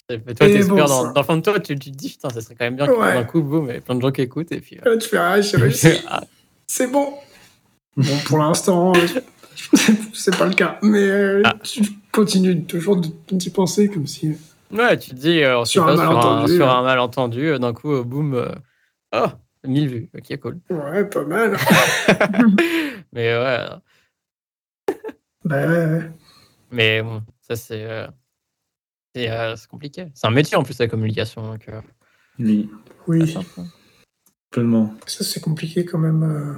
C'est- Toi, Et t'espères bon, dans, ça. dans le fond de toi, tu, tu te dis, putain, ça serait quand même bien que Ouais. d'un coup, boum, il y a plein de gens qui écoutent, et puis. euh, Là, tu fais, ah, j'ai réussi, ah, c'est bon. Bon, pour l'instant, euh, c'est pas le cas. Mais euh, Ah. tu continues toujours de d'y penser comme si. ouais, tu te dis, euh, on Sur sur, un pas, sur, un, malentendu, sur un malentendu, euh, d'un coup, euh, boum, euh, oh, 1000 vues, ok, cool. Ouais, pas mal. Mais ouais, bah ouais, ouais. mais bon, ça c'est. euh, c'est euh, c'est compliqué. C'est un métier en plus, la communication. Donc, euh, Oui, Oui, complètement. ça c'est compliqué quand même. euh,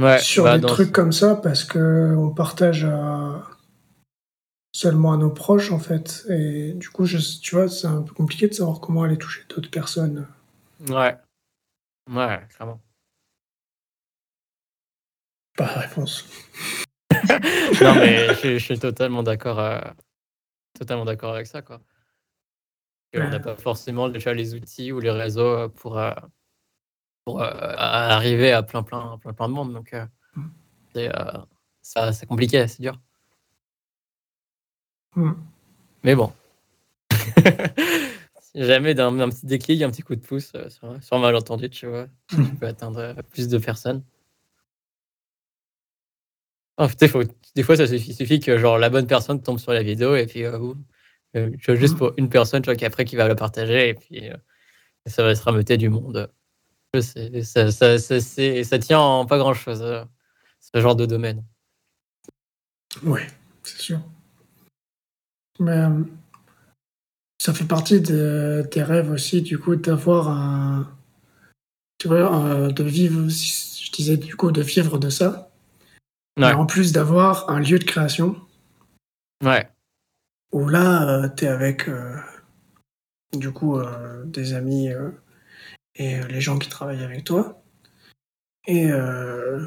Ouais, sur bah, des dans- trucs comme ça parce que on partage à- seulement à nos proches en fait et du coup je, tu vois c'est un peu compliqué de savoir comment aller toucher d'autres personnes Ouais. Ouais, clairement. pas de réponse non, mais je, je suis totalement d'accord. euh, totalement d'accord avec ça, quoi. Et On n'a pas forcément déjà les outils ou les réseaux pour, euh, pour euh, arriver à plein, plein, plein, plein de monde. Donc, Mm. c'est ça, c'est compliqué, c'est dur. Mm. Mais bon. si jamais d'un d'un petit déclic, un petit coup de pouce euh, sur, sur un malentendu, tu vois, tu peux atteindre euh, plus de personnes. Ah, sais, faut- des fois, ça suffit, suffit que genre, la bonne personne tombe sur la vidéo et puis euh. Euh, tu vois, juste Mhm. pour une personne tu vois, qui après qui va le partager et puis euh, ça va se rameuter du monde. Je sais, ça, ça, ça, ça tient en pas grand chose, ce genre de domaine. oui c'est sûr mais euh, ça fait partie de tes rêves aussi du coup d'avoir un tu vois euh, de vivre je disais du coup de vivre de ça Ouais. mais en plus d'avoir un lieu de création Ouais, où là, tu t'es avec, euh, du coup, euh, des amis euh, et euh, les gens qui travaillent avec toi. Et, euh,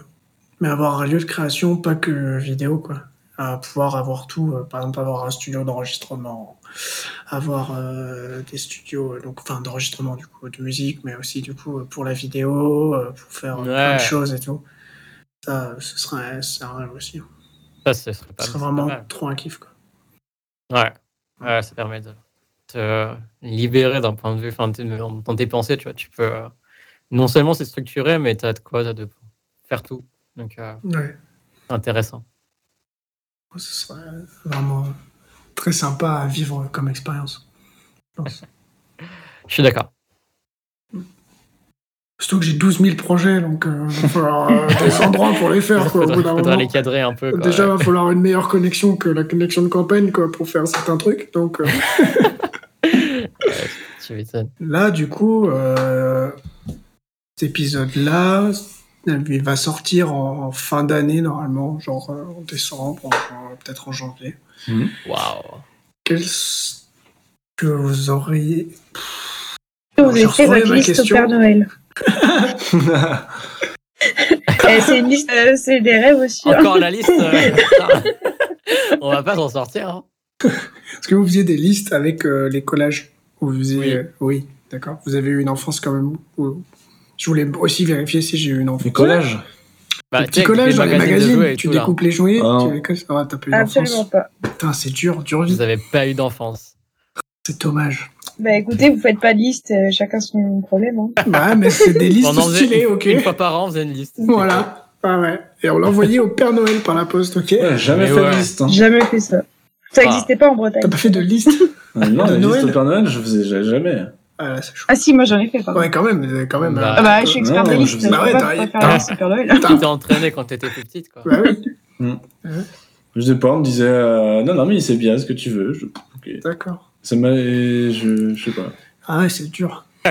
mais avoir un lieu de création, pas que vidéo, quoi. À pouvoir avoir tout, euh, par exemple, avoir un studio d'enregistrement, avoir euh, des studios, euh, donc, enfin, d'enregistrement, du coup, de musique, mais aussi, du coup, euh, pour la vidéo, pour faire euh, plein Ouais. de choses et tout. Ça, ce serait, c'est un rêve aussi. ça, ce serait pas, Ce serait vraiment pas trop un kiff, quoi. Ouais. ouais, ça permet de te libérer d'un point de vue, enfin, dans tes pensées, tu vois. Tu peux. euh, non seulement c'est structuré, mais tu as de quoi t'as de faire tout. Donc, euh, Ouais. c'est intéressant. Ce serait vraiment très sympa à vivre comme expérience. je pense. Je suis d'accord. Surtout que j'ai 12 000 projets, donc il va falloir euh, des endroits pour les faire. Quoi, au bout Faudra, moment. les cadrer un peu. Quoi. Déjà, il va falloir une meilleure connexion que la connexion de campagne quoi, pour faire certains trucs. Donc euh, Tu là, du coup, euh, cet épisode-là, il va sortir en, en fin d'année normalement, genre euh, en décembre, peut-être en janvier. Waouh. Qu'est-ce que vous auriez Vous avez fait votre liste au. Père Noël. Eh, c'est une liste, euh, c'est des rêves aussi. hein. Encore la liste. euh. On va pas s'en sortir. hein. Est-ce que vous faisiez des listes avec euh, les collages? Ou vous faisiez... Oui. euh, oui, d'accord. Vous avez eu une enfance quand même où- Je voulais aussi vérifier si j'ai eu une enfance. Les collages Bah, sais, collages dans les magazines, tu tout, là. découpes les jouets, Ah. tu les colles. Ah, t'as pas eu d'enfance. Absolument pas. Putain, c'est dur, dur vie. Vous avez pas eu d'enfance. C'est dommage. Bah écoutez, vous faites pas de liste, euh, chacun son problème. Hein. Bah, mais c'est des listes On en faisait stylées, ok une fois par an, on faisait une liste. Voilà. Ah ouais. Et on l'envoyait au Père Noël par la poste, ok Ouais, jamais Mais fait ouais. de liste. Hein. Jamais fait ça. Ça Ah. n'existait pas en Bretagne. T'as pas fait de liste Ah, non, De la liste au Père Noël, je faisais ja- jamais. Ah là. Ah si, moi j'en ai fait. Pardon. Ouais, quand même, quand même. Bah, euh, Ah bah, je suis expert faisais- je Bah ouais, t'as- liste t'es entraîné quand t'étais plus petite, quoi. Bah oui, Je sais pas, on me disait euh, non, non, mais c'est bien ce que tu veux. Je, d'accord. Ça m'a. Je, je sais pas. Ah ouais, c'est dur.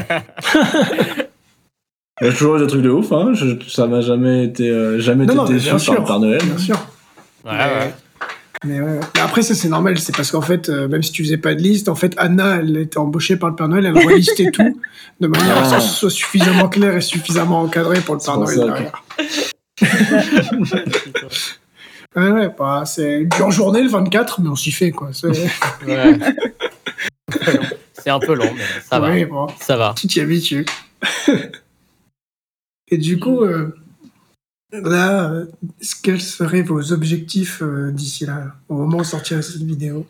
Il y a toujours eu des trucs de ouf, hein. Je, ça m'a jamais été, euh, jamais Non, été non, déçu par le Père Noël. Bien sûr. Ouais, ouais. Mais, ouais, ouais. Mais après, ça, c'est normal. C'est parce qu'en fait, euh, même si tu faisais pas de liste, en fait, Anna, elle était embauchée par le Père Noël, elle relistait tout de manière à ce que ce soit suffisamment clair et suffisamment encadré pour le Père Noël ça derrière. Ouais, ouais, bah, c'est une dure journée le 24, mais on s'y fait, quoi. C'est Ouais. C'est un peu long, mais ça va. Ouais, bon, Ça va. tu t'y habitues. Et du coup, euh, là, euh, quels seraient vos objectifs euh, d'ici là, au moment où sortira cette vidéo?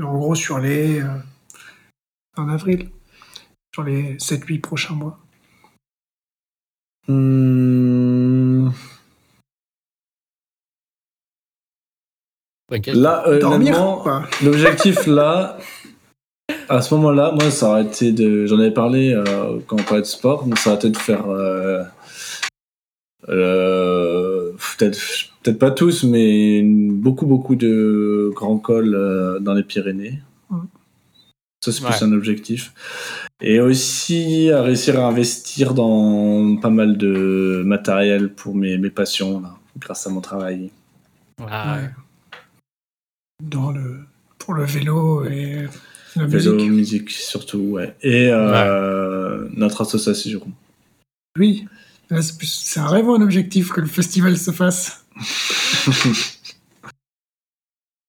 En gros, sur les. euh, en avril Sur les 7-8 prochains mois Hmm. Là, euh, l'objectif là, à ce moment-là, moi, ça aurait été de. J'en avais parlé euh, quand on parlait de sport, mais ça aurait été de faire. Euh, peut-être peut-être pas tous, mais beaucoup, beaucoup de grands cols euh, dans les Pyrénées. Ça, c'est Ouais. plus un objectif. Et aussi à réussir à investir dans pas mal de matériel pour mes, mes passions, là, grâce à mon travail. Ah, ouais. Ouais. Dans le, pour le vélo et la Vélo, musique. musique surtout, ouais. Et euh, notre association. Oui, c'est plus- c'est un rêve ou un objectif que le festival se fasse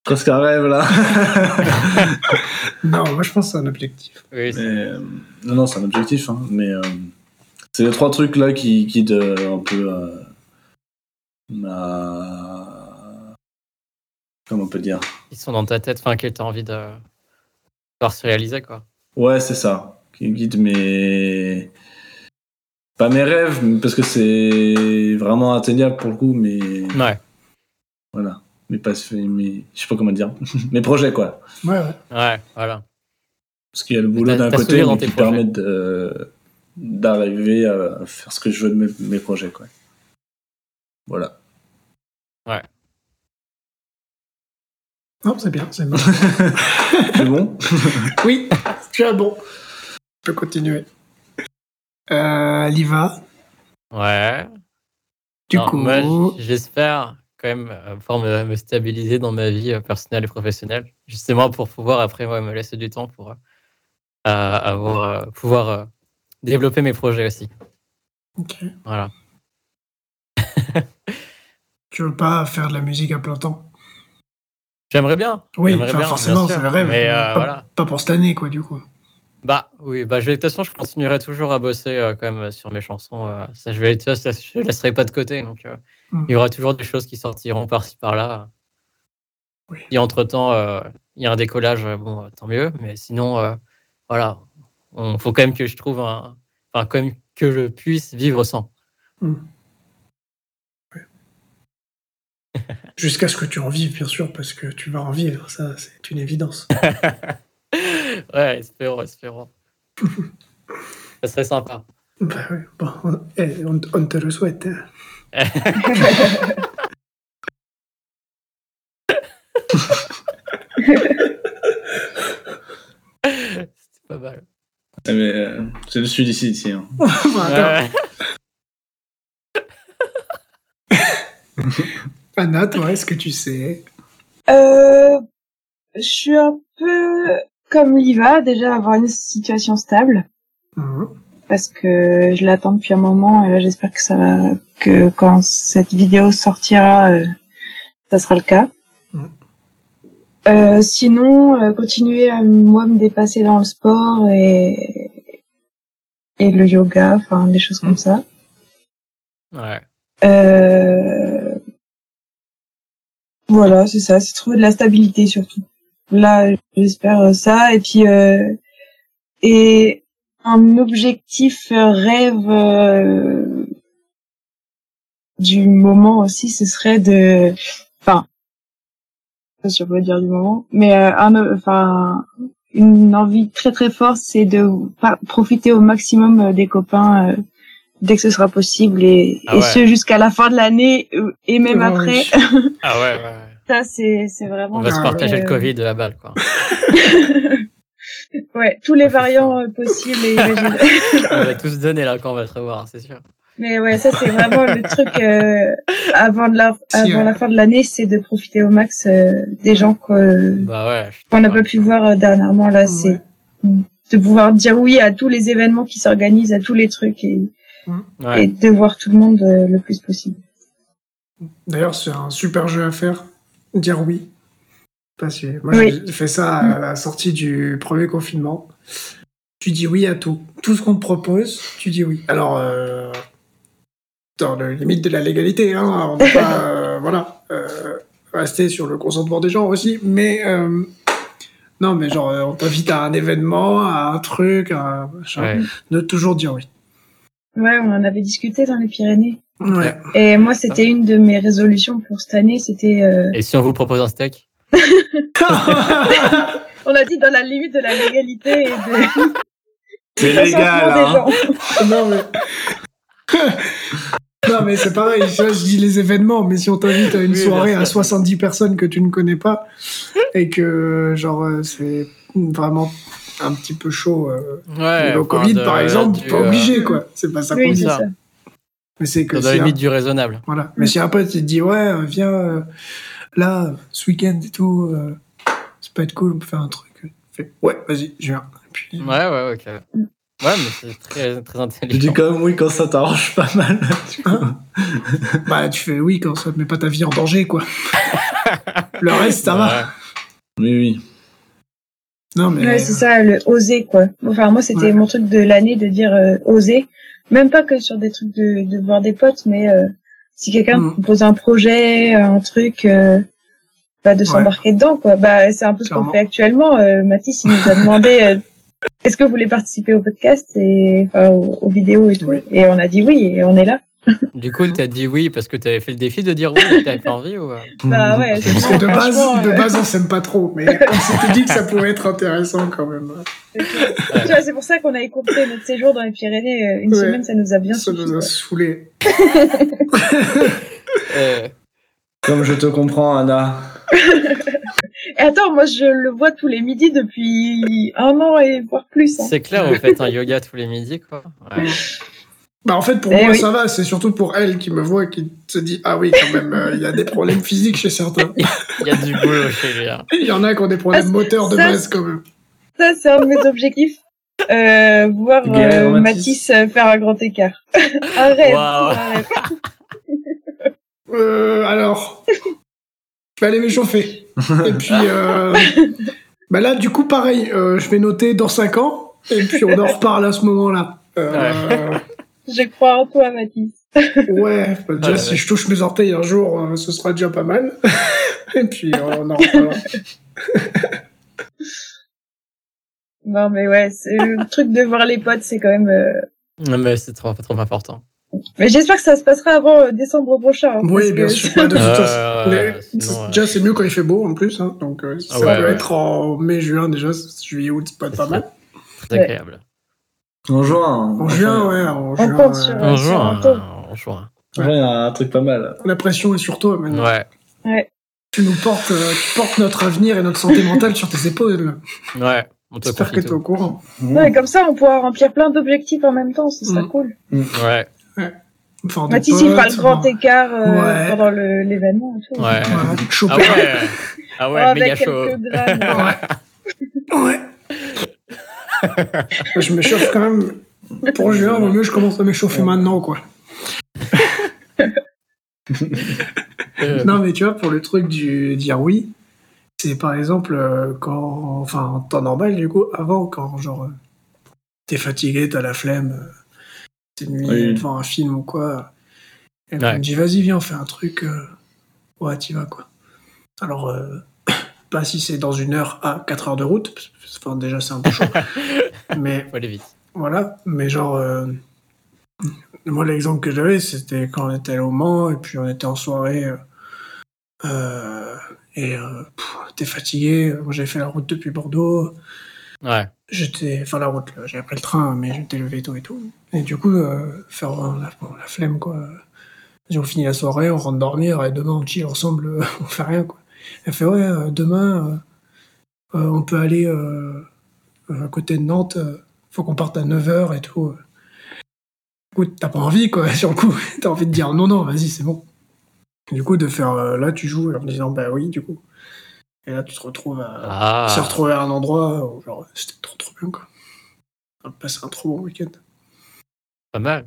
Presque un rêve là. Non, moi je pense que c'est un objectif. Oui, c'est- Mais, euh, non, non, c'est un objectif, hein, mais euh, c'est les trois trucs là qui guident euh, un peu euh, ma. Comment on peut dire? Ils sont dans ta tête, enfin, que tu as envie de voir se réaliser, quoi. Ouais, c'est ça. Qui guide mes. Pas mes rêves, parce que c'est vraiment atteignable pour le coup, mais Ouais, voilà. Mais pas. Mais, je sais pas comment dire. mes projets, quoi. Ouais, ouais. ouais, voilà. Parce qu'il y a le boulot d'un côté mais qui permet de- d'arriver à faire ce que je veux de mes, mes projets. Quoi. Voilà. Non, c'est bien, c'est bon. C'est bon? Oui, tu as bon. Je peux continuer. Euh, Liva, Ouais. du Non, coup, moi, j'espère quand même euh, pouvoir me, me stabiliser dans ma vie euh, personnelle et professionnelle, justement pour pouvoir après ouais, me laisser du temps pour euh, avoir, pouvoir euh, développer mes projets aussi. ok. Voilà. tu veux pas faire de la musique à plein temps? J'aimerais bien. Oui, bien, forcément, c'est rêve. Mais euh, pas, voilà. pas pour cette année, quoi, du coup. Bah oui, bah je vais de toute façon, je continuerai toujours à bosser euh, quand même sur mes chansons. euh, ça, je vais, ça, je laisserai pas de côté. Donc, euh, Mm. il y aura toujours des choses qui sortiront par-ci par-là. Oui. Si entre temps il y a un décollage, bon, tant mieux. Mais sinon, voilà, il faut quand même que je trouve un, enfin, quand même que je puisse vivre sans. Jusqu'à ce que tu en vives, bien sûr, parce que tu vas en vivre, ça, c'est une évidence. ouais, espérons, espérons. ça serait sympa. bah oui, bon, on, eh, on- te le souhaite. hein. C'est pas mal. Mais, euh, C'est le sud ici, ici. hein. Anna, toi, est-ce que tu sais? Euh, je suis un peu comme Liva, déjà avoir une situation stable, Mhm. parce que je l'attends depuis un moment, et là j'espère que ça va, que quand cette vidéo sortira, euh, ça sera le cas. Mhm. Euh, sinon, euh, continuer à moi me dépasser dans le sport et et le yoga, enfin des choses comme ça. Ouais. Euh, Voilà, c'est ça, c'est trouver de la stabilité surtout. Là, j'espère ça. Et puis, euh, et un objectif euh, rêve euh, du moment aussi, ce serait de, enfin, je sais pas si on peut dire du moment, mais euh, un, enfin, une envie très très forte, c'est de profiter au maximum euh, des copains euh, dès que ce sera possible et, Ah et ce jusqu'à la fin de l'année euh, et même après. Ah ouais, ouais. Ça, c'est, c'est vraiment. On va se partager euh, le Covid de la balle, quoi. ouais, tous les variants euh, possibles et imaginables. on va tous donner là quand on va se revoir, c'est sûr. Mais ouais, ça, c'est vraiment le truc euh, avant, de la, Si, avant ouais. la fin de l'année, c'est de profiter au max euh, des gens que- Bah ouais. qu'on n'a pas pu voir euh, dernièrement. Là, c'est de pouvoir dire oui à tous les événements qui s'organisent, à tous les trucs et, Ouais. et de voir tout le monde euh, le plus possible. D'ailleurs, c'est un super jeu à faire. Dire oui. Parce que moi, Oui. j'ai fait ça à la sortie du premier confinement. tu dis oui à tout. Tout ce qu'on te propose, tu dis oui. Alors, euh, dans le limite de la légalité, hein, on peut pas, euh, voilà, euh, rester sur le consentement des gens aussi, mais euh, non, mais genre, on t'invite à un événement, à un truc, à un machin, Ouais. de toujours dire oui. Ouais, on en avait discuté dans les Pyrénées. Ouais. Et moi, c'était une de mes résolutions pour cette année. C'était, euh, Et si on vous propose un steak? On a dit dans la limite de la légalité et de C'est légal, hein. gens. non, mais. non, mais c'est pareil, je dis les événements, mais si on t'invite à une Oui, soirée à sûr. 70 personnes que tu ne connais pas, et que, genre, euh, c'est vraiment un petit peu chaud, euh, Ouais. le Covid, de- par exemple, du, pas euh, obligé, quoi. C'est pas ça qu'on Oui, dit. ça. Mais c'est que Dans la un, limite du raisonnable. voilà. Mais si un pote il te dit, ouais, euh, viens, euh, là, ce week-end et tout, euh, ça peut être cool, on peut faire un truc. Ouais, vas-y, je viens. Puis, Ouais, ouais, ok. Ouais, mais c'est très, très Tu dis intelligent. quand même oui quand ça t'arrange pas mal. du coup. bah, tu fais oui quand ça te met pas ta vie en danger, quoi. le reste, ça va. Oui, oui. Non, mais. Ouais, c'est ça, le oser, quoi. Enfin, moi, c'était Ouais. mon truc de l'année de dire euh, oser. Même pas que sur des trucs de, de voir des potes, mais euh, si quelqu'un Mm. propose un projet, un truc, euh, bah, de s'embarquer dedans, quoi. Bah, c'est un peu ce qu'on fait actuellement. Euh, Mathis, il nous a demandé euh, est-ce que vous voulez participer au podcast et enfin, aux, aux vidéos et tout. Oui. Et on a dit oui, et on est là. Du coup, t'as dit oui parce que t'avais fait le défi de dire oui, et t'avais pas envie ou... Bah ouais, c'est Parce que de base, de base, on s'aime pas trop, mais on s'était dit que ça pouvait être intéressant quand même. Tu c'est pour ça qu'on a écourté notre séjour dans les Pyrénées. euh, Une Ouais. semaine, ça nous a bien Ça suffi. nous a quoi. saoulés. Euh, Comme je te comprends, Anna. Et attends, moi je le vois tous les midis depuis un an et voire plus. hein. C'est clair, vous faites un yoga tous les midis, quoi. Ouais. Bah en fait, pour Eh moi, oui. ça va. C'est surtout pour elle qui me voit et qui se dit ah oui, quand même, euh, il y a des problèmes physiques chez certains. Il y a du boulot chez lui. hein. Il y en a qui ont des problèmes Ah, moteurs de ça, base quand même. Ça, c'est un de mes objectifs. Euh, voir Gaël euh, Matisse. Mathis euh, faire un grand écart. rêve. Euh, alors, je vais aller m'échauffer. Et puis, euh, bah là, du coup, pareil, euh, je vais noter dans 5 ans. Et puis, on en reparle à ce moment-là. Euh, Je crois en toi, Mathis. ouais, bah, déjà, Ouais, si ouais. je touche mes orteils un jour, euh, ce sera déjà pas mal. Et puis, on en reparlera. Non, mais ouais, le truc de voir les potes, c'est quand même. euh, Non, mais c'est trop, trop important. Mais j'espère que ça se passera avant euh, décembre prochain. hein, Oui, bien sûr. De toute déjà, c'est mieux quand il fait beau en plus. Hein, donc, euh, Ah ça ouais, ouais. être en mai, juin déjà, juillet, août, c'est pas, pas mal. Très agréable. En juin. En juin, ouais, en On juin. ouais. sur- En juin, euh, en juin. Un truc pas mal. La pression est sur toi maintenant. Ouais, Tu nous portes, euh, tu portes notre avenir et notre santé mentale sur tes épaules. ouais. On te J'espère que t'es au courant. Ouais, comme ça, on pourra remplir plein d'objectifs en même temps, ce serait Mm. cool. Ouais, Enfin, des Mathis, il fera potes, le grand bon, écart euh, Ouais. pendant l'événement ouais. choper. Ah ouais, ah ouais, Oh, méga chaud. grammes. Ouais. je m'échauffe quand même. Pour juin, vaut mieux je commence à m'échauffer maintenant, quoi. Non, mais tu vois, pour le truc du dire oui, c'est par exemple euh, quand, enfin, en temps normal, du coup, avant, quand genre euh, t'es fatigué, t'as la flemme, euh, t'es nuit Oui. devant un film ou quoi, et Ouais. on me dit vas-y, viens, on fait un truc, ouais, t'y vas, quoi. Alors, euh, pas si c'est dans une heure à 4 heures de route, enfin, déjà c'est un peu chaud, mais Faut aller vite. voilà, mais genre, euh, moi l'exemple que j'avais, c'était quand on était allé au Mans et puis on était en soirée euh, euh, et t'es fatigué. Moi j'avais fait la route depuis Bordeaux, Ouais, j'étais, enfin la route, j'avais pris le train, mais j'étais levé tôt et tout. Et du coup, euh, faire euh, la, bon, la flemme quoi. On finit la soirée, on rentre dormir et demain on chill ensemble, on fait rien quoi. Elle fait ouais, euh, demain euh, euh, on peut aller à côté de Nantes, euh, faut qu'on parte à 9h et tout. Écoute, t'as pas envie quoi, sur le coup, t'as envie de dire non, non, vas-y, c'est bon. Du coup, de faire euh, là, tu joues en me disant bah oui, du coup. Et là, tu te retrouves à Ah, se retrouver à un endroit où genre c'était trop trop bien quoi. On a passé un trop bon week-end. pas mal.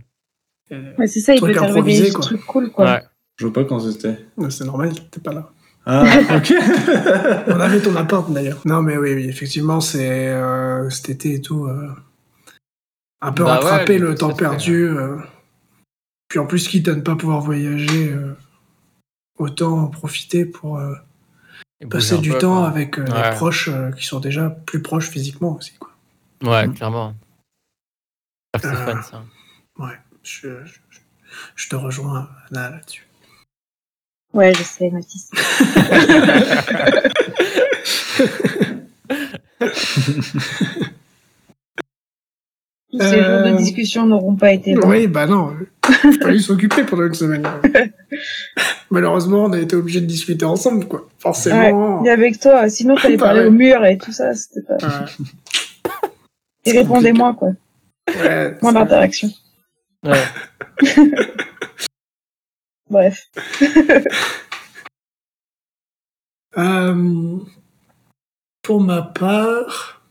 Ouais, c'est ça, il peut t'arriver des quoi. trucs cool, quoi. Ouais. Je vois pas quand c'était. C'est normal, t'es pas là. Ah, ok. On avait ton appart d'ailleurs. Non mais oui, oui effectivement c'est euh, cet été et tout. euh, Un peu Bah ouais, rattraper le temps perdu. euh. Puis en plus, quitte à ne pas pouvoir voyager, euh, autant en profiter pour euh, passer du peu, temps quoi. avec euh, les Ouais. proches euh, qui sont déjà plus proches physiquement aussi. Quoi. Ouais, Mm. clairement. C'est Euh, fun, ça. Ouais, je, je, je te rejoins, Anna, là-dessus. Ouais, je sais, Mathis. Tous ces jours Euh, de discussion n'auront pas été longs. Oui, bah non. Il a fallu s'occuper pendant une semaine. Malheureusement, on a été obligés de discuter ensemble, quoi. Forcément. Et avec toi, sinon t'allais Bah parler ouais. au mur et tout ça, c'était pas... Ouais, Et répondez moins, quoi. ouais, Moins d'interaction. Ouais. Bref. Euh, pour ma part,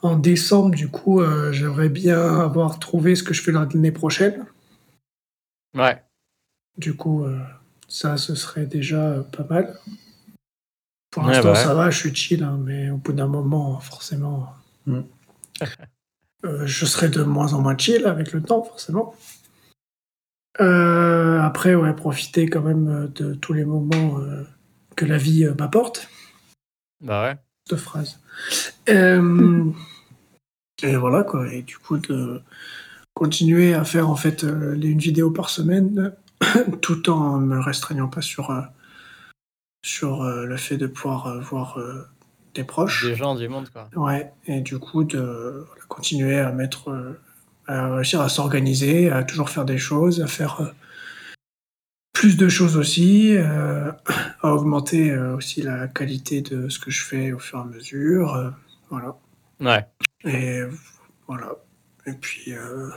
en décembre, du coup, euh, j'aimerais bien avoir trouvé ce que je fais l'année prochaine. Ouais. Du coup, euh, ça, ce serait déjà pas mal. Pour Ouais, l'instant, bah ouais. ça va, je suis chill, hein, mais au bout d'un moment, forcément, Mm. euh, je serai de moins en moins chill avec le temps, forcément. Euh, après, ouais, profiter quand même euh, de tous les moments euh, que la vie euh, m'apporte. Bah ouais. Cette phrase. Et voilà, quoi. Et du coup, de continuer à faire en fait une vidéo par semaine, tout en me restreignant pas sur, sur le fait de pouvoir voir des proches. Des gens du monde, quoi. Ouais, et du coup, de voilà, continuer à mettre. À réussir à s'organiser, à toujours faire des choses, à faire euh, plus de choses aussi, euh, à augmenter euh, aussi la qualité de ce que je fais au fur et à mesure. euh, voilà. Ouais. Et voilà. Et puis. euh,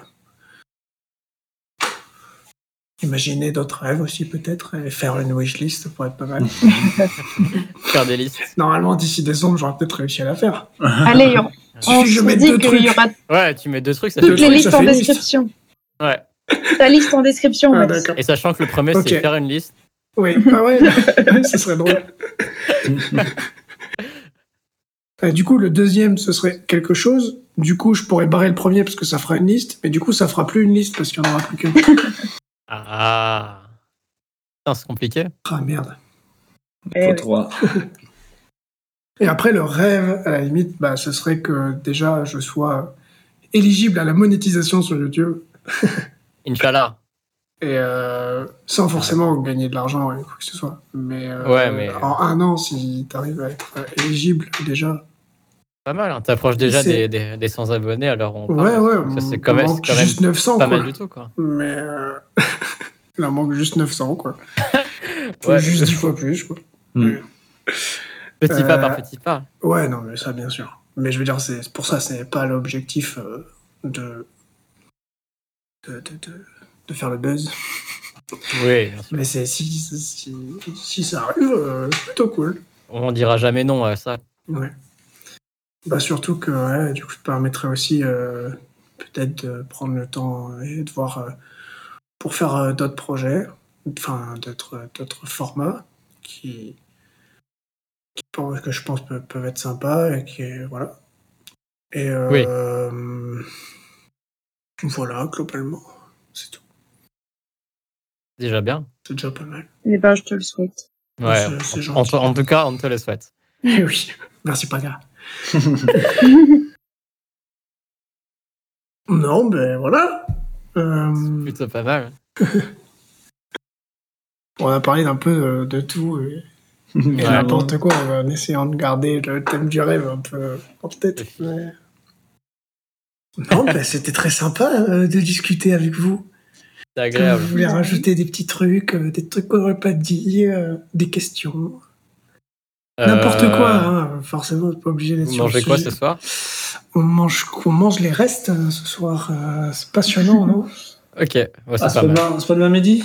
Imaginer d'autres rêves aussi peut-être et faire une wishlist pourrait être pas mal. Faire des listes. Normalement d'ici décembre j'aurais peut-être réussi à la faire. Allez, on, On que je dit deux qu'il trucs. y aura Ouais, tu mets deux trucs, ça Deux fait toutes les listes ça en description. Ouais. Ta liste en description, Ah. Et sachant que le premier, Ok. c'est faire une liste. Oui, ah ouais, ce serait drôle. Euh, du coup, le deuxième, ce serait quelque chose. Du coup, je pourrais barrer le premier parce que ça fera une liste. Mais du coup, ça fera plus une liste parce qu'il n'y en aura plus qu'une. Ah. Putain, c'est compliqué. Ah merde. Eh Faut ouais. trois. Et après, le rêve, à la limite, bah, ce serait que déjà je sois éligible à la monétisation sur YouTube. Inch'Allah. Et euh, sans forcément gagner de l'argent ou quoi que ce soit. Mais, euh, Ouais, mais- en un an, si tu arrives à être euh, éligible déjà. Pas mal, hein. T'approches déjà des, des, des 100 abonnés, alors on Ouais, parle. ouais. Ça, c'est quand même, quand juste 900, pas quoi. mal du tout, quoi. Mais euh, il en manque juste 900, quoi. Ouais. juste 10 fois plus, quoi. Mm. Petit pas Euh, par petit pas. Ouais, non, mais ça, bien sûr. Mais je veux dire, c'est pour ça, c'est pas l'objectif euh, de, de, de, de, de faire le buzz. Oui, bien sûr. Mais c'est si, si, si ça arrive, euh, c'est plutôt cool. On dira jamais non à ça. Ouais. Bah surtout que ouais, du coup, ça permettrait aussi euh, peut-être de prendre le temps et de voir euh, pour faire euh, d'autres projets, enfin d'autres d'autres formats qui, que je pense peuvent, peuvent être sympas et qui voilà. Et euh, voilà globalement, c'est tout. Déjà bien. C'est déjà pas mal. Eh ben, je te le souhaite. Ouais. En, tout cas, on te le souhaite. Eh oui, merci Paga. Non, ben voilà. Euh, Plutôt pas mal. on a parlé d'un peu de, de tout et, Ouais. n'importe quoi en essayant de garder le thème du rêve un peu en tête. mais- Non, ben, c'était très sympa euh, de discuter avec vous. C'est Que agréable. vous voulez rajouter des petits trucs, euh, des trucs qu'on n'aurait pas dit, euh, des questions? N'importe Euh, quoi, hein. forcément, c'est pas obligé d'être Vous mangez quoi ce soir? On mange, on mange les restes euh, ce soir. euh, c'est passionnant, non? Ok, ouais, Ah, c'est c'est pas pas, mal. c'est pas demain midi?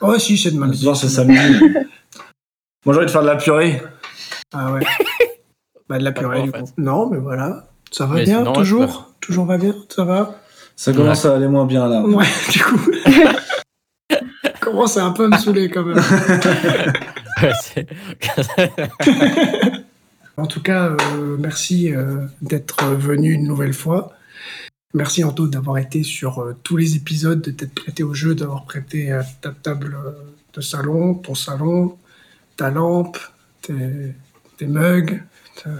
Oh, si, c'est demain. Ce midi. soir, c'est samedi. Moi, j'ai envie de faire de la purée. Ah ouais. bah, de la Pas purée, trop, du en coup. fait. Non, mais voilà. Ça va Mais bien, sinon, toujours Toujours va bien Ça va Ça commence à aller moins bien là. Ouais, du coup. Commence à un peu me saouler quand même. Ouais, c'est- En tout cas, euh, merci euh, d'être venu une nouvelle fois. Merci Anto d'avoir été sur euh, tous les épisodes, de t'être prêté au jeu, d'avoir prêté euh, ta table euh, de salon, ton salon, ta lampe, tes, tes mugs, ta-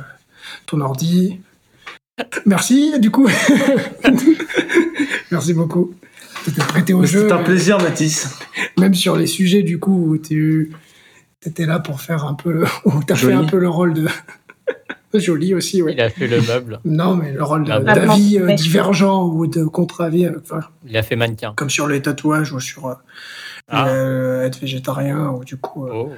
ton ordi. Merci du coup. Merci beaucoup de t'être prêté au jeu. C'est un plaisir, Mathis. Même sur les sujets du coup où tu étais là pour faire un peu, le- où t'as fait Joli. un peu le rôle de joli aussi, oui. Il a fait le meuble, Non, mais le rôle Ah, d'avis euh, Ouais. divergent ou de contre-avis, euh, enfin, il a fait mannequin. comme sur les tatouages ou sur euh, Ah. euh, être végétarien, ou du coup, euh, Oh.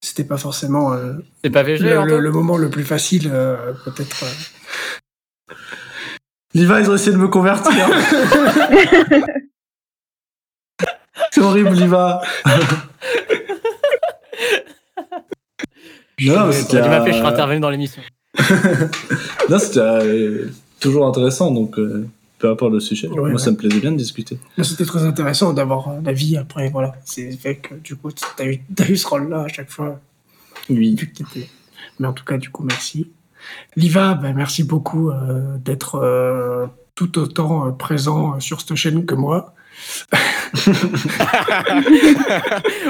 C'était pas forcément euh, C'est pas VG, le, le- Anto le moment le plus facile, euh, peut-être. euh. Liva, ils ont essayé de me convertir. c'est horrible, Liva. non, c'était, m'a fait, je euh, serai intervenu dans l'émission. non, c'était euh, toujours intéressant, donc euh, peu importe le sujet. Ouais, Moi, ça me plaisait bien de discuter. C'était très intéressant d'avoir euh, la vie après, voilà. C'est fait que du coup, t'as eu, t'as eu ce rôle-là à chaque fois. Oui. Mais en tout cas, du coup, merci. Liva, ben, merci beaucoup euh, d'être euh, tout autant euh, présent euh, sur cette chaîne que moi.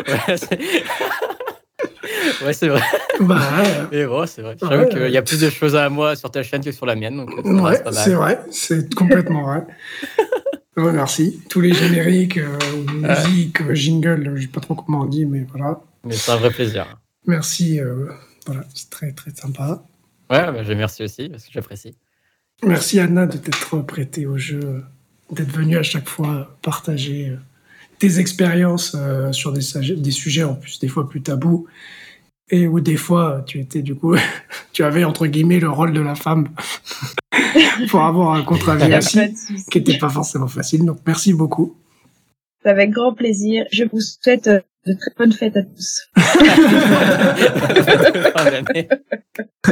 ouais. Ouais, c'est vrai. Bah, Mais bon, c'est vrai. Ouais. J'avoue qu'il y a plus de choses à moi sur ta chaîne que sur la mienne. Donc, ouais, c'est vrai, c'est complètement vrai. Ouais, merci. Tous les génériques, euh, musique, euh, jingle, je sais pas trop comment on dit, mais voilà. Mais c'est un vrai plaisir. Merci, euh, voilà, c'est très très sympa. Ouais, bah, je merci aussi, parce que j'apprécie. Merci Anna de t'être prêtée au jeu, d'être venue à chaque fois partager euh, tes expériences sur des sujets en plus des fois plus tabous et où des fois tu étais du coup tu avais entre guillemets le rôle de la femme pour avoir un contre-avis aussi qui n'était pas forcément facile donc merci beaucoup Avec grand plaisir. Je vous souhaite euh, de très bonnes fêtes à tous.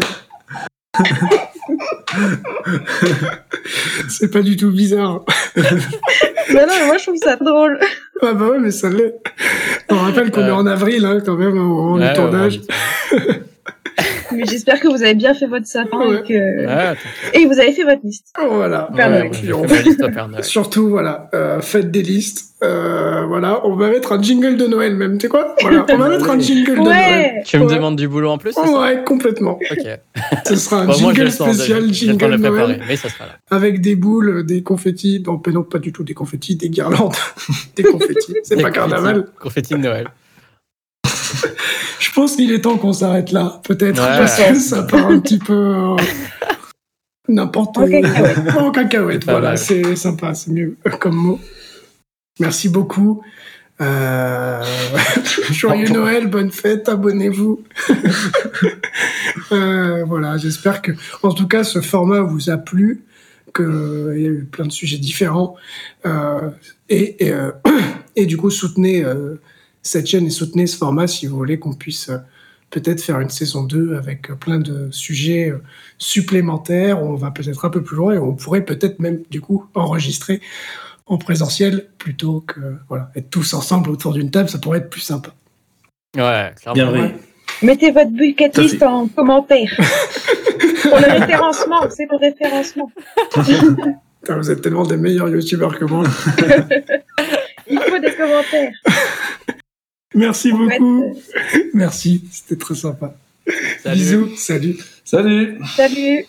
C'est pas du tout bizarre non, non, mais moi je trouve ça drôle. ah bah ouais mais ça l'est on rappelle qu'on Ouais. est en avril hein, quand même au moment Ouais, tournage ouais, Mais j'espère que vous avez bien fait votre sapin Ouais. et que Ouais, et vous avez fait votre liste. voilà Père ouais, liste. Surtout, voilà, euh, faites des listes. Euh, voilà, on va mettre un jingle de Noël même. Tu sais quoi Voilà, on va mettre un jingle de Noël. Ouais. Tu me demandes du boulot en plus, ça Ouais, complètement. Ok. Ce sera un Bon, moi, jingle de- spécial, temps jingle de préparer, Noël, mais ça sera là. avec des boules, des confettis. Non, pas du tout des confettis, des guirlandes, des confettis. C'est pas carnaval. confettis- Confettis de Noël. Je pense qu'il est temps qu'on s'arrête là, peut-être, Ouais. parce que ça part un petit peu euh, n'importe En où. cacahuète. En cacahuète, pas voilà, c'est sympa, c'est mieux comme mot. Merci beaucoup. Euh... Joyeux Noël, bonne fête, abonnez-vous. Euh, voilà, j'espère que, en tout cas, ce format vous a plu, qu'il y a eu plein de sujets différents, euh, et, et, euh, et du coup, soutenez euh, cette chaîne et soutenez ce format si vous voulez qu'on puisse euh, peut-être faire une saison 2 avec euh, plein de sujets euh, supplémentaires, où on va peut-être un peu plus loin et on pourrait peut-être même, du coup, enregistrer en présentiel plutôt que voilà, être tous ensemble autour d'une table, ça pourrait être plus sympa. Ouais, clairement. Bien. Mettez votre bucket list en commentaire. Pour le référencement, c'est le référencement. Putain, vous êtes tellement des meilleurs youtubeurs que moi. Il faut des commentaires. Merci En beaucoup. euh, Merci, c'était très sympa. Salut. Bisous, salut. Salut Salut.